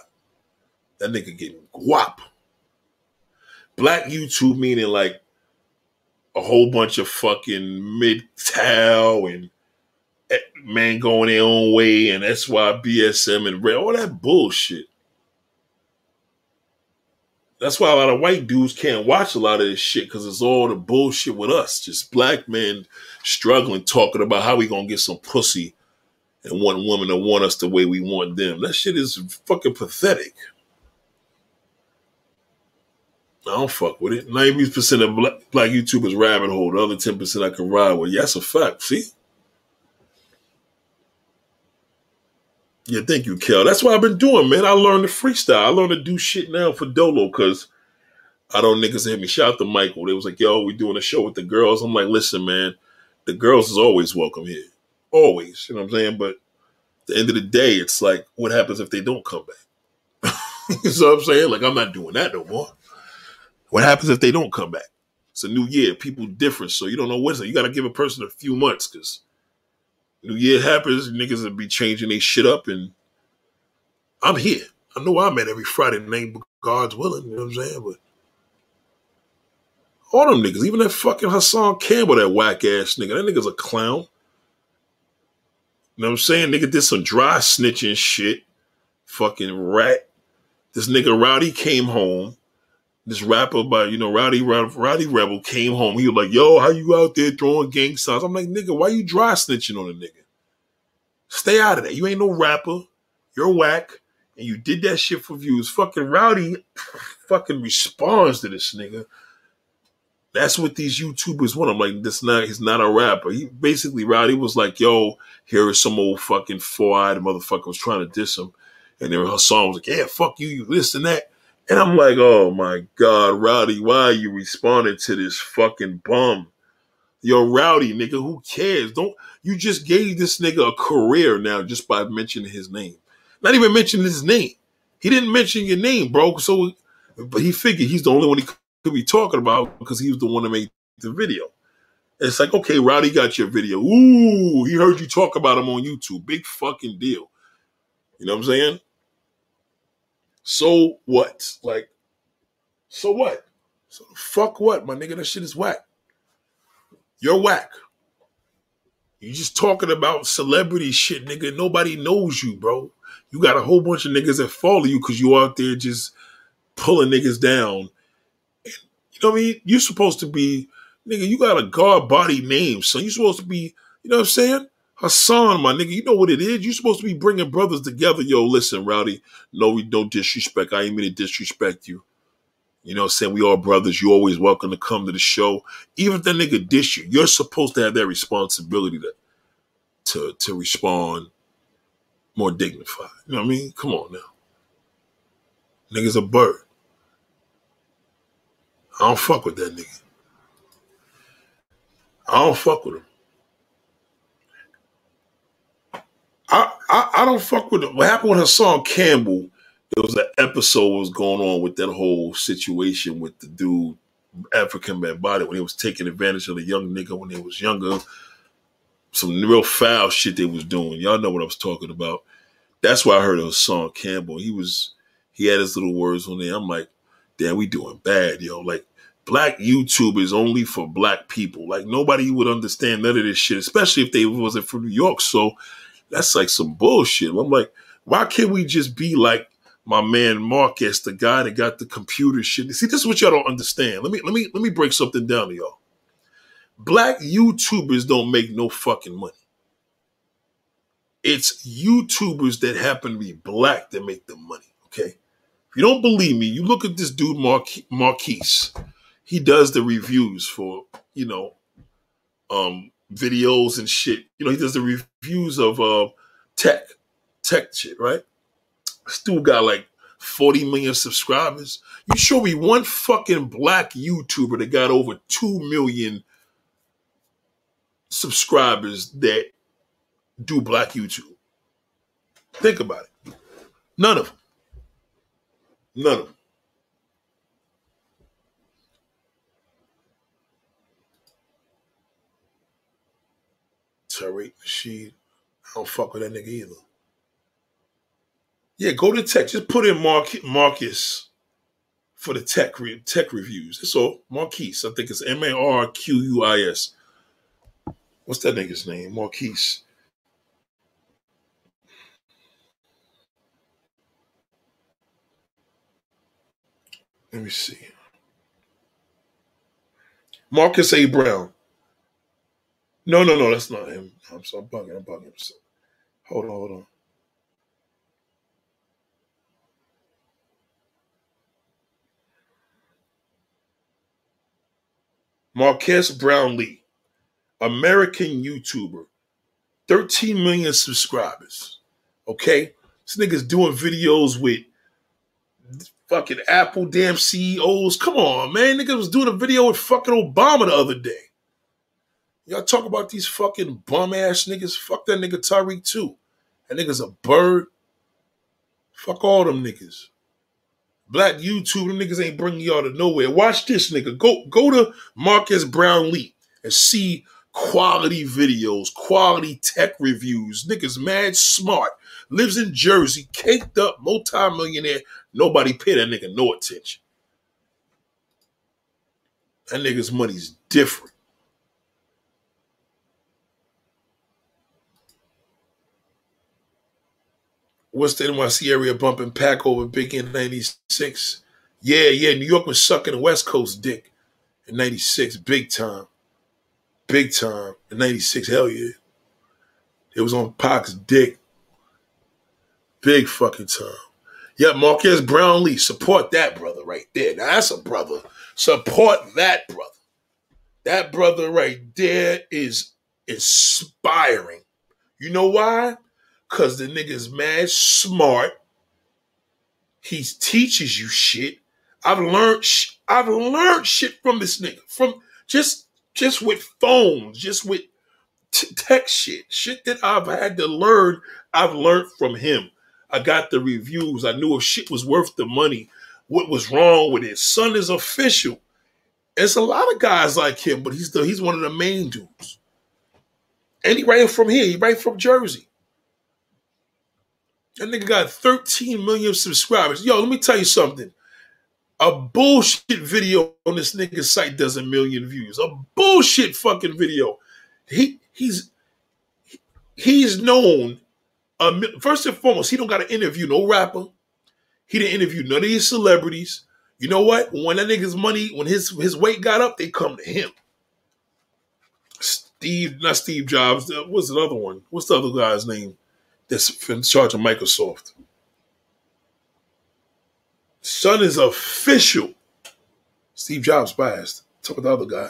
That nigga getting guap black YouTube meaning like a whole bunch of fucking MGTOW and eh, man going their own way and that's why BSM and all that bullshit. That's why a lot of white dudes can't watch a lot of this shit because it's all the bullshit with us. Just black men struggling, talking about how we gonna get some pussy and want women to want us the way we want them. That shit is fucking pathetic. I don't fuck with it. 90% of black, black YouTubers rabbit hole. The other 10% I can ride with. Yeah, that's a fact. See? Yeah, thank you, Kel. That's what I've been doing, man. I learned to freestyle. I learned to do shit now for Dolo because I don't niggas hit me. Shout out to Michael. They was like, yo, we doing a show with the girls. I'm like, listen, man, the girls is always welcome here. Always. You know what I'm saying? But at the end of the day, it's like, what happens if they don't come back? you know what I'm saying? Like, I'm not doing that no more. What happens if they don't come back? It's a new year. People different, so you don't know what's. You got to give a person a few months because new year happens. Niggas will be changing their shit up, and I'm here. I know I'm at every Friday night, but God's willing. You know what I'm saying? But all them niggas, even that fucking Hassan Campbell, that whack ass nigga, that nigga's a clown. You know what I'm saying? Nigga did some dry snitching shit. Fucking rat. This nigga Rowdy came home this rapper by you know Rowdy Rowdy Rebel came home. He was like, "Yo, how you out there throwing gang signs?" I'm like, "Nigga, why you dry snitching on a nigga? Stay out of that. You ain't no rapper. You're whack. And you did that shit for views. Fucking Rowdy fucking responds to this nigga. That's what these YouTubers want. I'm like, this not he's not a rapper. He basically Rowdy was like, yo, here is some old fucking four-eyed motherfucker was trying to diss him. And then Hassan was like, yeah, fuck you, you this and that. And I'm like, oh my God, Rowdy, why are you responding to this fucking bum? Yo, Rowdy, nigga, who cares? Don't you just gave this nigga a career now just by mentioning his name. Not even mentioning his name. He didn't mention your name, bro. So but he figured he's the only one he could be talking about because he was the one that made the video. It's like, okay, Rowdy got your video. Ooh, he heard you talk about him on YouTube. Big fucking deal. You know what I'm saying? So what? Like, so what? So fuck what, my nigga? That shit is whack. You're whack. You just talking about celebrity shit, nigga. Nobody knows you, bro. You got a whole bunch of niggas that follow you because you out there just pulling niggas down. And, you know what I mean? You're supposed to be, nigga, you got a guard body name, so you're supposed to be, you know what I'm saying? Hassan, my nigga, you know what it is. You're supposed to be bringing brothers together. Yo, listen, Rowdy, no, don't disrespect. I ain't mean to disrespect you. You know what I'm saying? We all brothers. You always welcome to come to the show. Even if that nigga dish you, you're supposed to have that responsibility to to to respond more dignified. You know what I mean? Come on now. Nigga's a bird. I don't fuck with that nigga. I don't fuck with him. I, I, I don't fuck with. What happened with Hassan Campbell? There was an episode was going on with that whole situation with the dude African man body when he was taking advantage of the young nigga when he was younger. Some real foul shit they was doing. Y'all know what I was talking about. That's why I heard Hassan Campbell. He was he had his little words on there. I'm like, damn, we doing bad, yo. Like black YouTube is only for black people. Like nobody would understand none of this shit, especially if they wasn't from New York. So that's like some bullshit. I'm like, why can't we just be like my man Marcus, the guy that got the computer shit? See, this is what y'all don't understand. Let me let me let me break something down to y'all. Black YouTubers don't make no fucking money. It's YouTubers that happen to be black that make the money. Okay. If you don't believe me, you look at this dude Marquise he does the reviews for you know um videos and shit. You know, he does the reviews of uh tech tech shit, right? Still got like 40 million subscribers. You show me one fucking black YouTuber that got over 2 million subscribers that do black YouTube. Think about it. None of them. None of them. Tariq Nasheed. I don't fuck with that nigga either. Yeah, go to tech. Just put in Mark Marcus for the tech re- tech reviews. That's all. Marquise. I think it's M A R Q U I S. What's that nigga's name? Marquise. Let me see. Marcus A. Brown. No, no, no, that's not him. I'm sorry, I'm bugging. I'm bugging. So, hold on, hold on. Marques Brownlee, American YouTuber, 13 million subscribers. Okay? This nigga's doing videos with fucking Apple damn CEOs. Come on, man. Nigga was doing a video with fucking Obama the other day. Y'all talk about these fucking bum ass niggas. Fuck that nigga Tariq too. That nigga's a bird. Fuck all them niggas. Black YouTube, them niggas ain't bringing y'all to nowhere. Watch this nigga. Go go to Marques Brownlee and see quality videos, quality tech reviews. Niggas mad smart. Lives in Jersey, caked up, multi-millionaire. Nobody pay that nigga no attention. That nigga's money's different. What's the NYC area bumping Pac over Big in 96? Yeah, yeah, New York was sucking the West Coast dick in 96, big time. Big time. In 96, hell yeah. It was on Pac's dick. Big fucking time. Yeah, Marques Brownlee, support that brother right there. Now that's a brother. Support that brother. That brother right there is inspiring. You know why? Cause the nigga's mad smart. He teaches you shit. I've learned sh- I've learned shit from this nigga. From just just with phones, just with t- text shit, shit that I've had to learn. I've learned from him. I got the reviews. I knew if shit was worth the money, what was wrong with it. Son is official. It's a lot of guys like him, but he's the he's one of the main dudes. And he right from here. He right from Jersey. That nigga got 13 million subscribers. Yo, let me tell you something. A bullshit video on this nigga's site does a million views. A bullshit fucking video. He he's he's known. Uh, first and foremost, he don't got to interview no rapper. He didn't interview none of these celebrities. You know what? When that nigga's money, when his his weight got up, they come to him. Steve, not Steve Jobs. What's the other one? What's the other guy's name? That's in charge of Microsoft. Son is official. Steve Jobs passed. Talk about the other guy.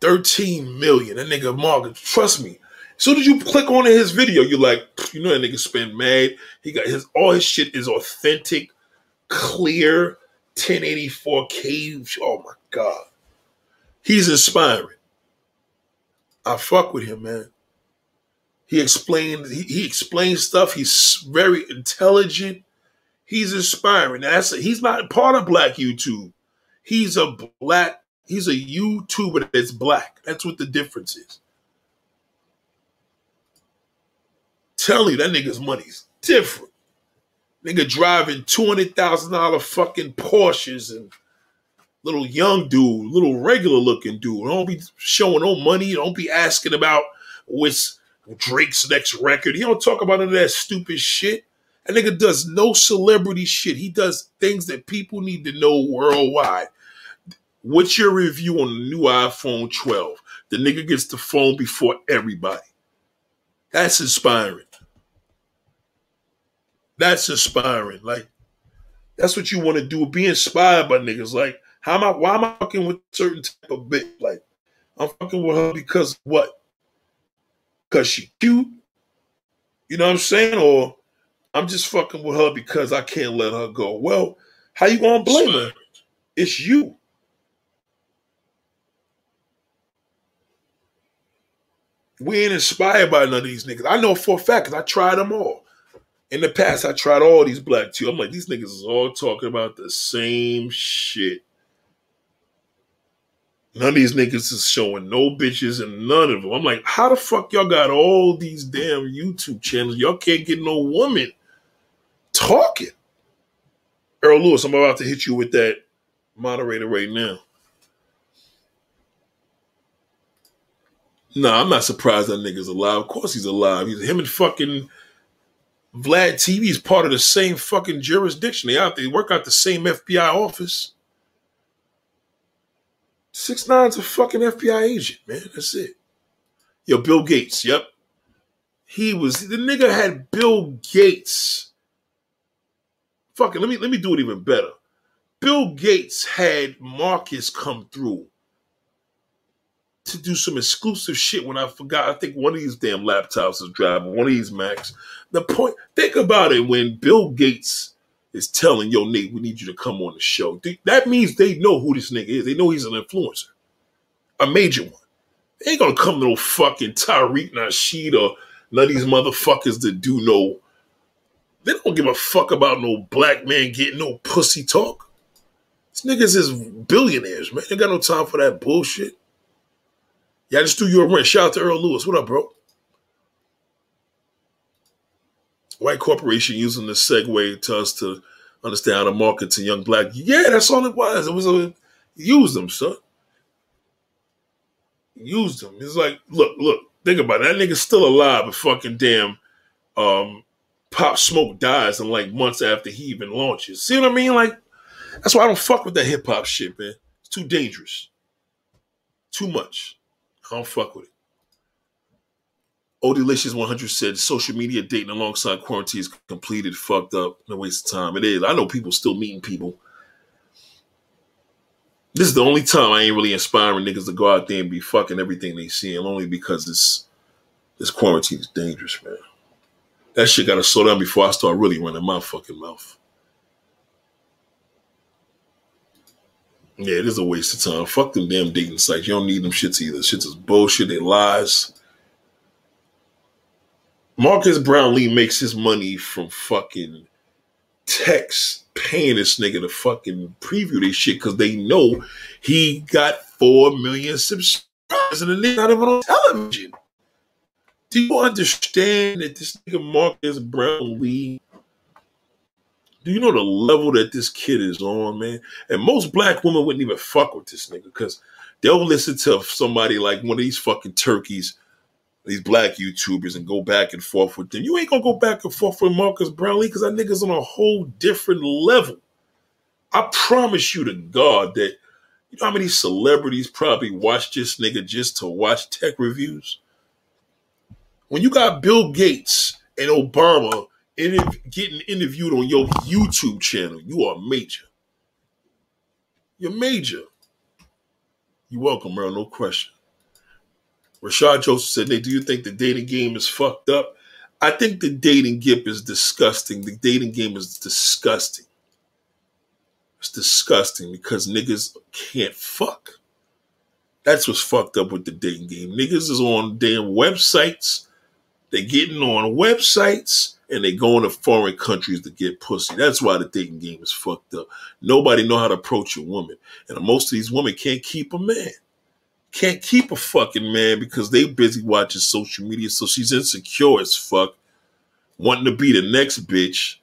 13 million. That nigga Mark, trust me. As soon as you click on his video, you're like, you know that nigga spend mad. He got his all his shit is authentic, clear, 1084K. Oh my God. He's inspiring. I fuck with him, man. He explained, he, he explains stuff. He's very intelligent. He's inspiring. That's a, he's not part of black YouTube. He's a black, he's a YouTuber that's black. That's what the difference is. Tell you that nigga's money's different. Nigga driving $200,000 fucking Porsches and little young dude, little regular looking dude. Don't be showing no money. Don't be asking about what's Drake's next record. He don't talk about none of that stupid shit. That nigga does no celebrity shit. He does things that people need to know worldwide. What's your review on the new iPhone 12? The nigga gets the phone before everybody. That's inspiring. That's inspiring. Like, that's what you want to do. Be inspired by niggas. Like, how am I? Why am I fucking with certain type of bitch? Like, I'm fucking with her because what? Because she cute. You know what I'm saying? Or I'm just fucking with her because I can't let her go. Well, how you gonna blame her? It's you. We ain't inspired by none of these niggas. I know for a fact because I tried them all. In the past, I tried all these black too. I'm like, these niggas is all talking about the same shit. None of these niggas is showing no bitches and none of them. I'm like, how the fuck y'all got all these damn YouTube channels? Y'all can't get no woman talking. Earl Lewis, I'm about to hit you with that moderator right now. No, nah, I'm not surprised that nigga's alive. Of course he's alive. He's him and fucking Vlad TV is part of the same fucking jurisdiction. They out they work out the same FBI office. Six Nine's a fucking FBI agent, man. That's it. Yo, Bill Gates. Yep. He was the nigga had Bill Gates. Fucking let me let me do it even better. Bill Gates had Marcus come through to do some exclusive shit when I forgot. I think one of these damn laptops is driving, one of these Macs. The point, think about it when Bill Gates is telling, yo, Nate, we need you to come on the show. That means they know who this nigga is. They know he's an influencer, a major one. They ain't gonna come to no fucking Tariq Nasheed or none of these motherfuckers that do no. They don't give a fuck about no black man getting no pussy talk. These niggas is billionaires, man. They got no time for that bullshit. Yeah, I just threw you a rent. Shout out to Earl Lewis. What up, bro? White corporation using the segue to us to understand how to market to young black. Yeah, that's all it was. It was a use them, son. Use them. It's like, look, look, think about it. That nigga's still alive, but fucking damn, um, Pop Smoke dies in like months after he even launches. See what I mean? Like, that's why I don't fuck with that hip hop shit, man. It's too dangerous. Too much. I don't fuck with it. O Delicious 100 said social media dating alongside quarantine is completed, fucked up, no waste of time. It is. I know people still meeting people. This is the only time I ain't really inspiring niggas to go out there and be fucking everything they see, and only because this this quarantine is dangerous, man. That shit gotta slow down before I start really running my fucking mouth. Yeah, it is a waste of time. Fuck them damn dating sites. You don't need them shits either. Shits is bullshit. They lies. Marques Brownlee makes his money from fucking text paying this nigga to fucking preview this shit because they know he got four million subscribers and the nigga not even on television. Do you understand that this nigga Marques Brownlee do you know the level that this kid is on, man? And most black women wouldn't even fuck with this nigga because they'll listen to somebody like one of these fucking turkeys, these black YouTubers, and go back and forth with them. You ain't gonna go back and forth with Marques Brownlee because that nigga's on a whole different level. I promise you to God that you know how many celebrities probably watch this nigga just to watch tech reviews? When you got Bill Gates and Obama getting interviewed on your YouTube channel, you are major. You're major. You're welcome, bro. No question. Rashad Joseph said, Nate, do you think the dating game is fucked up? I think the dating game is disgusting. The dating game is disgusting. It's disgusting because niggas can't fuck. That's what's fucked up with the dating game. Niggas is on damn websites. They're getting on websites and they're going to foreign countries to get pussy. That's why the dating game is fucked up. Nobody know how to approach a woman. And most of these women can't keep a man. Can't keep a fucking man because they busy watching social media. So she's insecure as fuck, wanting to be the next bitch.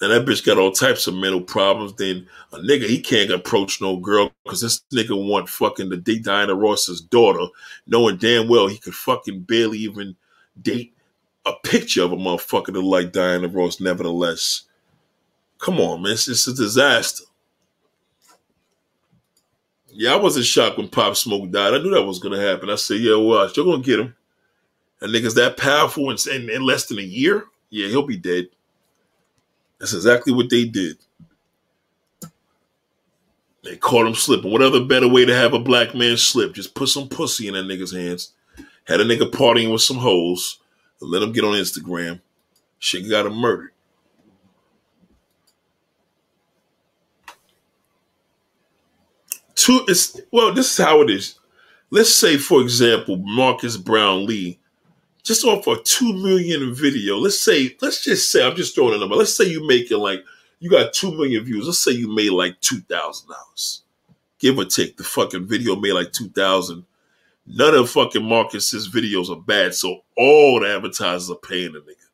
And that bitch got all types of mental problems. Then a nigga, he can't approach no girl because this nigga want fucking the Diana Ross's daughter, knowing damn well he could fucking barely even date a picture of a motherfucker that like Diana Ross, nevertheless. Come on, man. It's, it's a disaster. Yeah, I wasn't shocked when Pop Smoke died. I knew that was gonna happen. I said, yeah, watch, you're gonna get him. And niggas that powerful in, in, in less than a year, yeah, he'll be dead. That's exactly what they did. They caught him slipping. What other better way to have a black man slip? Just put some pussy in that nigga's hands. Had a nigga partying with some hoes let him get on Instagram. Shit got him murdered. Two well, this is how it is. Let's say, for example, Marques Brownlee, just off a two million video. Let's say, let's just say, I'm just throwing a number. Let's say you making like you got two million views. Let's say you made like two thousand dollars, give or take. The fucking video made like two thousand. None of fucking Marcus's videos are bad, so all the advertisers are paying the nigga.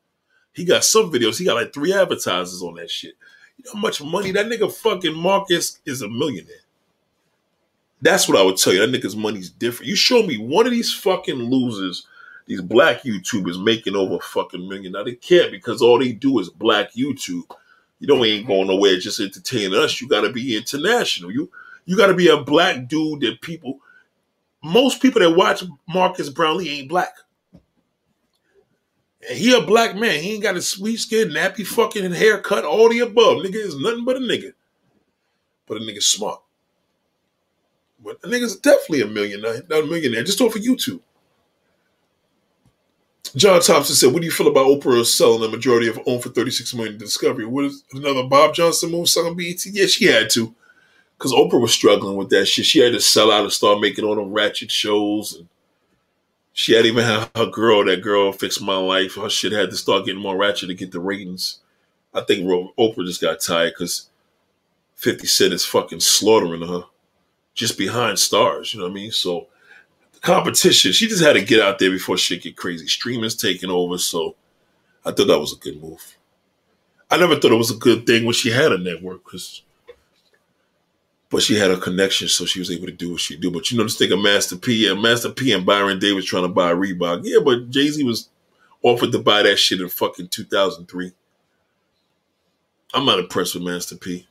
He got some videos, he got like three advertisers on that shit. You know how much money that nigga fucking Marcus is a millionaire. That's what I would tell you. That nigga's money's different. You show me one of these fucking losers, these black YouTubers making over a fucking million. Now they can't because all they do is black YouTube. You know, we ain't going nowhere just entertaining us. You gotta be international. You you gotta be a black dude that people most people that watch Marques Brownlee ain't black. And he a black man. He ain't got a sweet skin, nappy fucking haircut, all the above. Nigga is nothing but a nigga. But a nigga smart. But a nigga's definitely a millionaire, not a millionaire. Just it for YouTube. John Thompson said, What do you feel about Oprah selling the majority of own for 36 million to Discovery? What is another Bob Johnson move selling BET? Yeah, she had to because Oprah was struggling with that shit. She had to sell out and start making all them ratchet shows. And she had even had her girl, that girl fixed my life. Her shit had to start getting more ratchet to get the ratings. I think Oprah just got tired because 50 Cent is fucking slaughtering her just behind Starz. You know what I mean? So the competition, she just had to get out there before shit get crazy. Streaming's taking over. So I thought that was a good move. I never thought it was a good thing when she had a network because but she had a connection, so she was able to do what she do. But you know, this thing of Master P, and Master P and Baron Davis trying to buy Reebok. Yeah, but Jay Z was offered to buy that shit in fucking 2003. I'm not impressed with Master P.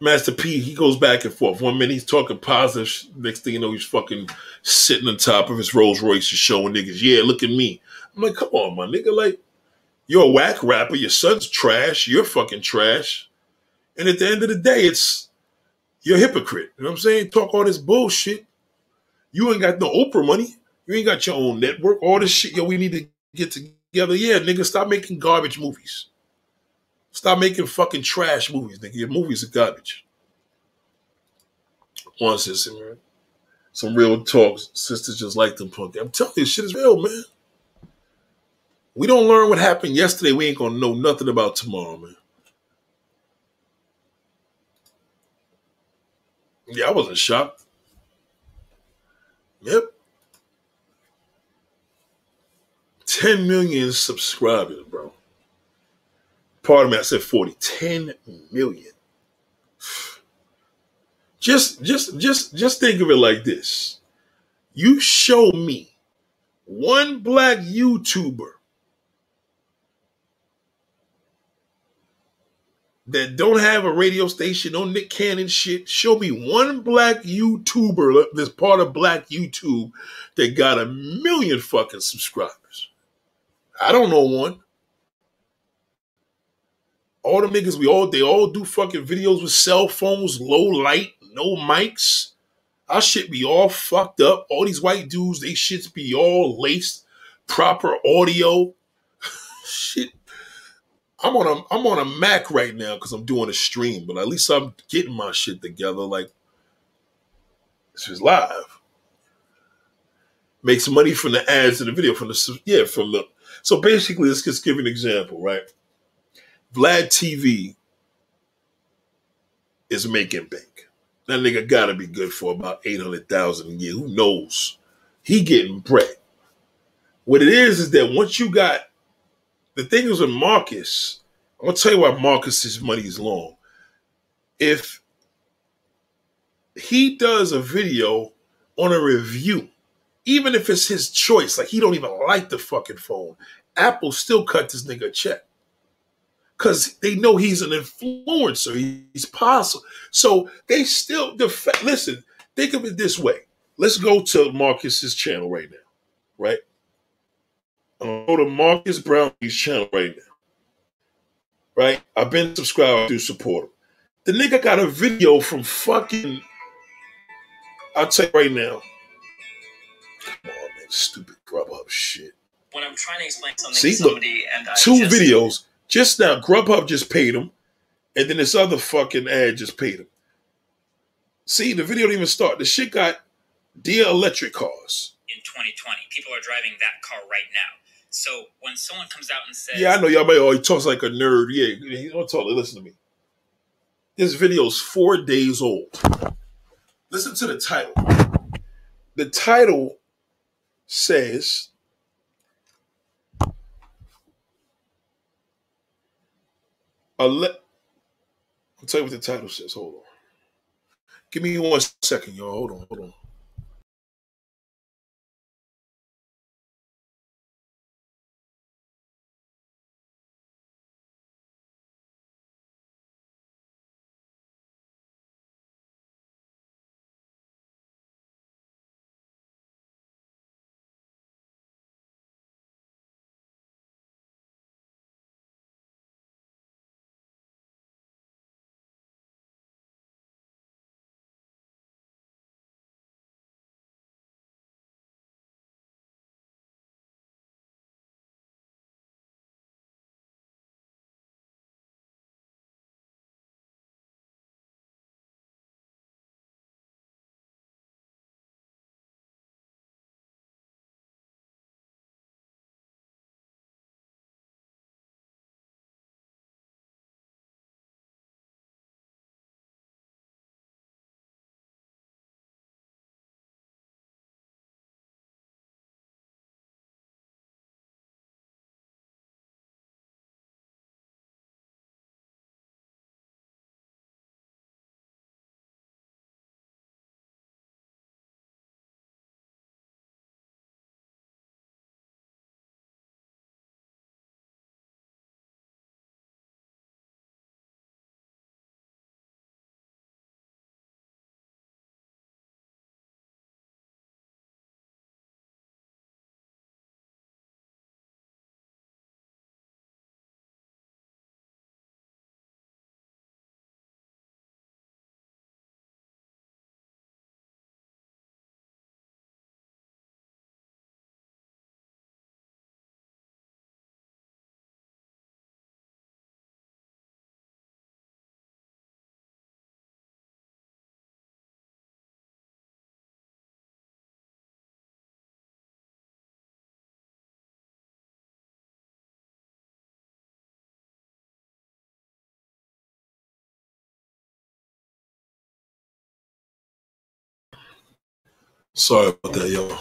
Master P, he goes back and forth. One minute he's talking positive. Next thing you know, he's fucking sitting on top of his Rolls Royce and showing niggas, yeah, look at me. I'm like, come on, my nigga. Like, you're a whack rapper. Your son's trash. You're fucking trash. And at the end of the day, it's you're a hypocrite. You know what I'm saying? Talk all this bullshit. You ain't got no Oprah money. You ain't got your own network. All this shit, yo, we need to get together. Yeah, nigga, stop making garbage movies. Stop making fucking trash movies, nigga. Your movies are garbage. One sister, man. Some real talks. Sisters just like them punk. I'm telling you, shit is real, man. We don't learn what happened yesterday. We ain't gonna know nothing about tomorrow, man. Yeah, I wasn't shocked. Yep. 10 million subscribers, bro. Pardon me, I said 40. 10 million. Just just just just think of it like this. You show me one black YouTuber that don't have a radio station, on Nick Cannon shit. Show me one black YouTuber that's part of black YouTube that got a million fucking subscribers. I don't know one. All the niggas, we all they all do fucking videos with cell phones, low light, no mics. Our shit be all fucked up. All these white dudes, they shits be all laced, proper audio. shit I'm on a I'm on a Mac right now because I'm doing a stream, but at least I'm getting my shit together. Like this is live. Makes money from the ads in the video from the yeah from the so basically let's just give an example, right? Vlad TV is making bank. That nigga gotta be good for about eight hundred thousand a year. Who knows? He getting bread. What it is is that once you got the thing is with Marcus, I'm gonna tell you why Marcus's money is long. If he does a video on a review, even if it's his choice, like he don't even like the fucking phone, Apple still cut this nigga a check. Cause they know he's an influencer, he's possible. So they still def- listen. Think of it this way. Let's go to Marcus's channel right now, right? I'm gonna go to Marques Brownlee's channel right now. Right? I've been subscribed to support him. The nigga got a video from fucking I'll tell you right now. Come on, man, stupid Grubhub shit. When I'm trying to explain something See, to somebody look, and I two just, videos. Just now, Grubhub just paid him, and then this other fucking ad just paid him. See, the video didn't even start. The shit got dear electric cars. in 2020, people are driving that car right now. So when someone comes out and says, Yeah, I know y'all may oh he talks like a nerd. Yeah, he don't talk. Listen to me. This video's four days old. Listen to the title. The title says ele- I'll tell you what the title says. Hold on. Give me one second, y'all. Hold on, hold on. Sorry about that, y'all.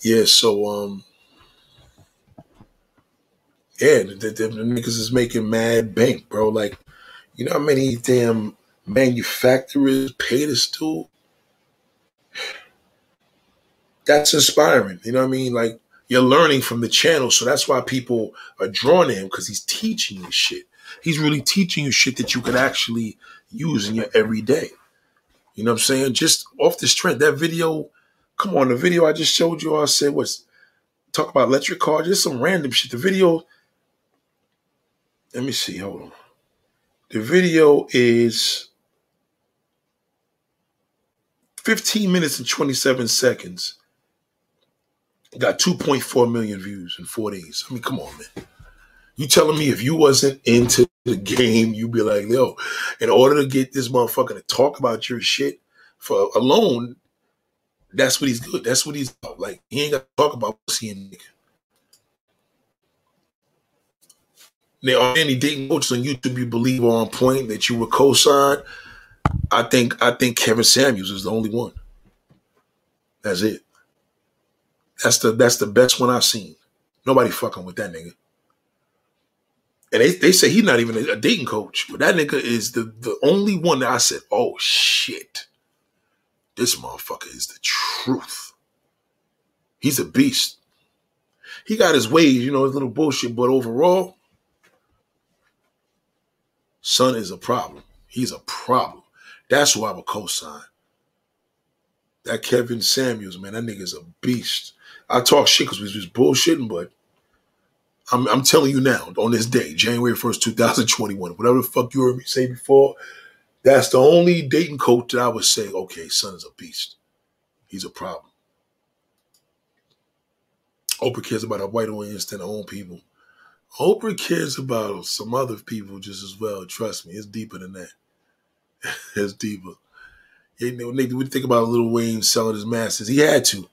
Yeah, so um, yeah, the, the, the niggas is making mad bank, bro. Like, you know how many damn manufacturers pay this dude? That's inspiring. You know what I mean? Like, you're learning from the channel, so that's why people are drawn to him because he's teaching you shit. He's really teaching you shit that you could actually use in your everyday. You know what I'm saying? Just off the strength, that video. Come on, the video I just showed you. I said was talk about electric car, just some random shit. The video. Let me see. Hold on. The video is 15 minutes and 27 seconds. Got 2.4 million views in four days. I mean, come on, man. You telling me if you wasn't into the game, you'd be like, yo, in order to get this motherfucker to talk about your shit for alone, that's what he's good. That's what he's about. Like, he ain't got to talk about pussy and nigga. Now, are any dating coaches on YouTube you believe are on point that you would co-sign? I think I think Kevin Samuels is the only one. That's it. That's the that's the best one I've seen. Nobody fucking with that nigga. And they, they say he's not even a dating coach, but that nigga is the, the only one that I said, oh shit. This motherfucker is the truth. He's a beast. He got his ways, you know, his little bullshit, but overall, son is a problem. He's a problem. That's who I would co-sign. That Kevin Samuels, man, that nigga's a beast. I talk shit because we was bullshitting, but I'm, I'm telling you now, on this day, January 1st, 2021, whatever the fuck you heard me say before, that's the only Dayton coach that I would say, okay, son is a beast. He's a problem. Oprah cares about a white audience than her own people. Oprah cares about some other people just as well. Trust me, it's deeper than that. it's deeper. You know, we think about Lil Wayne selling his masters, he had to.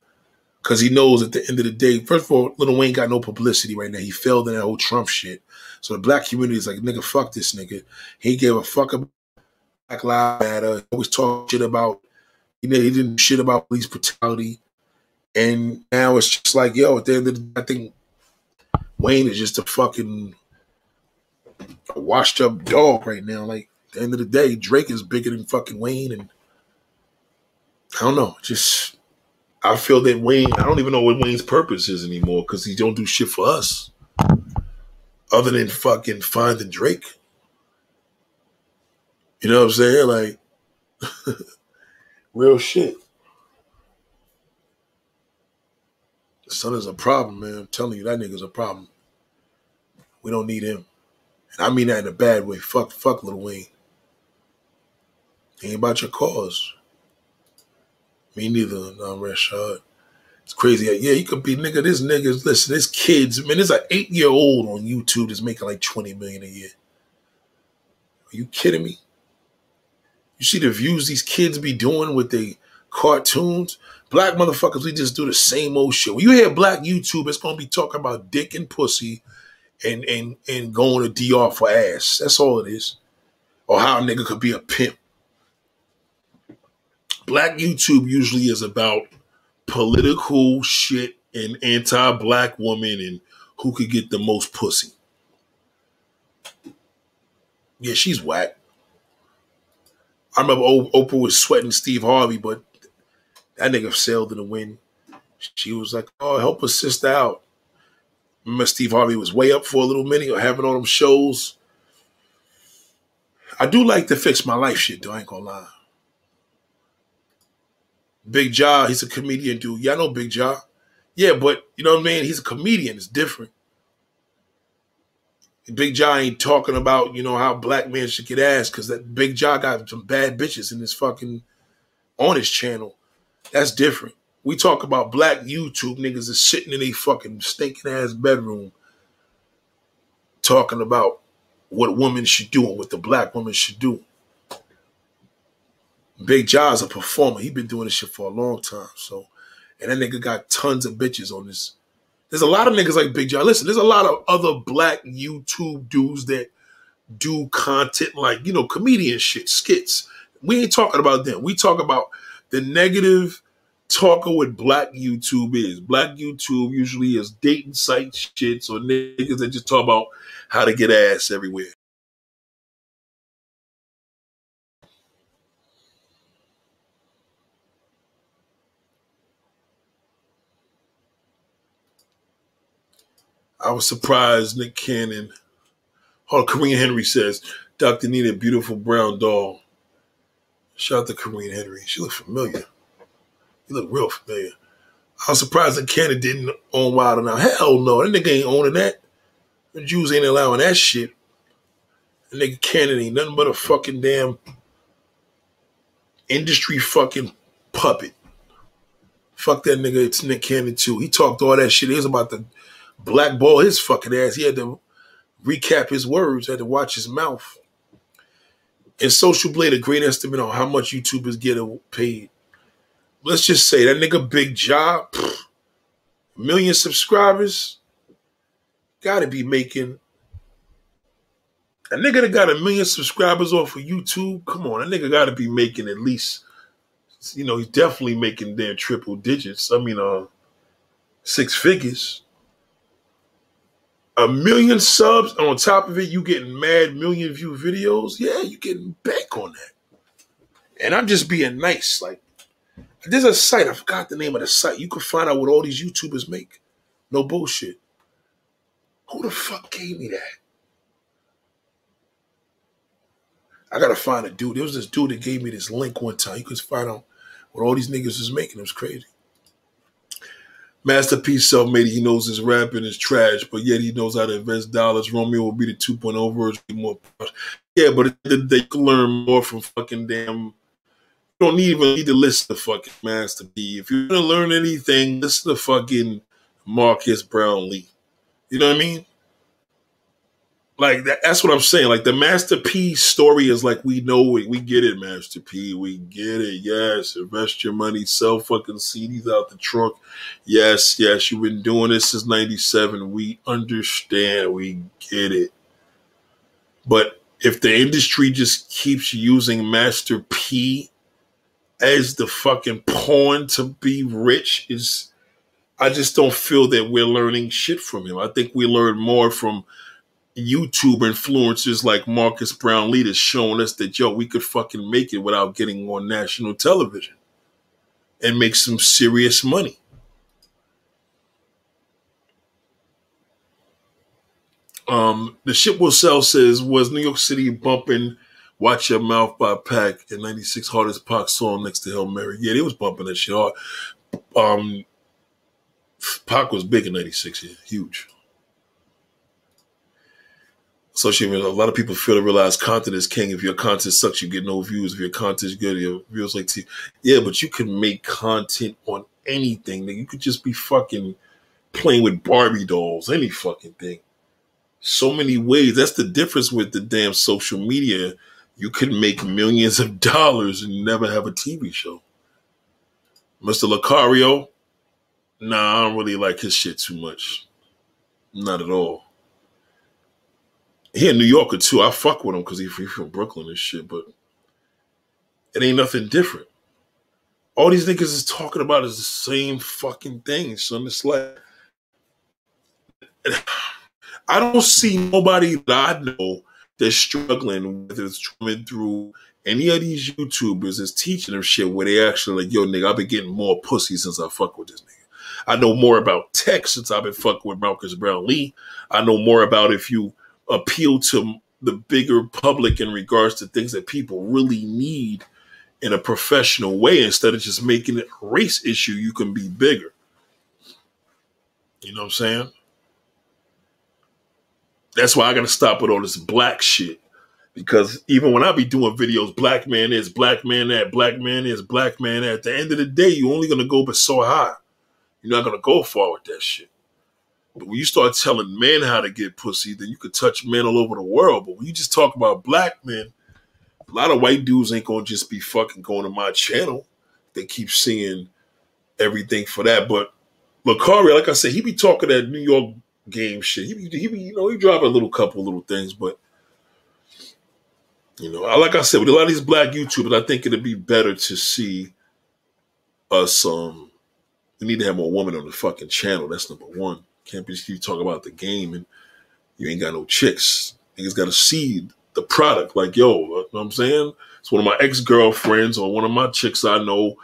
Because he knows at the end of the day, first of all, Lil Wayne got no publicity right now. He failed in that whole Trump shit. So the black community is like, nigga, fuck this nigga. He gave a fuck about Black Lives Matter. He always talk shit about, you know, he didn't shit about police brutality. And now it's just like, yo, at the end of the day, I think Wayne is just a fucking washed up dog right now. Like, at the end of the day, Drake is bigger than fucking Wayne. And I don't know, just I feel that Wayne, I don't even know what Wayne's purpose is anymore because he don't do shit for us other than fucking finding Drake. You know what I'm saying? Like, real shit. The son is a problem, man. I'm telling you, that nigga's a problem. We don't need him. And I mean that in a bad way. Fuck, fuck Lil Wayne. Ain't about your cause. Me neither, no, Rashad. It's crazy. Yeah, you could be nigga. This niggas, listen, this kids, man, there's an eight year old on YouTube that's making like 20 million a year. Are you kidding me? You see the views these kids be doing with the cartoons? Black motherfuckers, we just do the same old shit. When you hear black YouTube, it's gonna be talking about dick and pussy and and and going to DR for ass. That's all it is. Or how a nigga could be a pimp black YouTube usually is about political shit and anti-black woman and who could get the most pussy. Yeah, she's whack. I remember Oprah was sweating Steve Harvey, but that nigga sailed in the wind. She was like, "Oh, help a sister out." Remember, Steve Harvey was way up for a little minute, or having all them shows. I do like to fix my life shit, though. I ain't gonna lie. Big Jaw, he's a comedian dude. Y'all know Big Jaw. Yeah, but you know what I mean? He's a comedian. It's different. Big Jaw ain't talking about, you know, how black men should get ass because that Big Jaw got some bad bitches in his fucking on his channel. That's different. We talk about black YouTube niggas is sitting in a fucking stinking ass bedroom talking about what women should do and what the black woman should do. Big Jaw's a performer. He been doing this shit for a long time. So, and that nigga got tons of bitches on this. There's a lot of niggas like Big Jaw. Listen, there's a lot of other black YouTube dudes that do content like, you know, comedian shit, skits. We ain't talking about them. We talk about the negative talking what black YouTube is. Black YouTube usually is dating site shits or niggas that just talk about how to get ass everywhere. I was surprised Nick Cannon. Oh, Kareem Henry says, Dr. Nina, beautiful brown doll. Shout out to Kareem Henry. She looked familiar. You look real familiar. I was surprised that Cannon didn't own Wild 'N Out. Hell no, that nigga ain't owning that. The Jews ain't allowing that shit. That nigga Cannon ain't nothing but a fucking damn industry fucking puppet. Fuck that nigga. It's Nick Cannon too. He talked all that shit. He was about to blackball his fucking ass. He had to recap his words. Had to watch his mouth. And Social Blade a great estimate on how much YouTubers get paid. Let's just say that nigga Big Job, million subscribers, gotta be making. A nigga that got a million subscribers off of YouTube, come on, that nigga gotta be making at least, you know, he's definitely making their triple digits. I mean, uh, six figures. A million subs on top of it, you getting mad million view videos. Yeah, you getting back on that. And I'm just being nice. Like, there's a site, I forgot the name of the site. You can find out what all these YouTubers make. No bullshit. Who the fuck gave me that? I gotta find a dude. There was this dude that gave me this link one time. You could find out what all these niggas was making. It was crazy. Master P self made. He knows his rapping is trash, but yet he knows how to invest dollars. Romeo will be the 2.0 version. More, yeah, but they can learn more from fucking damn. You don't even need to listen to fucking Master P. If you're gonna learn anything, listen to fucking Marques Brownlee. You know what I mean? Like that, that's what I'm saying. Like the Master P story is like we know it, we get it, Master P, we get it. Yes, invest your money, sell fucking CDs out the trunk. Yes, yes, you've been doing this since '97. We understand, we get it. But if the industry just keeps using Master P as the fucking pawn to be rich, is I just don't feel that we're learning shit from him. I think we learn more from YouTube influencers like Marques Brownlee that's showing us that yo, we could fucking make it without getting on national television and make some serious money. Um, the ship will sell says was New York City bumping "Watch Your Mouth" by Pac and '96 hardest Pac song next to Hail Mary. Yeah, they was bumping that shit hard. Um, Pac was big in '96, yeah, huge. Social media, a lot of people feel to realize content is king. If your content sucks, you get no views. If your content is good, your views like T. Yeah, but you can make content on anything. You could just be fucking playing with Barbie dolls, any fucking thing. So many ways. That's the difference with the damn social media. You can make millions of dollars and never have a TV show. Mr. Lucario, nah, I don't really like his shit too much. Not at all he a New Yorker too. I fuck with him because he, from Brooklyn and shit, but it ain't nothing different. All these niggas is talking about is the same fucking thing, son. It's like I don't see nobody that I know that's struggling with it's coming through any of these YouTubers is teaching them shit where they actually like, yo, nigga, I've been getting more pussy since I fuck with this nigga. I know more about tech since I've been fucking with Marques Brownlee. I know more about if you appeal to the bigger public in regards to things that people really need in a professional way instead of just making it a race issue you can be bigger. You know what i'm saying? That's why i gotta stop with all this black shit. Because even when i be doing videos black man is black man that black man is black man at the end of the day you're only gonna go but so high. You're not gonna go far with that shit but when you start telling men how to get pussy, then you could touch men all over the world. But when you just talk about black men, a lot of white dudes ain't gonna just be fucking going to my channel. They keep seeing everything for that. But Lucario, like I said, he be talking that New York game shit. He be, he be you know, he drop a little couple little things, but you know, like I said, with a lot of these black YouTubers, I think it'd be better to see us um we need to have more women on the fucking channel. That's number one. Can't be just keep talking about the game and you ain't got no chicks. Niggas gotta see the product. Like, yo, you know what I'm saying? It's one of my ex-girlfriends or one of my chicks I know.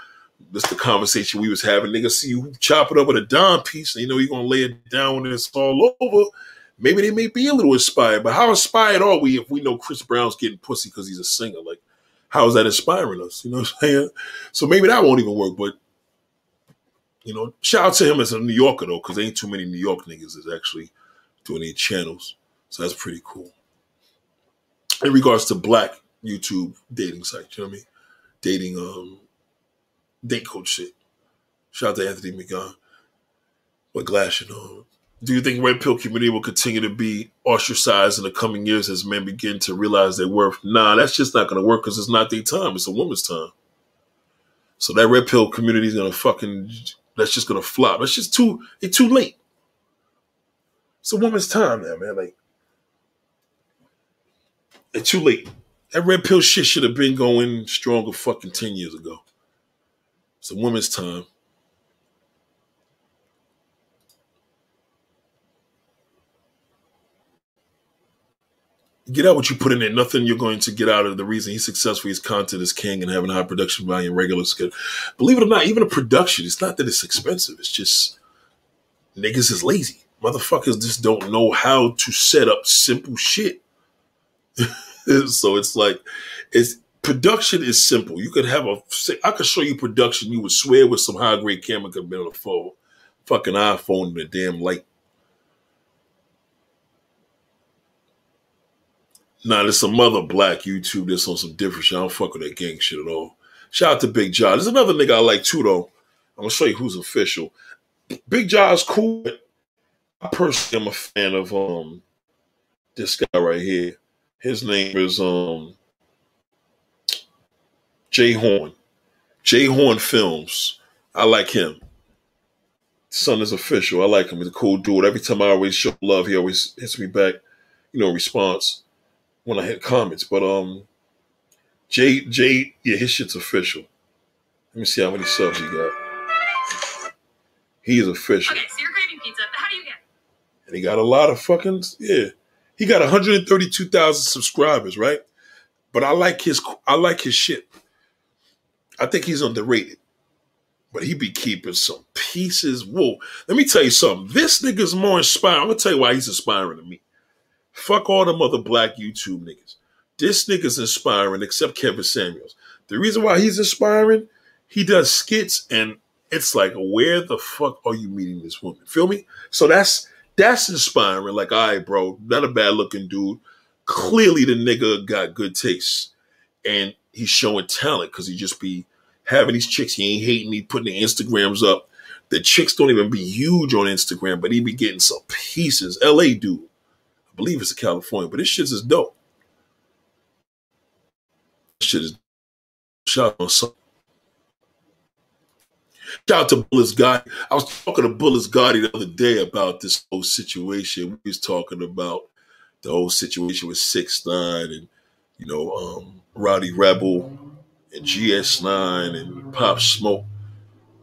This the conversation we was having. Nigga see you chop it up with a dime piece and you know you're gonna lay it down when it's all over. Maybe they may be a little inspired, but how inspired are we if we know Chris Brown's getting pussy because he's a singer? Like, how is that inspiring us? You know what I'm saying? So maybe that won't even work, but you know, shout out to him as a New Yorker though, because ain't too many New York niggas is actually doing these channels. So that's pretty cool. In regards to black YouTube dating sites, you know what I mean? Dating um date coach shit. Shout out to Anthony McGon. But Glass, you know. Do you think red pill community will continue to be ostracized in the coming years as men begin to realize their worth? Nah, that's just not gonna work because it's not their time. It's a woman's time. So that red pill community is gonna fucking that's just gonna flop. It's just too it's too late. It's a woman's time now, man. Like it's too late. That red pill shit should have been going stronger fucking ten years ago. It's a woman's time. Get out what you put in there. Nothing you're going to get out of the reason he's successful. His content is king and having high production value and regular skill. Believe it or not, even a production, it's not that it's expensive. It's just niggas is lazy. Motherfuckers just don't know how to set up simple shit. so it's like, it's production is simple. You could have a, I could show you production. You would swear with some high grade camera could be on a phone, fucking iPhone and a damn light. Nah, there's some other black YouTube that's on some different shit. I don't fuck with that gang shit at all. Shout out to Big John. There's another nigga I like too, though. I'm gonna show you who's official. Big John is cool. But I personally am a fan of um this guy right here. His name is um Jay Horn. Jay Horn Films. I like him. Son is official. I like him. He's a cool dude. Every time I always show love, he always hits me back, you know, response when I hit comments. But um, Jay, Jay, yeah, his shit's official. Let me see how many subs he got. He is official. Okay, so you're craving pizza. but How do you get? And he got a lot of fucking yeah. He got 132,000 subscribers, right? But I like his I like his shit. I think he's underrated. But he be keeping some pieces. Whoa. Let me tell you something. This nigga's more inspiring. I'm gonna tell you why he's inspiring to me. Fuck all them other black YouTube niggas. This nigga's inspiring, except Kevin Samuels. The reason why he's inspiring, he does skits, and it's like, where the fuck are you meeting this woman? Feel me? So that's that's inspiring. Like, all right, bro, not a bad looking dude. Clearly, the nigga got good taste, and he's showing talent because he just be having these chicks. He ain't hating. He putting the Instagrams up. The chicks don't even be huge on Instagram, but he be getting some pieces. L.A. dude. I believe it's in California, but this shit is dope. This shit is out some. Shout out to Bullets Gotti. I was talking to Bullets Gotti the other day about this whole situation. We was talking about the whole situation with Six Nine and you know um, Rowdy Rebel and GS9 and Pop Smoke.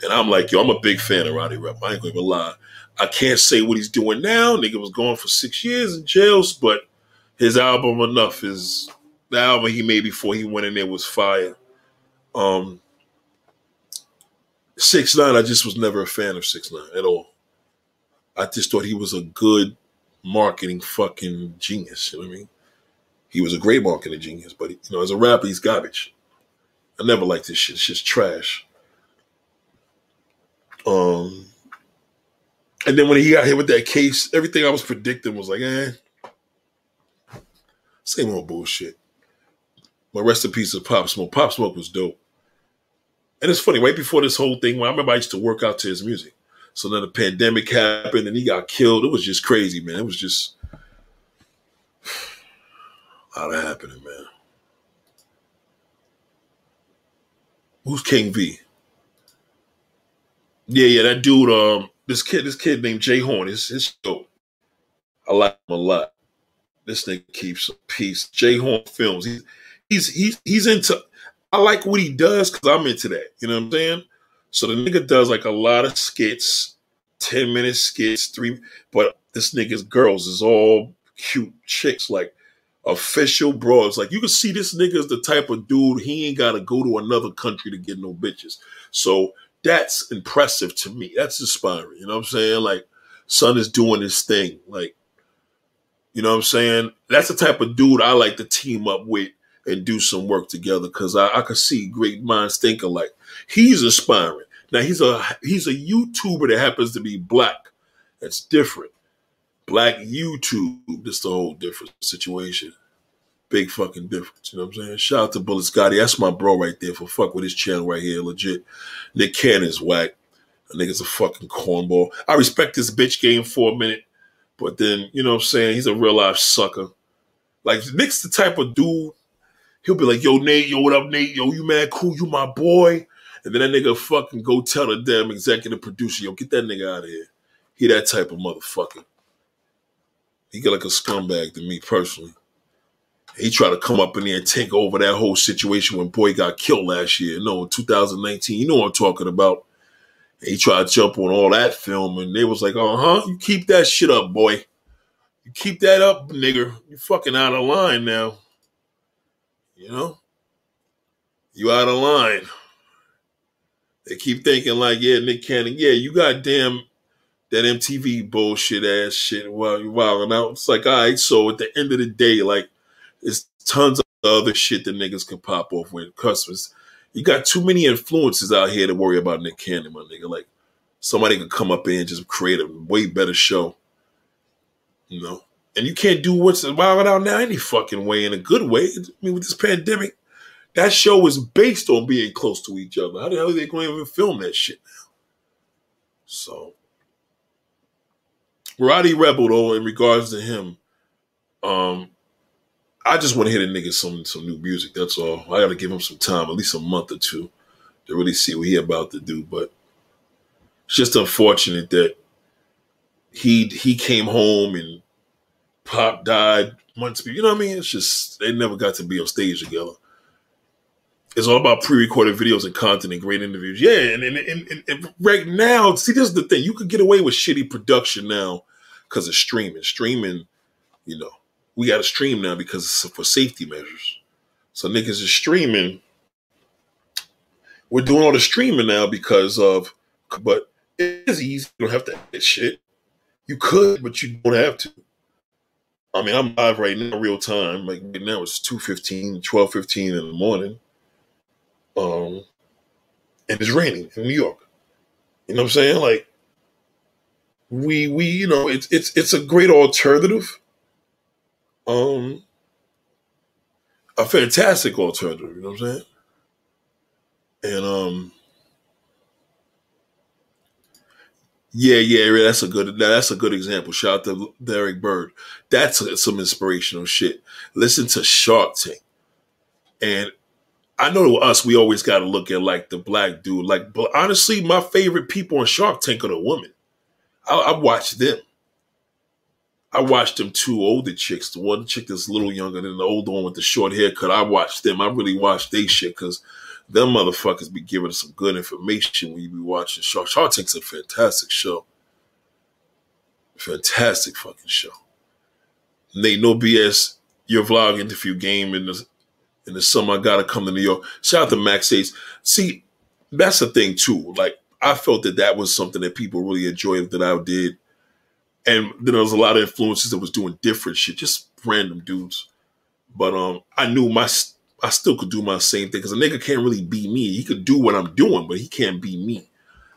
And I'm like, yo, I'm a big fan of Rowdy Rebel. I ain't gonna lie. I can't say what he's doing now. Nigga was gone for six years in jails, but his album Enough is the album he made before he went in there was fire. Um Six Nine, I just was never a fan of Six Nine at all. I just thought he was a good marketing fucking genius. You know what I mean? He was a great marketing genius, but you know, as a rapper, he's garbage. I never liked this shit. It's just trash. Um, and then when he got hit with that case, everything I was predicting was like, eh, same old bullshit. My rest in peace of Pop Smoke. Pop Smoke was dope. And it's funny, right before this whole thing, when I remember I used to work out to his music. So then the pandemic happened and he got killed. It was just crazy, man. It was just a lot of happening, man. Who's King V? Yeah, yeah, that dude, um, this kid, this kid named Jay Horn, is his dope. I like him a lot. This nigga keeps a piece. Jay Horn films. He's he's he's he's into I like what he does because I'm into that. You know what I'm saying? So the nigga does like a lot of skits, 10 minute skits, three, but this nigga's girls is all cute chicks, like official broads. Like you can see this nigga's the type of dude, he ain't gotta go to another country to get no bitches. So that's impressive to me. That's inspiring. You know what I'm saying? Like, son is doing his thing. Like, you know what I'm saying? That's the type of dude I like to team up with and do some work together because I, I can see great minds think alike. He's inspiring. Now he's a he's a YouTuber that happens to be black. That's different. Black YouTube, that's the whole different situation. Big fucking difference. You know what I'm saying? Shout out to Bullets Gotti. That's my bro right there for fuck with his channel right here. Legit. Nick Cannon's whack. A nigga's a fucking cornball. I respect this bitch game for a minute, but then, you know what I'm saying? He's a real life sucker. Like, Nick's the type of dude, he'll be like, yo, Nate, yo, what up, Nate? Yo, you mad cool? You my boy. And then that nigga fucking go tell the damn executive producer, yo, get that nigga out of here. He that type of motherfucker. He got like a scumbag to me personally. He tried to come up in there and take over that whole situation when Boy got killed last year. No, in 2019. You know what I'm talking about. He tried to jump on all that film, and they was like, uh huh, you keep that shit up, boy. You keep that up, nigger. You fucking out of line now. You know? You out of line. They keep thinking like, yeah, Nick Cannon, yeah, you got damn that MTV bullshit ass shit while you're wilding out. It's like, all right, so at the end of the day, like, it's tons of other shit that niggas can pop off with customers. You got too many influences out here to worry about Nick Cannon, my nigga. Like, somebody can come up in and just create a way better show. You know? And you can't do what's wilding out now any fucking way in a good way. I mean, with this pandemic, that show is based on being close to each other. How the hell are they going to even film that shit now? So, Rowdy Rebel, though, in regards to him, um, I just want to hear the nigga some some new music. That's all. I got to give him some time, at least a month or two, to really see what he about to do. But it's just unfortunate that he he came home and Pop died months. You know what I mean? It's just they never got to be on stage together. It's all about pre-recorded videos and content and great interviews. Yeah, and and, and, and right now, see, this is the thing. You could get away with shitty production now because of streaming. Streaming, you know, we got to stream now because it's for safety measures. So niggas is streaming. We're doing all the streaming now because of, but it is easy. You don't have to edit shit. You could, but you don't have to. I mean, I'm live right now, real time. Like right now, it's 2.15, 12.15 in the morning. Um, and it's raining in New York. You know what I'm saying? Like, we we you know it's it's it's a great alternative. Um, a fantastic alternative. You know what I'm saying? And um, yeah, yeah, that's a good that's a good example. Shout out to Derek Bird. That's a, some inspirational shit. Listen to Shark Tank, and I know us, we always got to look at like the black dude. Like, but honestly, my favorite people on Shark Tank are the women. I, I watch them. I watched them two older chicks. The one chick that's a little younger than the older one with the short haircut. I watched them. I really watched they shit because them motherfuckers be giving us some good information when you be watching Shark. Shark Tank's a fantastic show. Fantastic fucking show. Nate, no BS. Your vlog interview game in the in the summer. I gotta come to New York. Shout out to Max Ace. See, that's the thing too. Like I felt that that was something that people really enjoyed that I did. And then there was a lot of influences that was doing different shit, just random dudes. But um, I knew my I still could do my same thing because a nigga can't really be me. He could do what I'm doing, but he can't be me.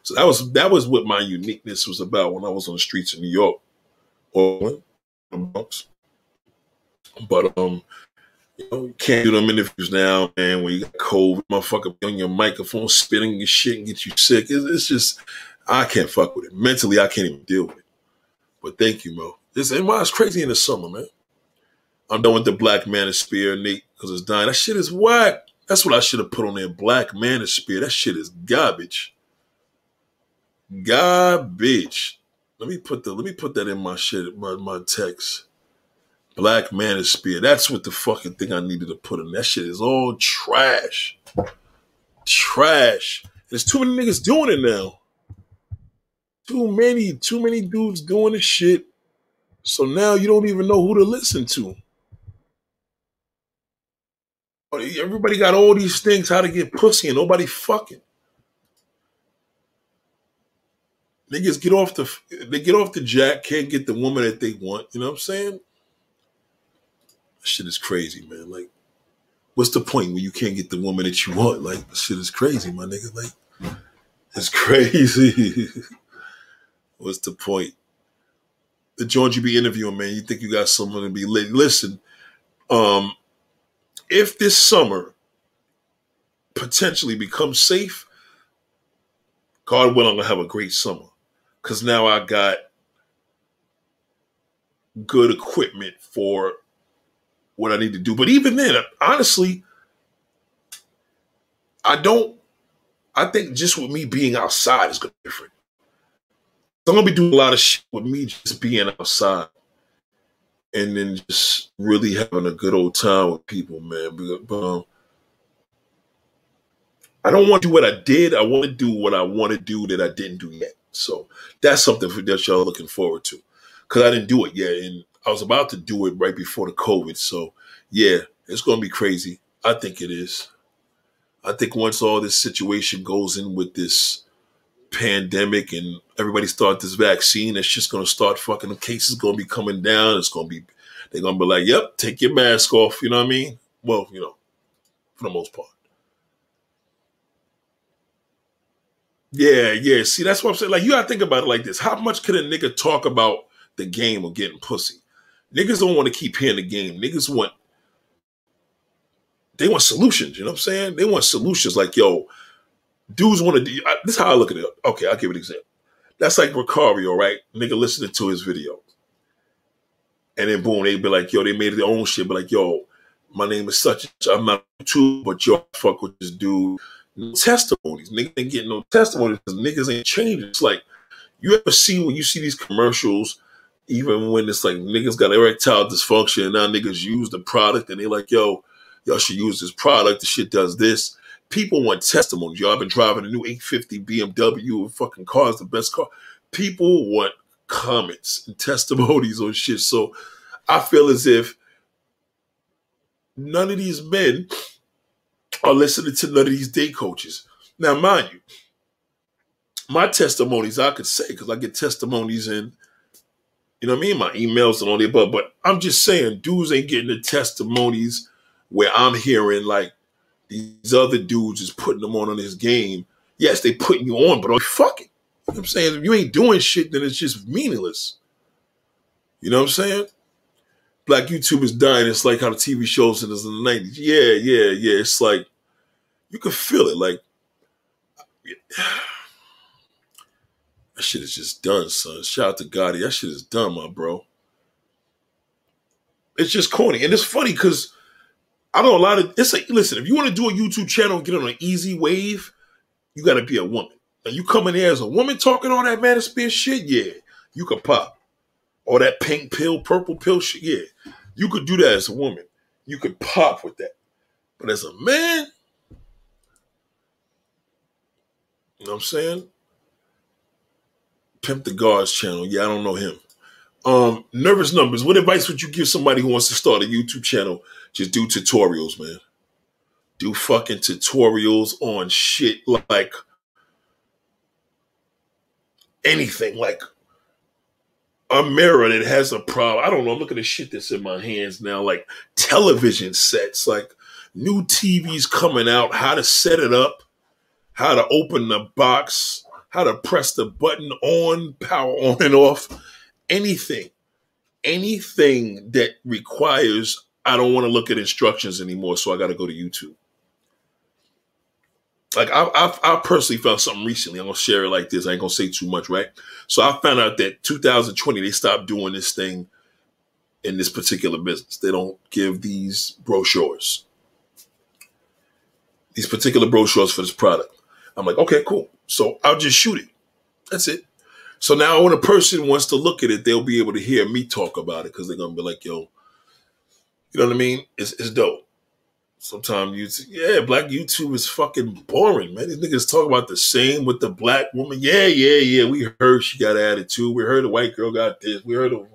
So that was that was what my uniqueness was about when I was on the streets of New York or Bronx. But um, you know, you can't do them interviews now, man. When you got COVID, motherfucker on your microphone spitting your shit and get you sick. It's, it's, just, I can't fuck with it. Mentally, I can't even deal with it. But thank you, Mo. This why it's crazy in the summer, man. I'm done with the Black Manosphere, Nate, because it's dying. That shit is whack. That's what I should have put on there. Black Manosphere. That shit is garbage. Garbage. Let me put the let me put that in my shit, my, my text. Black Manosphere. That's what the fucking thing I needed to put in. That shit is all trash. Trash. There's too many niggas doing it now. Too many, too many dudes doing the shit. So now you don't even know who to listen to. Oh, everybody got all these things how to get pussy and nobody fucking. Niggas get off the they get off the jack, can't get the woman that they want. You know what I'm saying? Shit is crazy, man. Like, what's the point when you can't get the woman that you want? Like, shit is crazy, my nigga. Like, it's crazy. What's the point? The joint you be interviewing, man, you think you got someone to be lit. Listen, um, if this summer potentially becomes safe, God willing, I'm gonna have a great summer because now I got good equipment for what I need to do. But even then, honestly, I don't. I think just with me being outside is different. I'm gonna be doing a lot of shit with me just being outside, and then just really having a good old time with people, man. But, but um, I don't want to do what I did. I want to do what I want to do that I didn't do yet. So that's something that y'all looking forward to. Cause I didn't do it yet, and I was about to do it right before the COVID. So yeah, it's gonna be crazy. I think it is. I think once all this situation goes in with this pandemic and everybody start this vaccine, it's just gonna start fucking the cases gonna be coming down. It's gonna be they're gonna be like, Yep, take your mask off, you know what I mean? Well, you know, for the most part. Yeah, yeah. See, that's what I'm saying. Like, you gotta think about it like this. How much could a nigga talk about the game of getting pussy? Niggas don't want to keep hearing the game. Niggas want they want solutions, you know what I'm saying? They want solutions like, yo, dudes want to this is how I look at it. Okay, I'll give an example. That's like Ricario, right? Nigga listening to his video. And then boom, they be like, yo, they made their own shit, but like, yo, my name is such. I'm not too, but yo, fuck with this dude no testimonies. Niggas ain't getting no testimonies because niggas ain't changing. It's like you ever see when you see these commercials, even when it's like niggas got erectile dysfunction and now niggas use the product and they like, yo, y'all should use this product. The shit does this. People want testimonies. Y'all been driving a new 850 BMW fucking car is the best car. People want comments and testimonies on shit. So I feel as if none of these men are listening to none of these day coaches. Now, mind you, my testimonies I could say because I get testimonies in, you know what I mean, my emails and all the above. But I'm just saying, dudes ain't getting the testimonies where I'm hearing like these other dudes is putting them on on this game. Yes, they putting you on, but are you fucking? You know I'm saying? If you ain't doing shit, then it's just meaningless. You know what I'm saying? Black YouTube is dying. It's like how the TV shows in the 90s. Yeah, yeah, yeah. It's like you can feel it. Like that shit is just done, son. Shout out to Gotti. That shit is done, my bro. It's just corny, and it's funny because I know a lot of. It's like, listen, if you want to do a YouTube channel and get on an easy wave, you got to be a woman. And you come in there as a woman talking all that manosphere shit, yeah, you could pop. All that pink pill, purple pill shit, yeah, you could do that as a woman. You could pop with that. But as a man, You know what I'm saying? Pimp the Guards channel. Yeah, I don't know him. Um, nervous numbers. What advice would you give somebody who wants to start a YouTube channel? Just do tutorials, man. Do fucking tutorials on shit like anything, like a mirror that has a problem. I don't know. I'm looking at shit that's in my hands now, like television sets, like new TVs coming out, how to set it up, how to open the box, how to press the button on, power on and off, anything, anything that requires, I don't want to look at instructions anymore, so I got to go to YouTube. Like I, I, I personally found something recently. I'm gonna share it like this. I ain't gonna say too much, right? So I found out that 2020 they stopped doing this thing in this particular business. They don't give these brochures, these particular brochures for this product. I'm like, okay, cool. So I'll just shoot it. That's it. So now when a person wants to look at it, they'll be able to hear me talk about it because they're gonna be like, yo, you know what I mean? It's, it's dope. Sometimes YouTube, yeah, black YouTube is fucking boring, man. These niggas talk about the same with the black woman. Yeah, yeah, yeah. We heard she got attitude. We heard the white girl got this. We heard the,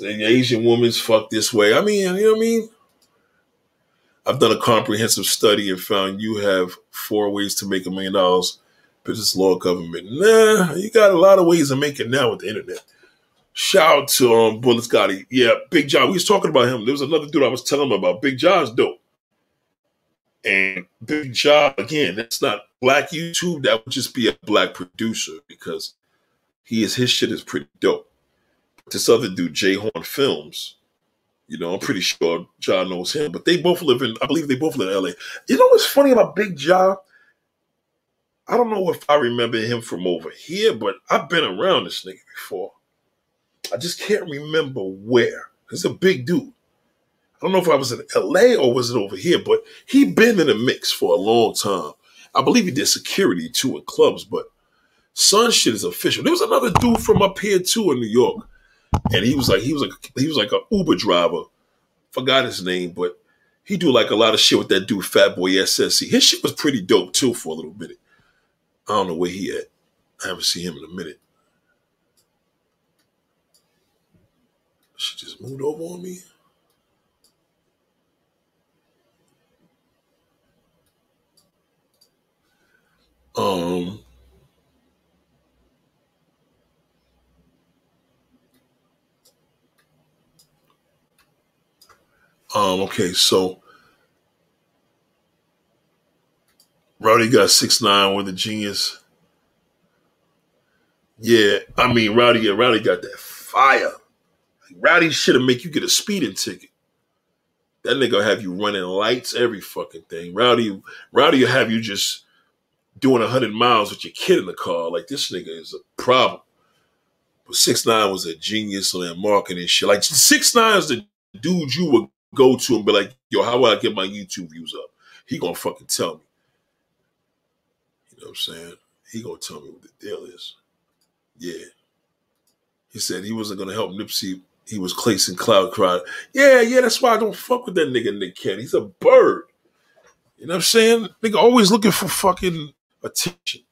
the Asian woman's fucked this way. I mean, you know what I mean? I've done a comprehensive study and found you have four ways to make a million dollars. Business, law, government. Nah, you got a lot of ways to make it now with the internet. Shout out to um Bullets Gotti. Yeah, Big John. We was talking about him. There was another dude I was telling him about. Big John's dope. And Big John, again, that's not black YouTube. That would just be a black producer because he is his shit is pretty dope. This other dude, Jay Horn Films, you know, I'm pretty sure John knows him, but they both live in, I believe they both live in LA. You know what's funny about Big John? I don't know if I remember him from over here, but I've been around this nigga before. I just can't remember where. He's a big dude. I don't know if I was in LA or was it over here, but he been in the mix for a long time. I believe he did security too at clubs, but son shit is official. There was another dude from up here too in New York, and he was like he was like he was like an Uber driver. Forgot his name, but he do like a lot of shit with that dude Fat Boy SSE. His shit was pretty dope too for a little bit. I don't know where he at. I haven't seen him in a minute. She just moved over on me. Um, um, okay, so Rowdy got six nine with a genius. Yeah, I mean Rowdy, yeah, Rowdy got that fire. Rowdy should have make you get a speeding ticket. That nigga have you running lights, every fucking thing. Rowdy, Rowdy will have you just doing hundred miles with your kid in the car. Like this nigga is a problem. But six nine was a genius on that marketing shit. Like six nine is the dude you would go to and be like, "Yo, how will I get my YouTube views up?" He gonna fucking tell me. You know what I'm saying? He gonna tell me what the deal is. Yeah. He said he wasn't gonna help Nipsey. He was Clayson Cloud cried. Yeah, yeah, that's why I don't fuck with that nigga Nick Cannon. He's a bird. You know what I'm saying? Nigga always looking for fucking attention.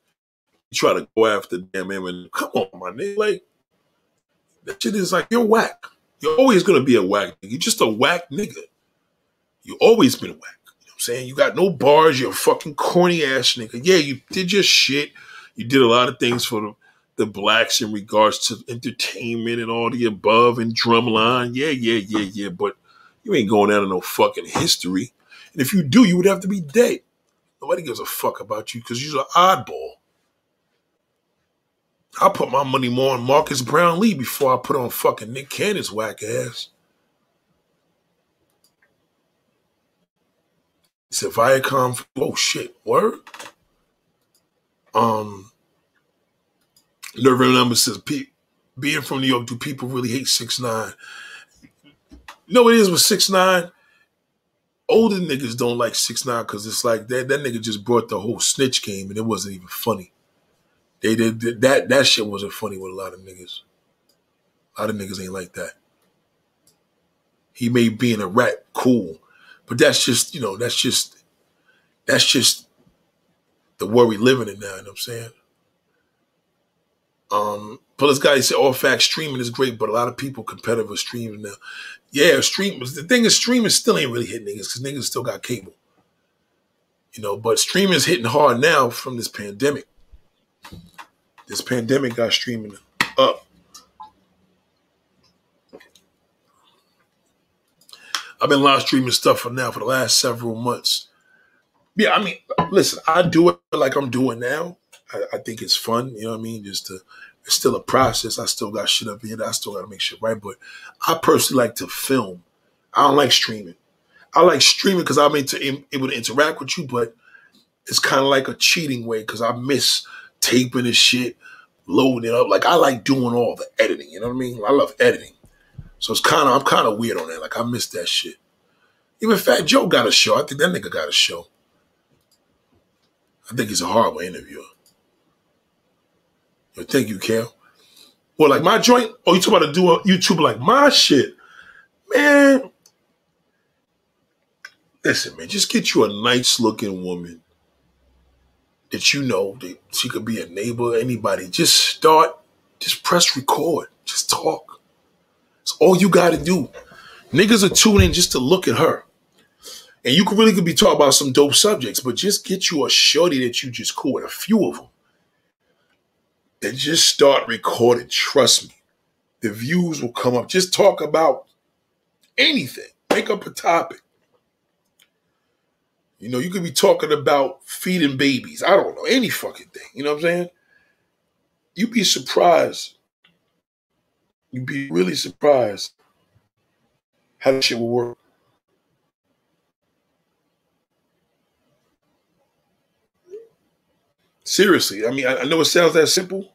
You try to go after damn him and Come on, my nigga. Like that shit is like you're whack. You're always gonna be a whack nigga. You're just a whack nigga. You always been whack. You know what I'm saying? You got no bars, you're a fucking corny ass nigga. Yeah, you did your shit. You did a lot of things for the, the blacks in regards to entertainment and all the above and drumline. Yeah, yeah, yeah, yeah. But you ain't going out of no fucking history. And if you do, you would have to be dead. Nobody gives a fuck about you because you're an oddball. I put my money more on Marques Brownlee before I put on fucking Nick Cannon's whack ass. He said Viacom. Oh shit, word. Um, Nerve number says, being from New York, do people really hate six nine? What it is with six nine? Older niggas don't like six nine because it's like that that nigga just brought the whole snitch game and it wasn't even funny. They did that that shit wasn't funny with a lot of niggas. A lot of niggas ain't like that. He made being a rat cool, but that's just you know that's just that's just the world we living in now. You know what I'm saying? Um, but this guy said all facts streaming is great, but a lot of people competitive with streaming now. Yeah, streamers. The thing is, streaming still ain't really hitting niggas because niggas still got cable. You know, but streaming is hitting hard now from this pandemic. This pandemic got streaming up. I've been live streaming stuff for now for the last several months. Yeah, I mean, listen, I do it like I'm doing now. I, I think it's fun, you know what I mean? Just to it's still a process. I still got shit up here I still gotta make shit right. But I personally like to film. I don't like streaming. I like streaming because I'm able to interact with you, but it's kind of like a cheating way because I miss taping and shit, loading it up. Like I like doing all the editing. You know what I mean? I love editing. So it's kind of I'm kind of weird on that. Like I miss that shit. Even Fat Joe got a show. I think that nigga got a show. I think he's a horrible interviewer. Thank you, Cal. Well, like my joint. Oh, you talking about to do a YouTube like my shit, man? Listen, man, just get you a nice looking woman that you know that she could be a neighbor, anybody. Just start, just press record, just talk. It's all you got to do. Niggas are tuning just to look at her. And you could really could be talking about some dope subjects, but just get you a shorty that you just cool with, a few of them. And just start recording. Trust me. The views will come up. Just talk about anything. Make up a topic. You know, you could be talking about feeding babies. I don't know, any fucking thing. You know what I'm saying? You'd be surprised. You'd be really surprised how that shit will work. Seriously, I mean, I know it sounds that simple.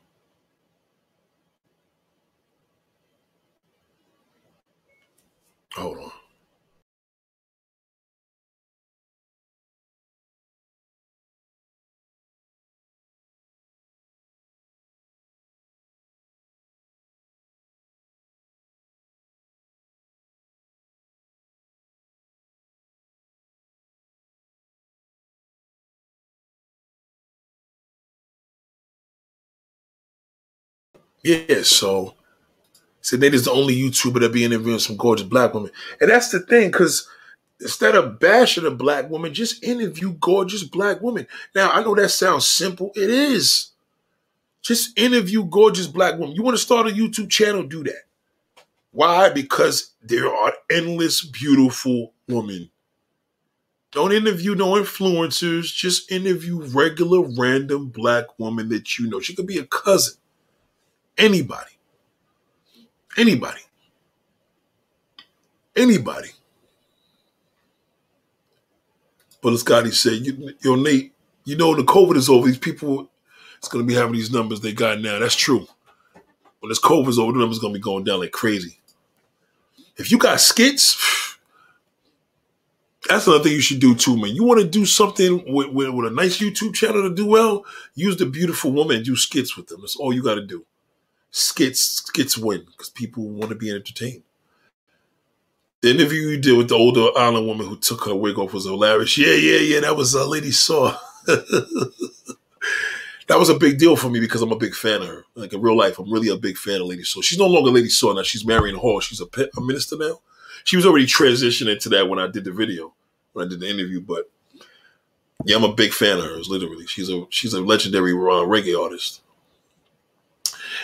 Yeah, so said Nate is the only YouTuber that be interviewing some gorgeous black women. And that's the thing, because instead of bashing a black woman, just interview gorgeous black women. Now, I know that sounds simple. It is. Just interview gorgeous black women. You want to start a YouTube channel, do that. Why? Because there are endless beautiful women. Don't interview no influencers. Just interview regular, random black woman that you know. She could be a cousin. Anybody. Anybody. Anybody. But as Scotty said, you, yo, Nate, you know, the COVID is over. These people, it's going to be having these numbers they got now. That's true. When this COVID is over, the numbers going to be going down like crazy. If you got skits, that's another thing you should do too, man. You want to do something with, with, with a nice YouTube channel to do well, use the beautiful woman and do skits with them. That's all you got to do skits skits win because people want to be entertained. The interview you did with the older island woman who took her wig off was hilarious. Yeah, yeah, yeah. That was a uh, Lady Saw. that was a big deal for me because I'm a big fan of her. Like in real life, I'm really a big fan of Lady Saw. She's no longer Lady Saw now. She's Marion Hall. She's a, a minister now. She was already transitioning to that when I did the video, when I did the interview. But yeah, I'm a big fan of hers. Literally, she's a she's a legendary uh, reggae artist.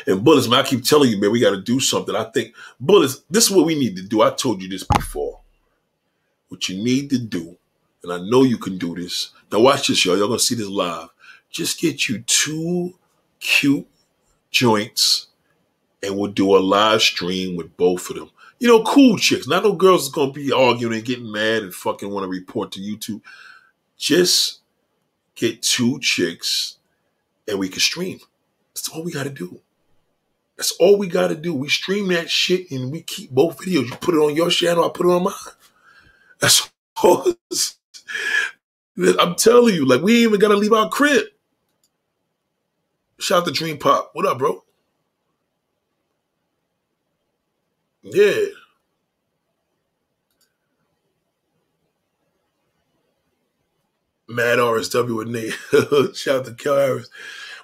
And Bullets, man, I keep telling you, man, we got to do something. I think Bullets, this is what we need to do. I told you this before. What you need to do, and I know you can do this. Now watch this, y'all. Y'all gonna see this live. Just get you two cute joints, and we'll do a live stream with both of them. You know, cool chicks. Not no girls is gonna be arguing and getting mad and fucking want to report to YouTube. Just get two chicks, and we can stream. That's all we got to do. That's all we got to do. We stream that shit and we keep both videos. You put it on your channel, I put it on mine. That's all. I'm telling you, like we ain't even got to leave our crib. Shout out to Dream Pop. What up, bro? Yeah. Mad RSW with Nate. Shout out to Kel Harris.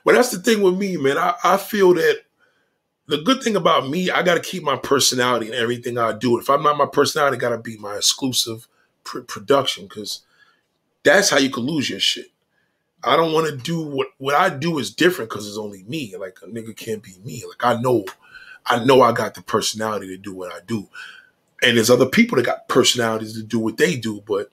Well, that's the thing with me, man. I, I feel that the good thing about me, I got to keep my personality in everything I do. If I'm not my personality, got to be my exclusive pr- production because that's how you can lose your shit. I don't want to do what what I do is different because it's only me. Like a nigga can't be me. Like I know, I know I got the personality to do what I do, and there's other people that got personalities to do what they do. But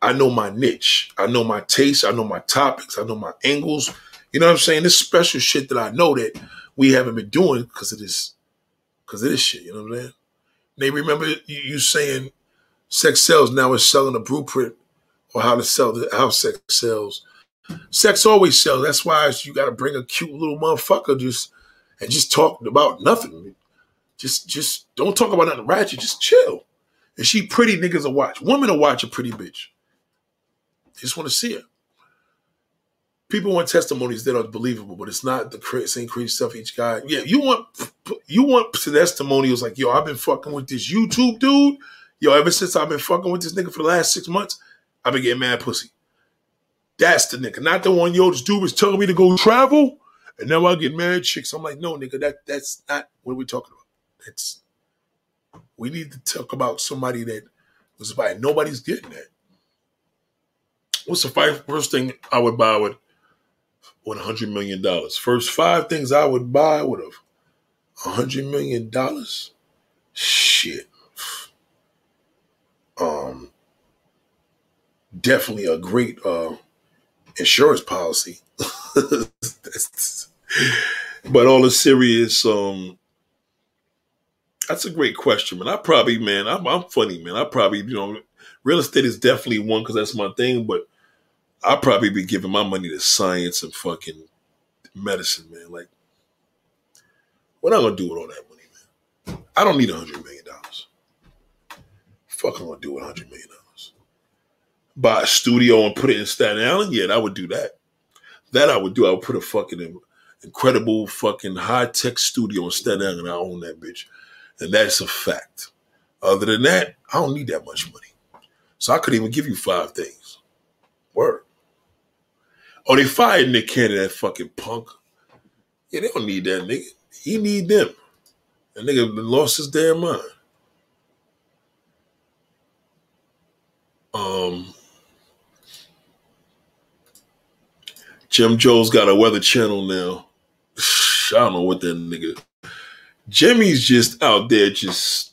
I know my niche. I know my taste. I know my topics. I know my angles. You know what I'm saying? This special shit that I know that we haven't been doing because of this, because of this shit. You know what I'm saying? They remember you, saying sex sells. Now it's selling a blueprint or how to sell the, how sex sells. Sex always sells. That's why you got to bring a cute little motherfucker just and just talk about nothing. Just just don't talk about nothing ratchet. Just chill. And she pretty niggas will watch. Women will watch a pretty bitch. They just want to see her people want testimonies that are believable, but it's not the same crazy stuff each guy. Yeah, you want you want testimonials like, yo, I've been fucking with this YouTube dude. Yo, ever since I've been fucking with this nigga for the last six months, I've been getting mad pussy. That's the nigga, not the one. Yo, this dude was telling me to go travel, and now I get mad chicks. I'm like, no, nigga, that that's not what we're talking about. That's we need to talk about somebody that was buying. Nobody's getting that. What's the first thing I would buy with with a hundred million dollars? First five things I would buy with a hundred million dollars. Shit. Um, definitely a great uh, insurance policy. But all the serious, um, that's a great question, man. I probably, man, I'm, I'm funny, man. I probably, you know, real estate is definitely one because that's my thing, but I'll probably be giving my money to science and fucking medicine, man. Like, what am I gonna do with all that money, man? I don't need a hundred million dollars. Fuck, I'm gonna do with a hundred million dollars. Buy a studio and put it in Staten Island? Yeah, I would do that. That I would do. I would put a fucking incredible fucking high tech studio in Staten Island and I own that bitch. And that's a fact. Other than that, I don't need that much money. So I could even give you five things. Word. Oh, they fired Nick Cannon, that fucking punk. Yeah, they don't need that nigga. He need them. That nigga lost his damn mind. Um, Jim Joe's got a weather channel now. I don't know what that nigga. Jimmy's just out there, just.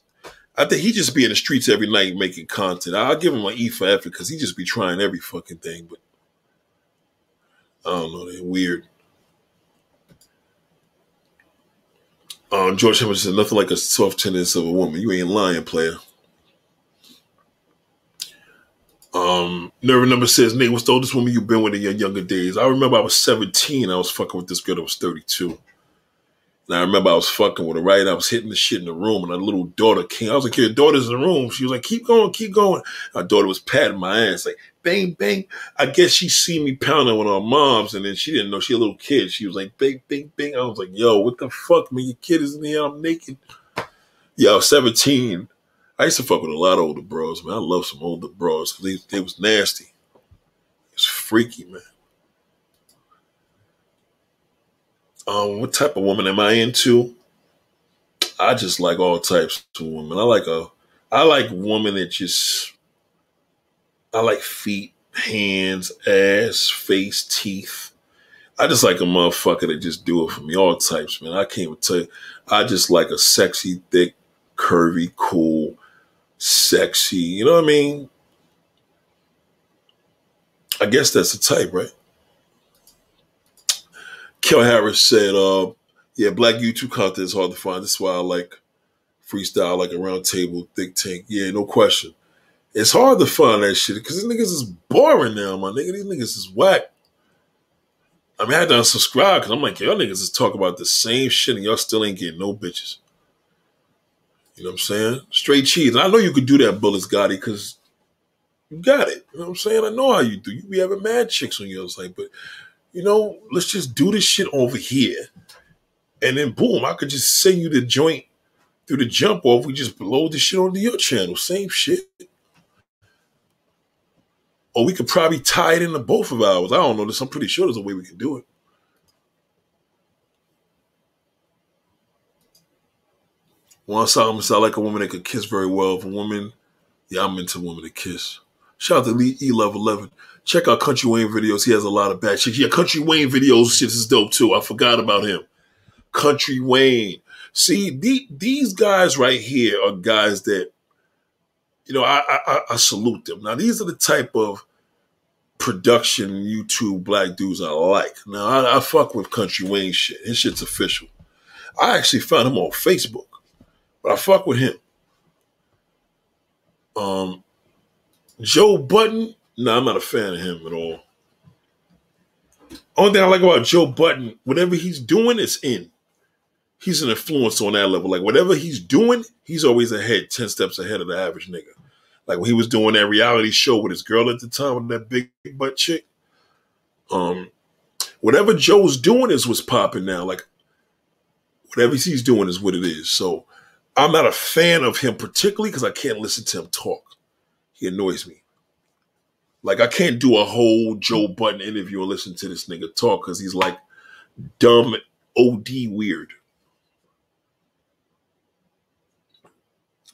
I think he just be in the streets every night making content. I'll give him an E for effort because he just be trying every fucking thing. But I don't know, they're weird. Um, George Hamilton said, nothing like a soft tenderness of a woman. You ain't lying, player. Um, Nerve Number says, Nate, what's the oldest woman you've been with in your younger days? I remember I was 17. I was fucking with this girl that was 32. And I remember I was fucking with her, right? I was hitting the shit in the room, and her little daughter came. I was like, Your daughter's in the room. She was like, Keep going, keep going. Her daughter was patting my ass, like, bang, bang. I guess she see me pounding with her moms, and then she didn't know she a little kid. She was like, bang, bang, bang. I was like, Yo, what the fuck, man? Your kid is in here. I'm naked. Was 17. I used to fuck with a lot of older bros, man. I love some older bros because they, they was nasty. It's freaky, man. Um, what type of woman am I into? I just like all types of women. I like a, I like women that just, I like feet, hands, ass, face, teeth. I just like a motherfucker that just do it for me. All types, man. I can't even tell you. I just like a sexy, thick, curvy, cool, sexy. You know what I mean? I guess that's the type, right? Kel Harris said, uh, yeah, black YouTube content is hard to find. That's why I like freestyle, like a round table, thick tank. Yeah, no question. It's hard to find that shit because these niggas is boring now, my nigga. These niggas is whack. I mean, I had to unsubscribe because I'm like, y'all niggas is talking about the same shit and y'all still ain't getting no bitches. You know what I'm saying? Straight cheese. And I know you could do that, Bullets Gotti, because you got it. You know what I'm saying? I know how you do. You be having mad chicks on your site, but you know, let's just do this shit over here. And then boom, I could just send you the joint through the jump off. We just load the shit onto your channel. Same shit. Or we could probably tie it into both of ours. I don't know. This I'm pretty sure there's a way we can do it. One Solomon said, I like a woman that could kiss very well. If a woman, yeah, I'm into women that kiss. Shout out to Lee E Love 11. Check out Country Wayne videos. He has a lot of bad shit. Yeah, Country Wayne videos shit is dope too. I forgot about him. Country Wayne. See, the, these guys right here are guys that, you know, I, I, I salute them. Now, these are the type of production YouTube black dudes I like. Now, I, I fuck with Country Wayne shit. His shit's official. I actually found him on Facebook, but I fuck with him. Um, Joe Budden, no, I'm not a fan of him at all. Only thing I like about Joe Budden, whatever he's doing, is in. He's an influence on that level. Like whatever he's doing, he's always ahead, 10 steps ahead of the average nigga. Like when he was doing that reality show with his girl at the time, with that big butt chick. Um, whatever Joe's doing is what's popping now. Like whatever he's doing is what it is. So I'm not a fan of him particularly because I can't listen to him talk. He annoys me. Like I can't do a whole Joe hmm. Budden interview and listen to this nigga talk because he's like dumb, OD weird.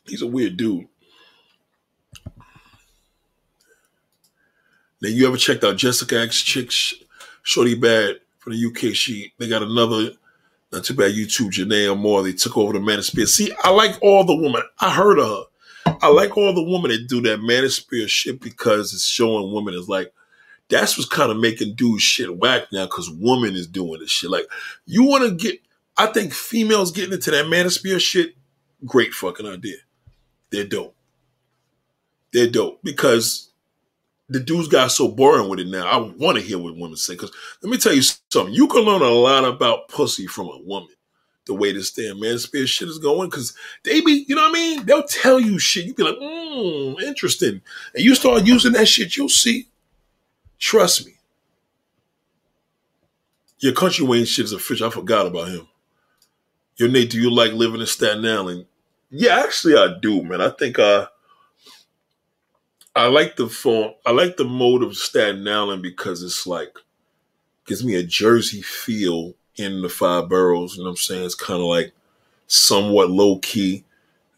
He's a weird dude. Now you ever checked out Jessica X chick Shorty Bad from the UK? She they got another not too bad YouTube Janae Moore. They took over the Manosphere. See, I like all the women. I heard of her. I like all the women that do that Manosphere shit because it's showing women is like that's what's kind of making dudes shit whack now because woman is doing this shit. Like you want to get, I think females getting into that Manosphere shit. Great fucking idea. They're dope. They're dope because the dudes got so boring with it now. I want to hear what women say because let me tell you something. You can learn a lot about pussy from a woman. The way this damn manosphere shit is going, because they be, you know what I mean? They'll tell you shit. You be like, hmm, interesting. And you start using that shit, you'll see. Trust me. Your country Wayne shit is a fish. I forgot about him. Your Nate, do you like living in Staten Island? Yeah, actually I do, man. I think I I like the form. I like the mode of Staten Island because it's like gives me a Jersey feel in the five boroughs. You know what I'm saying? It's kind of like somewhat low key,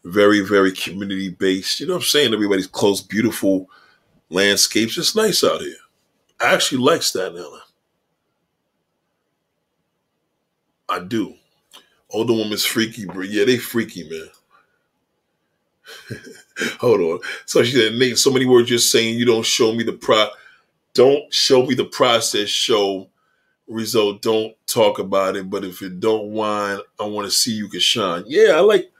very very community based. You know what I'm saying? Everybody's close, beautiful landscapes. It's nice out here. I actually like Staten Island. I do. Older woman's freaky, but yeah, they freaky, man. Hold on. So she said, Nate, so many words you're saying you don't show me the pro don't show me the process, show result, don't talk about it. But if it don't whine, I want to see you can shine. Yeah, I like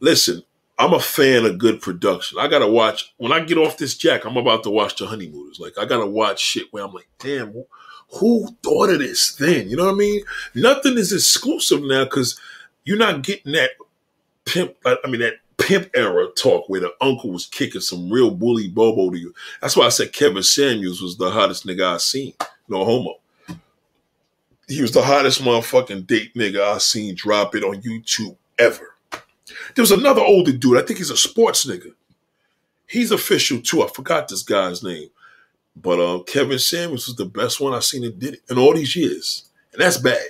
listen, I'm a fan of good production. I gotta watch when I get off this jack, I'm about to watch the honeymooners. Like I gotta watch shit where I'm like, damn, who thought of this then? You know what I mean? Nothing is exclusive now because you're not getting that pimp. I mean that pimp era talk where the uncle was kicking some real bully bobo to you. That's why I said Kevin Samuels was the hottest nigga I seen. No homo. He was the hottest motherfucking date nigga I seen drop it on YouTube ever. There was another older dude. I think he's a sports nigga. He's official too. I forgot this guy's name. But uh, Kevin Samuels was the best one I seen that did it in all these years. And that's bad.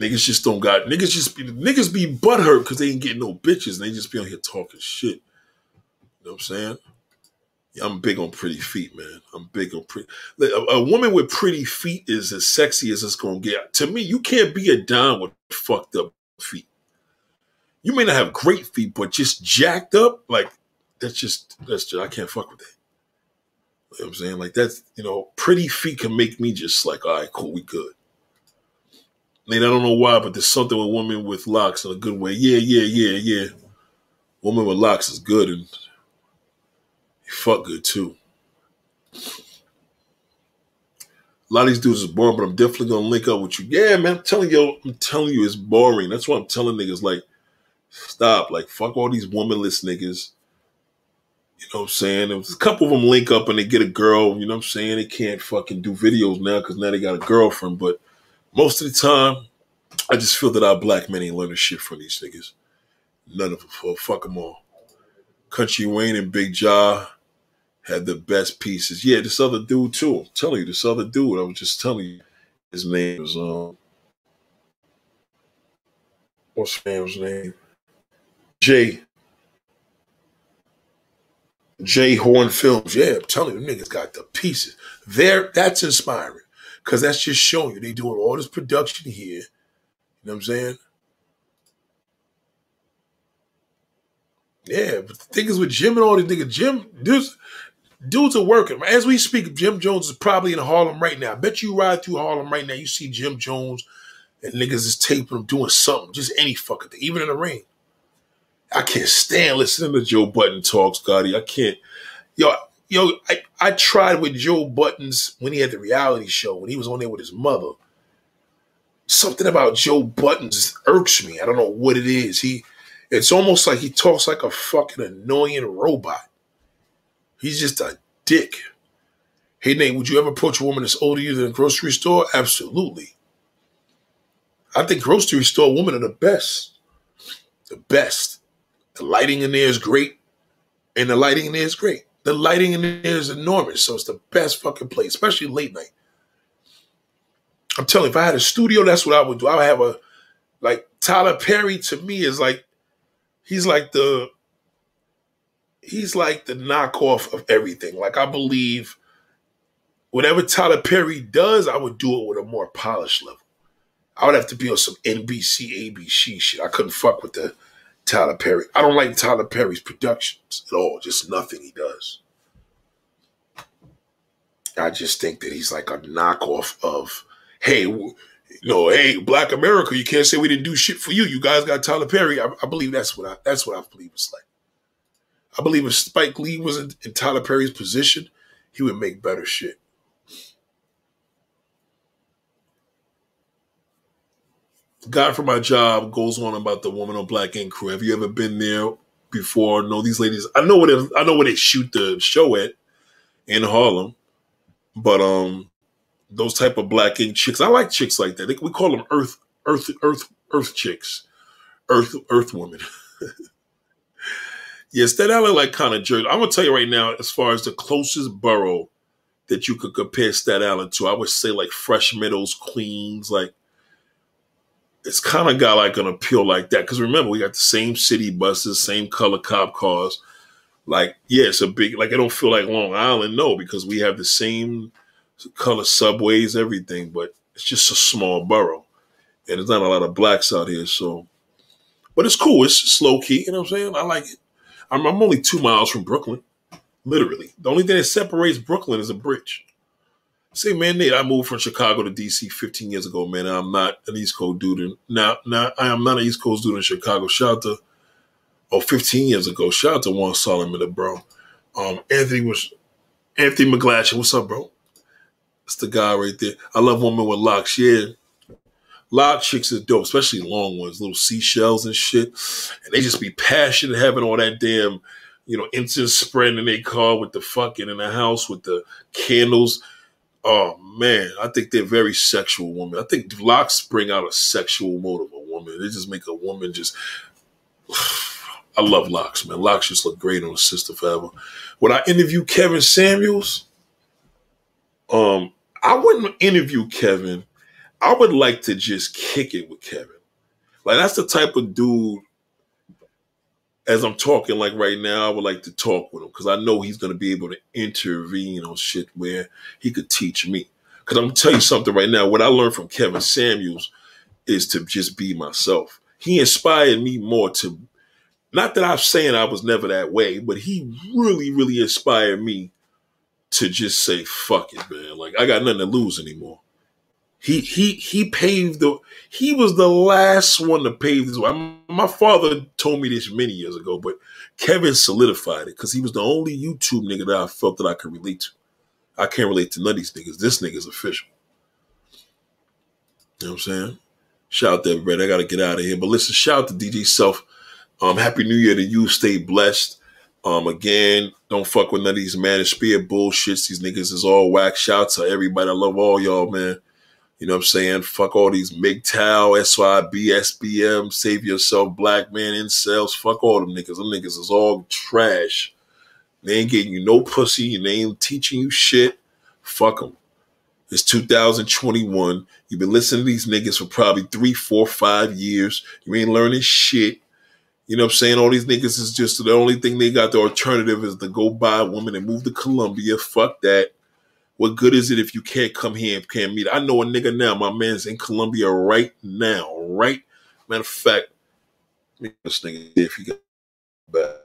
Niggas just don't got niggas just be niggas be butthurt because they ain't getting no bitches and they just be on here talking shit. You know what I'm saying? I'm big on pretty feet, man. I'm big on pretty. A, a, woman with pretty feet is as sexy as it's gonna get. To me, you can't be a dime with fucked up feet. You may not have great feet, but just jacked up, like that's just that's just I can't fuck with that. You know what I'm saying? Like that's you know, pretty feet can make me just like, all right, cool, we good. And I don't know why, but there's something with women with locks in a good way. Yeah, yeah, yeah, yeah. Woman with locks is good and you fuck good too. A lot of these dudes is boring, but I'm definitely gonna link up with you. Yeah, man, I'm telling you, I'm telling you, it's boring. That's why I'm telling niggas like, stop, like, fuck all these womanless niggas. You know what I'm saying? a couple of them link up and they get a girl. You know what I'm saying? They can't fucking do videos now because now they got a girlfriend. But most of the time, I just feel that our black men ain't learning shit from these niggas. None of them. Fuck them all. Country Wayne and Big Jaw had the best pieces. Yeah, this other dude too. I'm telling you, this other dude. I was just telling you, his name was um. What's his name? Jay. Jay Horn Films. Yeah, I'm telling you, niggas got the pieces. There, that's inspiring. Cause that's just showing you they doing all this production here. You know what I'm saying? Yeah, but the thing is with Jim and all these niggas, Jim, dudes, dudes are working. As we speak, Jim Jones is probably in Harlem right now. I bet you ride through Harlem right now, you see Jim Jones and niggas is taping him doing something, just any fucking thing, even in the rain. I can't stand listening to Joe Budden talk, Scotty. I can't. Yo, yo, I, I tried with Joe Buddens when he had the reality show, when he was on there with his mother. Something about Joe Buddens irks me. I don't know what it is. He it's almost like he talks like a fucking annoying robot. He's just a dick. Hey Nate, would you ever approach a woman that's older than a grocery store? Absolutely. I think grocery store women are the best. The best. The lighting in there is great. And the lighting in there is great. The lighting in there is enormous. So it's the best fucking place, especially late night. I'm telling you, if I had a studio, that's what I would do. I would have a like Tyler Perry to me is like he's like the he's like the knockoff of everything. Like I believe whatever Tyler Perry does, I would do it with a more polished level. I would have to be on some NBC, ABC shit. I couldn't fuck with the Tyler Perry. I don't like Tyler Perry's productions at all. Just nothing he does. I just think that he's like a knockoff of, hey, know, hey, Black America, you can't say we didn't do shit for you. You guys got Tyler Perry. I, I believe that's what I that's what I believe it's like. I believe if Spike Lee was in, in Tyler Perry's position, he would make better shit. Guy from my job goes on about the woman on Black Ink Crew. Have you ever been there before? No, these ladies. I know where they, I know where they shoot the show at in Harlem, but um, those type of Black Ink chicks. I like chicks like that. They, we call them Earth Earth Earth Earth chicks, Earth Earth women. yes, that Island like kind of jerk. I'm gonna tell you right now, as far as the closest borough that you could compare Staten Island to, I would say like Fresh Meadows, Queens, like it's kind of got like an appeal like that. Because remember, we got the same city buses, same color cop cars. Like, yeah, it's a big, like, I don't feel like Long Island, no, because we have the same color subways, everything, but it's just a small borough. And there's not a lot of blacks out here. So, but it's cool. It's slow key. You know what I'm saying? I like it. I'm, I'm only two miles from Brooklyn, literally. The only thing that separates Brooklyn is a bridge. Say, man, Nate, I moved from Chicago to DC 15 years ago, man. I'm not an East Coast dude. Now, now I am not an East Coast dude in Chicago. Shout out to, oh, 15 years ago. Shout out to Juan Solomon, bro. Um, Anthony was, Anthony McGlashan. What's up, bro? That's the guy right there. I love women with locks. Yeah. Lock chicks is dope, especially long ones, little seashells and shit. And they just be passionate having all that damn, you know, incense spreading in their car with the fucking in the house with the candles Oh man, I think they're very sexual women. I think locks bring out a sexual mode of a woman. They just make a woman just. I love locks, man. Locks just look great on a sister forever. When I interview Kevin Samuels, um, I wouldn't interview Kevin. I would like to just kick it with Kevin. Like that's the type of dude as I'm talking like right now, I would like to talk with him because I know he's going to be able to intervene on shit where he could teach me. Because I'm to tell you something right now. What I learned from Kevin Samuels is to just be myself. He inspired me more to, not that I'm saying I was never that way, but he really, really inspired me to just say, fuck it, man. Like, I got nothing to lose anymore. He he he paved the. He was the last one to pave this way. My father told me this many years ago, but Kevin solidified it because he was the only YouTube nigga that I felt that I could relate to. I can't relate to none of these niggas. This nigga's official. You know what I'm saying? Shout out to everybody. I gotta get out of here. But listen, shout out to DJ Self. Um, happy New Year to you. Stay blessed. Um, again, don't fuck with none of these manosphere bullshits. These niggas is all whack. Shout out to everybody. I love all y'all, man. You know what I'm saying? Fuck all these MGTOW, SYB, SBM, save yourself, black man, incels. Fuck all them niggas. Them niggas is all trash. They ain't getting you no pussy they ain't teaching you shit. Fuck them. It's 2021. You've been listening to these niggas for probably three, four, five years. You ain't learning shit. You know what I'm saying? All these niggas is just the only thing they got. The alternative is to go buy a woman and move to Colombia. Fuck that. What good is it if you can't come here and can't meet? I know a nigga now. My man's in Colombia right now. Right. Matter of fact, this nigga if he got back.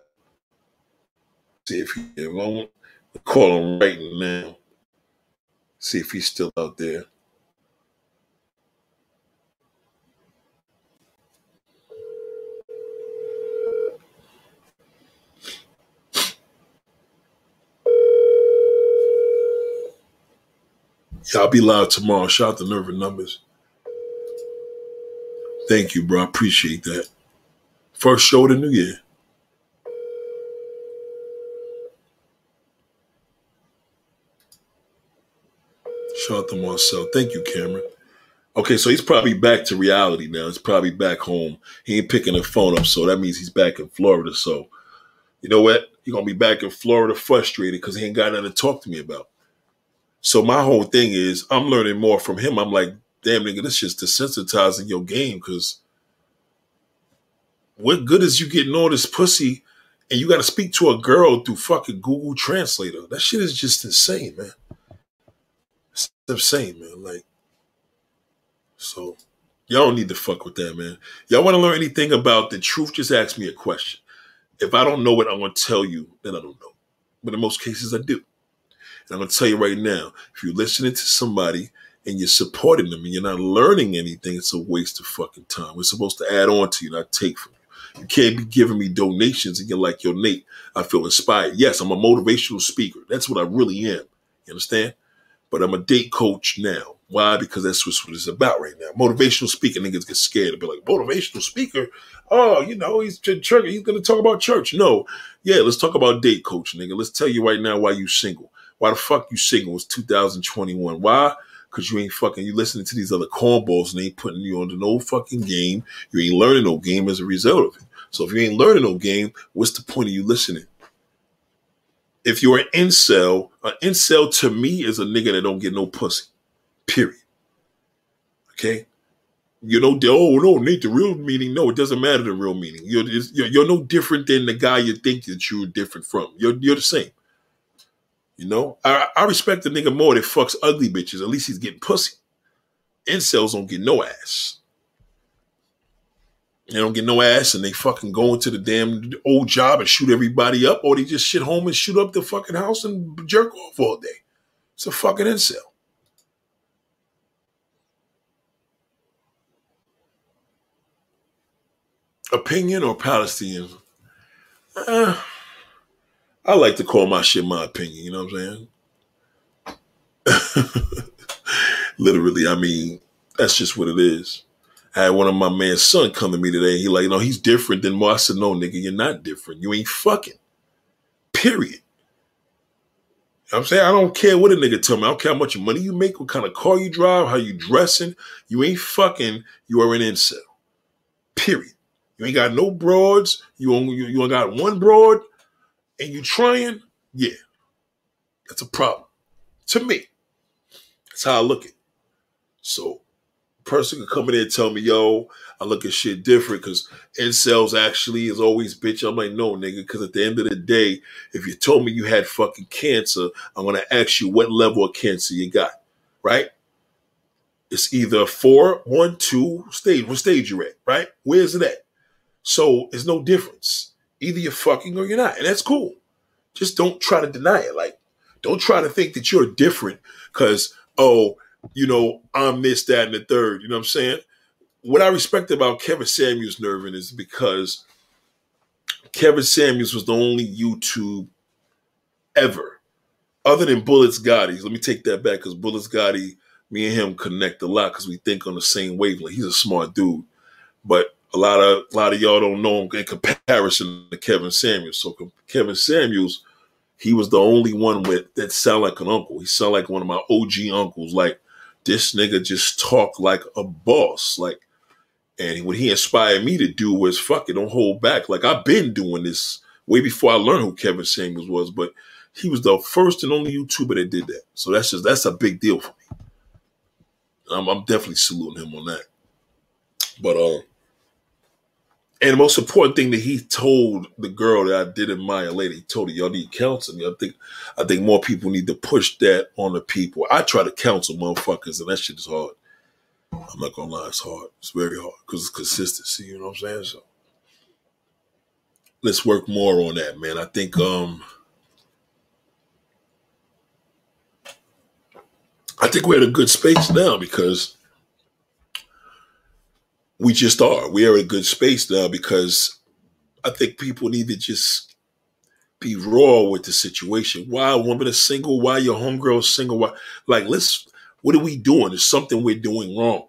See if he won't call him right now. See if he's still out there. Yeah, I'll be live tomorrow. Shout out to Nerve Numbers. Thank you, bro. I appreciate that. First show of the new year. Shout out to Marcel. Thank you, Cameron. Okay, so he's probably back to reality now. He's probably back home. He ain't picking the phone up, so that means he's back in Florida. So, you know what? He's gonna be back in Florida frustrated because he ain't got nothing to talk to me about. So my whole thing is I'm learning more from him. I'm like, damn nigga, this just desensitizing your game because what good is you getting all this pussy and you got to speak to a girl through fucking Google Translator? That shit is just insane, man. It's insane, man. Like, so y'all don't need to fuck with that, man. Y'all want to learn anything about the truth? Just ask me a question. If I don't know it, I'm gonna tell you that I don't know. But in most cases, I do. And I'm gonna tell you right now, if you're listening to somebody and you're supporting them and you're not learning anything, it's a waste of fucking time. We're supposed to add on to you, not take from you. You can't be giving me donations and you're like, yo, Nate, I feel inspired. Yes, I'm a motivational speaker. That's what I really am. You understand? But I'm a date coach now. Why? Because that's what it's about right now. Motivational speaker, niggas get scared and be like, motivational speaker? Oh, you know, he's church. He's going to talk about church. No. Yeah, let's talk about date coach, nigga. Let's tell you right now why you single. Why the fuck you single? It's 2021. Why? Because you ain't fucking, you listening to these other cornballs and they ain't putting you on no fucking game. You ain't learning no game as a result of it. So if you ain't learning no game, what's the point of you listening? If you're an incel, an incel to me is a nigga that don't get no pussy. Period. Okay? You know, oh no, Nate, the real meaning. No, it doesn't matter the real meaning. You're, you're, you're no different than the guy you think that you're different from. You're you're the same. You know, I, I respect the nigga more that fucks ugly bitches. At least he's getting pussy. Incels don't get no ass. They don't get no ass and they fucking go into the damn old job and shoot everybody up, or they just shit home and shoot up the fucking house and jerk off all day. It's a fucking incel. Opinion or Palestinian? Uh, I like to call my shit my opinion, you know what I'm saying? Literally, I mean, that's just what it is. I had one of my man's son come to me today. He like, no, he's different than more. I said, no, nigga, you're not different. You ain't fucking. Period. You know I'm saying I don't care what a nigga tell me. I don't care how much money you make, what kind of car you drive, how you dressing. You ain't fucking. You are an incel. Period. You ain't got no broads. You only you, you only got one broad, and you trying. Yeah, that's a problem to me. That's how I look at. it. So a person can come in there and tell me, yo, I look at shit different because incels actually is always bitch. I'm like, no, nigga, because at the end of the day, if you told me you had fucking cancer, I'm gonna ask you what level of cancer you got, right? It's either four, one, two stage. What stage you're at, right? Where's it at? So it's no difference. Either you're fucking or you're not, and that's cool. Just don't try to deny it. Like, don't try to think that you're different because oh you know, I'm this, that, and the third. You know what I'm saying? What I respect about Kevin Samuels Nervin is because Kevin Samuels was the only YouTube ever, other than Bullets Gotti. Let me take that back because Bullets Gotti, me and him connect a lot because we think on the same wavelength. He's a smart dude, but a lot of a lot of y'all don't know him in comparison to Kevin Samuels. So Kevin Samuels, he was the only one with that sound like an uncle. He sound like one of my OG uncles, like this nigga just talk like a boss. Like, and what he inspired me to do was fuck it, don't hold back. Like I've been doing this way before I learned who Kevin Samuels was, but he was the first and only YouTuber that did that. So that's just that's a big deal for me. I'm, I'm definitely saluting him on that. But um, and the most important thing that he told the girl that I did admire later, he told her, y'all need counseling. I think I think more people need to push that on the people. I try to counsel motherfuckers, and that shit is hard. I'm not gonna lie, it's hard. It's very hard because it's consistency, you know what I'm saying? So let's work more on that, man. I think um I think we're in a good space now because we just are. We are in a good space now because I think people need to just be raw with the situation. Why a woman is single? Why your homegirl is single? Why like let's what are we doing? There's something we're doing wrong.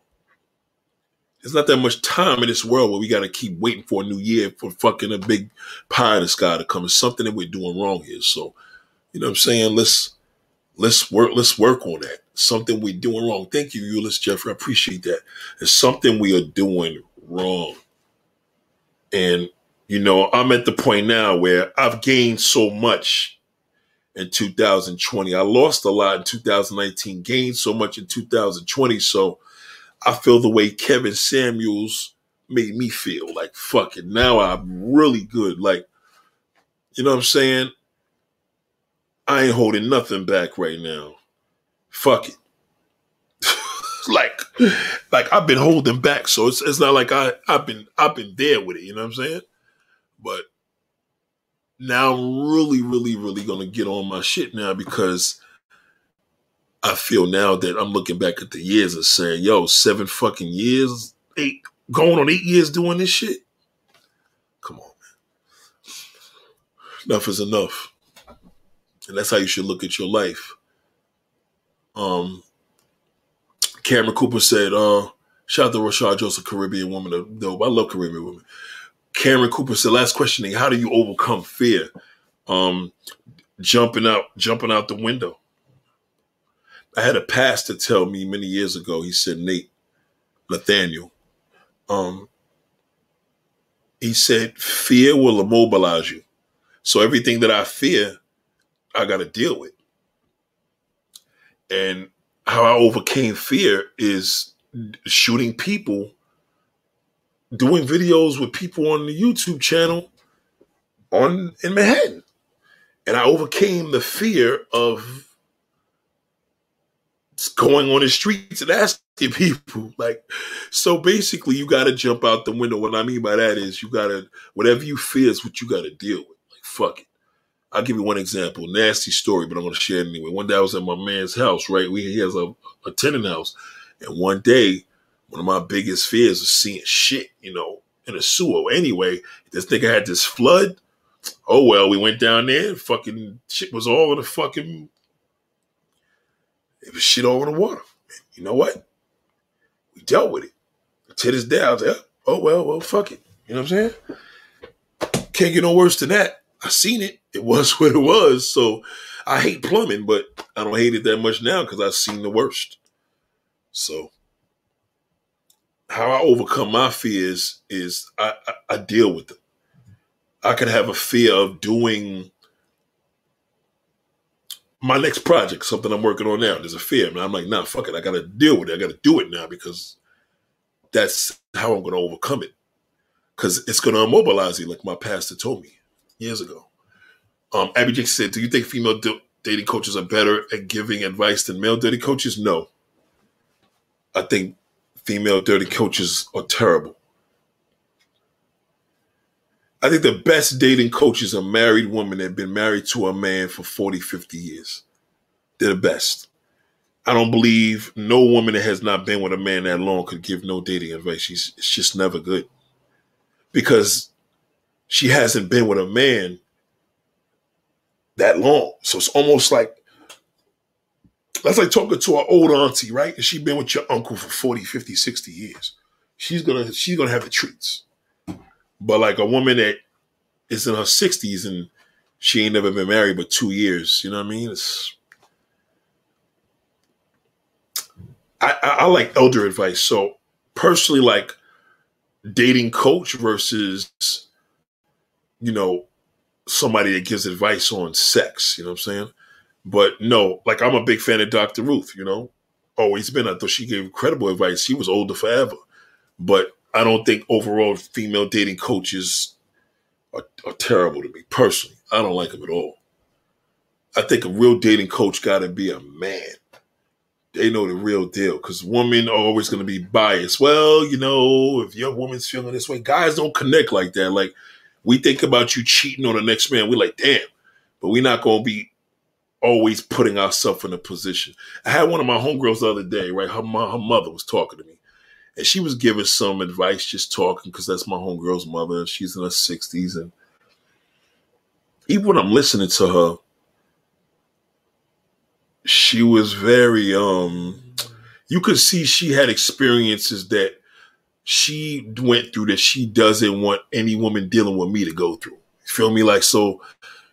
There's not that much time in this world where we gotta keep waiting for a new year for fucking a big pie in the sky to come. It's something that we're doing wrong here. So, you know what I'm saying? Let's let's work let's work on that. Something we're doing wrong. Thank you, Euless Jeffrey. I appreciate that. It's something we are doing wrong. And you know, I'm at the point now where I've gained so much in 2020. I lost a lot in 2019, gained so much in 2020. So I feel the way Kevin Samuels made me feel like fuck it. Now I'm really good. Like, you know what I'm saying? I ain't holding nothing back right now. Fuck it. like, like I've been holding back, so it's it's not like I I've been I've been there with it. You know what I'm saying? But now I'm really, really, really gonna get on my shit now because I feel now that I'm looking back at the years and saying, yo, seven fucking years, eight, going on eight years doing this shit. Come on, man. Enough is enough. And that's how you should look at your life. Um Cameron Cooper said, uh, shout out to Rashad Joseph, Caribbean woman. Dope. I love Caribbean women. Cameron Cooper said, last questioning, how do you overcome fear? Um, jumping out, jumping out the window. I had a pastor tell me many years ago, he said, Nate, Nathaniel, um, he said, fear will immobilize you. So everything that I fear, I got to deal with. And how I overcame fear is shooting people, doing videos with people on the YouTube channel on in Manhattan. And I overcame the fear of going on the streets and asking people. Like, so basically, you got to jump out the window. What I mean by that is you got to, whatever you fear is what you got to deal with. Like, fuck it. I'll give you one example. Nasty story, but I'm going to share it anyway. One day I was at my man's house, right? We, he has a, a tenant house. And one day, one of my biggest fears was seeing shit, you know, in a sewer. Anyway, this nigga had this flood. Oh, well, we went down there and fucking shit was all in the fucking it was shit all in the water. You know what? We dealt with it. To this day, I was like, oh well, well, fuck it. You know what I'm saying? Can't get no worse than that. I seen it. It was what it was. So I hate plumbing, but I don't hate it that much now because I've seen the worst. So how I overcome my fears is I, I, I deal with them. I could have a fear of doing my next project, something I'm working on now. There's a fear, and I'm like, nah, fuck it. I got to deal with it. I got to do it now because that's how I'm to overcome it. Because it's to immobilize you, like my pastor told me years ago. Um, Abby Jake said, "Do you think female dating coaches are better at giving advice than male dating coaches?" No. I think female dating coaches are terrible. I think the best dating coaches are married women that have been married to a man for 40, 50 years. They're the best. I don't believe no woman that has not been with a man that long could give no dating advice. She's it's just never good. Because she hasn't been with a man that long. So it's almost like that's like talking to an old auntie, right? And she been with your uncle for 40, 50, 60 years. She's gonna she's gonna have the treats. But like a woman that is in her sixties and she ain't never been married but two years, you know what I mean? It's I, I like elder advice. So personally, like dating coach versus you know somebody that gives advice on sex. You know what I'm saying? But no, like I'm a big fan of Dr. Ruth. You know, oh, always been. I thought she gave incredible advice. She was older forever, but I don't think overall female dating coaches are, are terrible to me personally. I don't like them at all. I think a real dating coach got to be a man. They know the real deal because women are always going to be biased. Well, you know, if your woman's feeling this way, guys don't connect like that. Like we think about you cheating on the next man, we're like, damn, but we're not to be always putting ourselves in a position. I had one of my homegirls the other day, right? Her, her mother was talking to me and she was giving some advice, just talking, because that's my homegirl's mother. She's in her 60s. And even when I'm listening to her, she was very, um, you could see she had experiences that she went through that she doesn't want any woman dealing with me to go through. Feel me? Like, so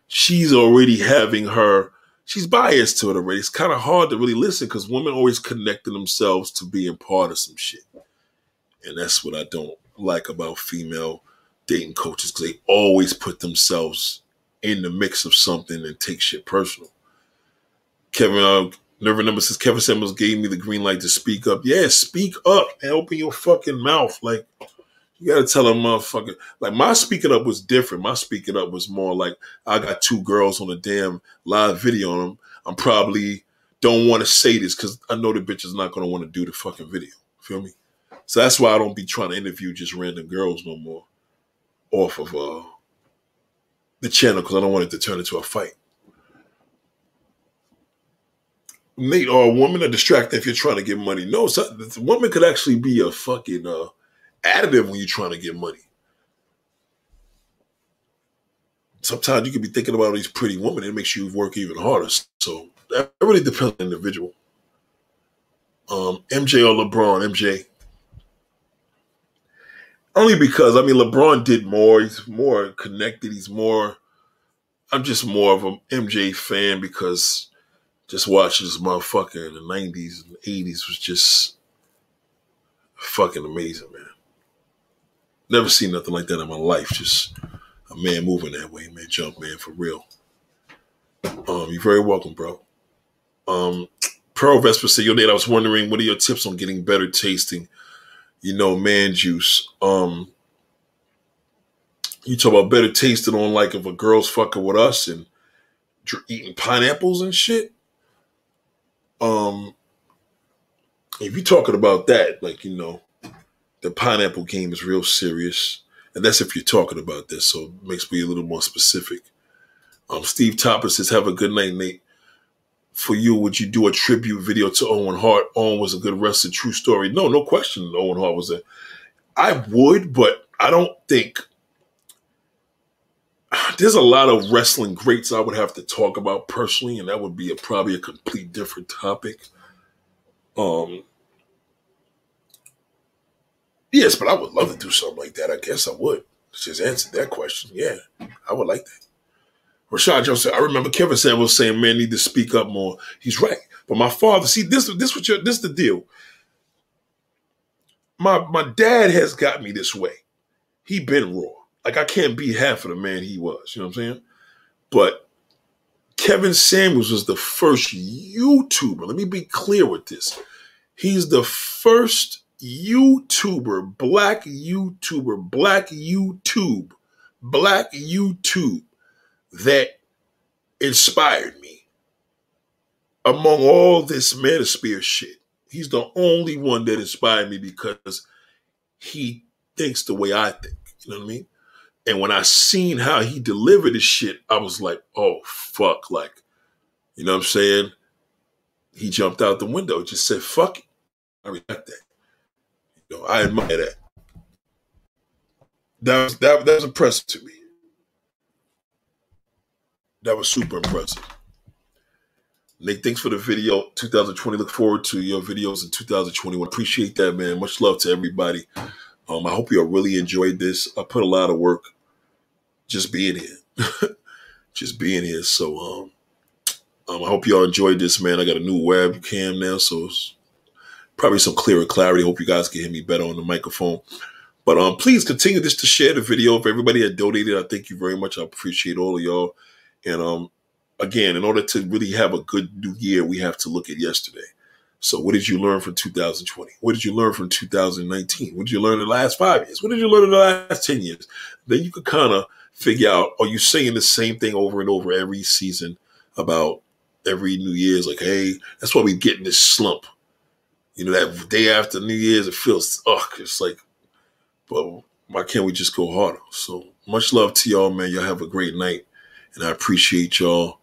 she's already having her she's biased to it already. It's kind of hard to really listen because women always connecting themselves to being part of some shit. And that's what I don't like about female dating coaches because they always put themselves in the mix of something and take shit personal. Kevin, uh, never remember says Kevin Samuels gave me the green light to speak up. Yeah, speak up and open your fucking mouth. Like, you gotta tell a motherfucker. Like, my speaking up was different. My speaking up was more like, I got two girls on a damn live video on them. I'm probably don't want to say this because I know the bitch is not gonna want to do the fucking video. Feel me? So that's why I don't be trying to interview just random girls no more off of uh, the channel because I don't want it to turn into a fight. Nate, or a woman a distractor if you're trying to get money? No, so, the woman could actually be a fucking uh, additive when you're trying to get money. Sometimes you could be thinking about these pretty women, it makes you work even harder. So that really depends on the individual. Um, MJ or LeBron, MJ. Only because I mean LeBron did more. He's more connected. He's more. I'm just more of an MJ fan because just watching this motherfucker in the '90s and '80s was just fucking amazing, man. Never seen nothing like that in my life. Just a man moving that way, man. Jump, man, for real. Um, you're very welcome, bro. Um, Pearl Vesper said, "Yo, Nate, I was wondering, what are your tips on getting better tasting?" you know, man juice. Um, you talk about better tasting on like if a girl's fucking with us and dr- eating pineapples and shit. Um, if you're talking about that, like you know, the pineapple game is real serious, and that's if you're talking about this. So it makes me a little more specific. Um, Steve Topper says, "Have a good night, Nate." for you, would you do a tribute video to Owen Hart? Owen was a good wrestler, true story. No, no question. Owen Hart was a. I would, but I don't think there's a lot of wrestling greats I would have to talk about personally, and that would be a, probably a complete different topic. Um. Yes, but I would love to do something like that. I guess I would. Just answer that question. Yeah, I would like that. Rashad Jones said, I remember Kevin Samuels saying, man, need to speak up more. He's right. But my father, see, this this what you this is the deal. My my dad has got me this way. He been raw. Like I can't be half of the man he was. You know what I'm saying? But Kevin Samuels was the first YouTuber. Let me be clear with this. He's the first YouTuber, black YouTuber, black YouTube, black YouTube that inspired me among all this manosphere shit. He's the only one that inspired me because he thinks the way I think. You know what I mean? And when I seen how he delivered his shit, I was like, oh fuck, like, you know what I'm saying? He jumped out the window, just said, fuck it. I respect that. You know, I admire that. That was that, that was impressive to me. That was super impressive. Nick, thanks for the video. 2020. Look forward to your videos in 2021. Appreciate that, man. Much love to everybody. Um, I hope you all really enjoyed this. I put a lot of work just being here. just being here. So um, um, I hope y'all enjoyed this, man. I got a new webcam now, so probably some clearer clarity. Hope you guys can hear me better on the microphone. But um, please continue this to share the video. If everybody had donated, I thank you very much. I appreciate all of y'all. And um, again, in order to really have a good new year, we have to look at yesterday. So, what did you learn from 2020? What did you learn from 2019? What did you learn in the last five years? What did you learn in the last 10 years? Then you could kind of figure out are you saying the same thing over and over every season about every New Year's? Like, hey, that's why we get in this slump. You know, that day after New Year's, it feels, ugh, it's like, well, why can't we just go harder? So, much love to y'all, man. Y'all have a great night. And I appreciate y'all.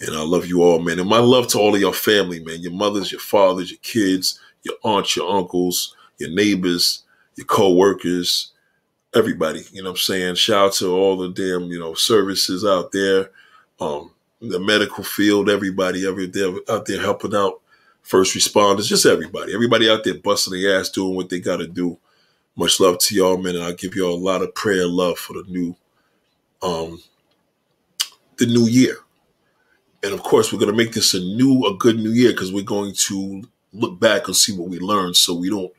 And I love you all, man. And my love to all of your family, man. Your mothers, your fathers, your kids, your aunts, your uncles, your neighbors, your co-workers, everybody. You know what I'm saying? Shout out to all the damn, you know, services out there. Um, the medical field, everybody every there out there helping out first responders, just everybody. Everybody out there busting their ass doing what they gotta do. Much love to y'all, man. And I'll give y'all a lot of prayer and love for the new um the new year. And of course, we're going to make this a new, a good new year because we're going to look back and see what we learned so we don't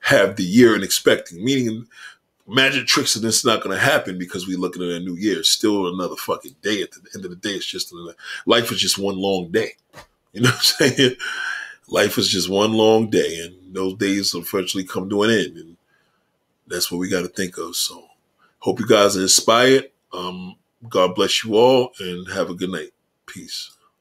have the year and expecting. Meaning, magic tricks and it's not going to happen because we're looking at a new year. Still another fucking day. At the end of the day, it's just another, life is just one long day. You know what I'm saying? Life is just one long day, and those days unfortunately come to an end. And that's what we got to think of. So, hope you guys are inspired. Um, God bless you all, and have a good night. Peace.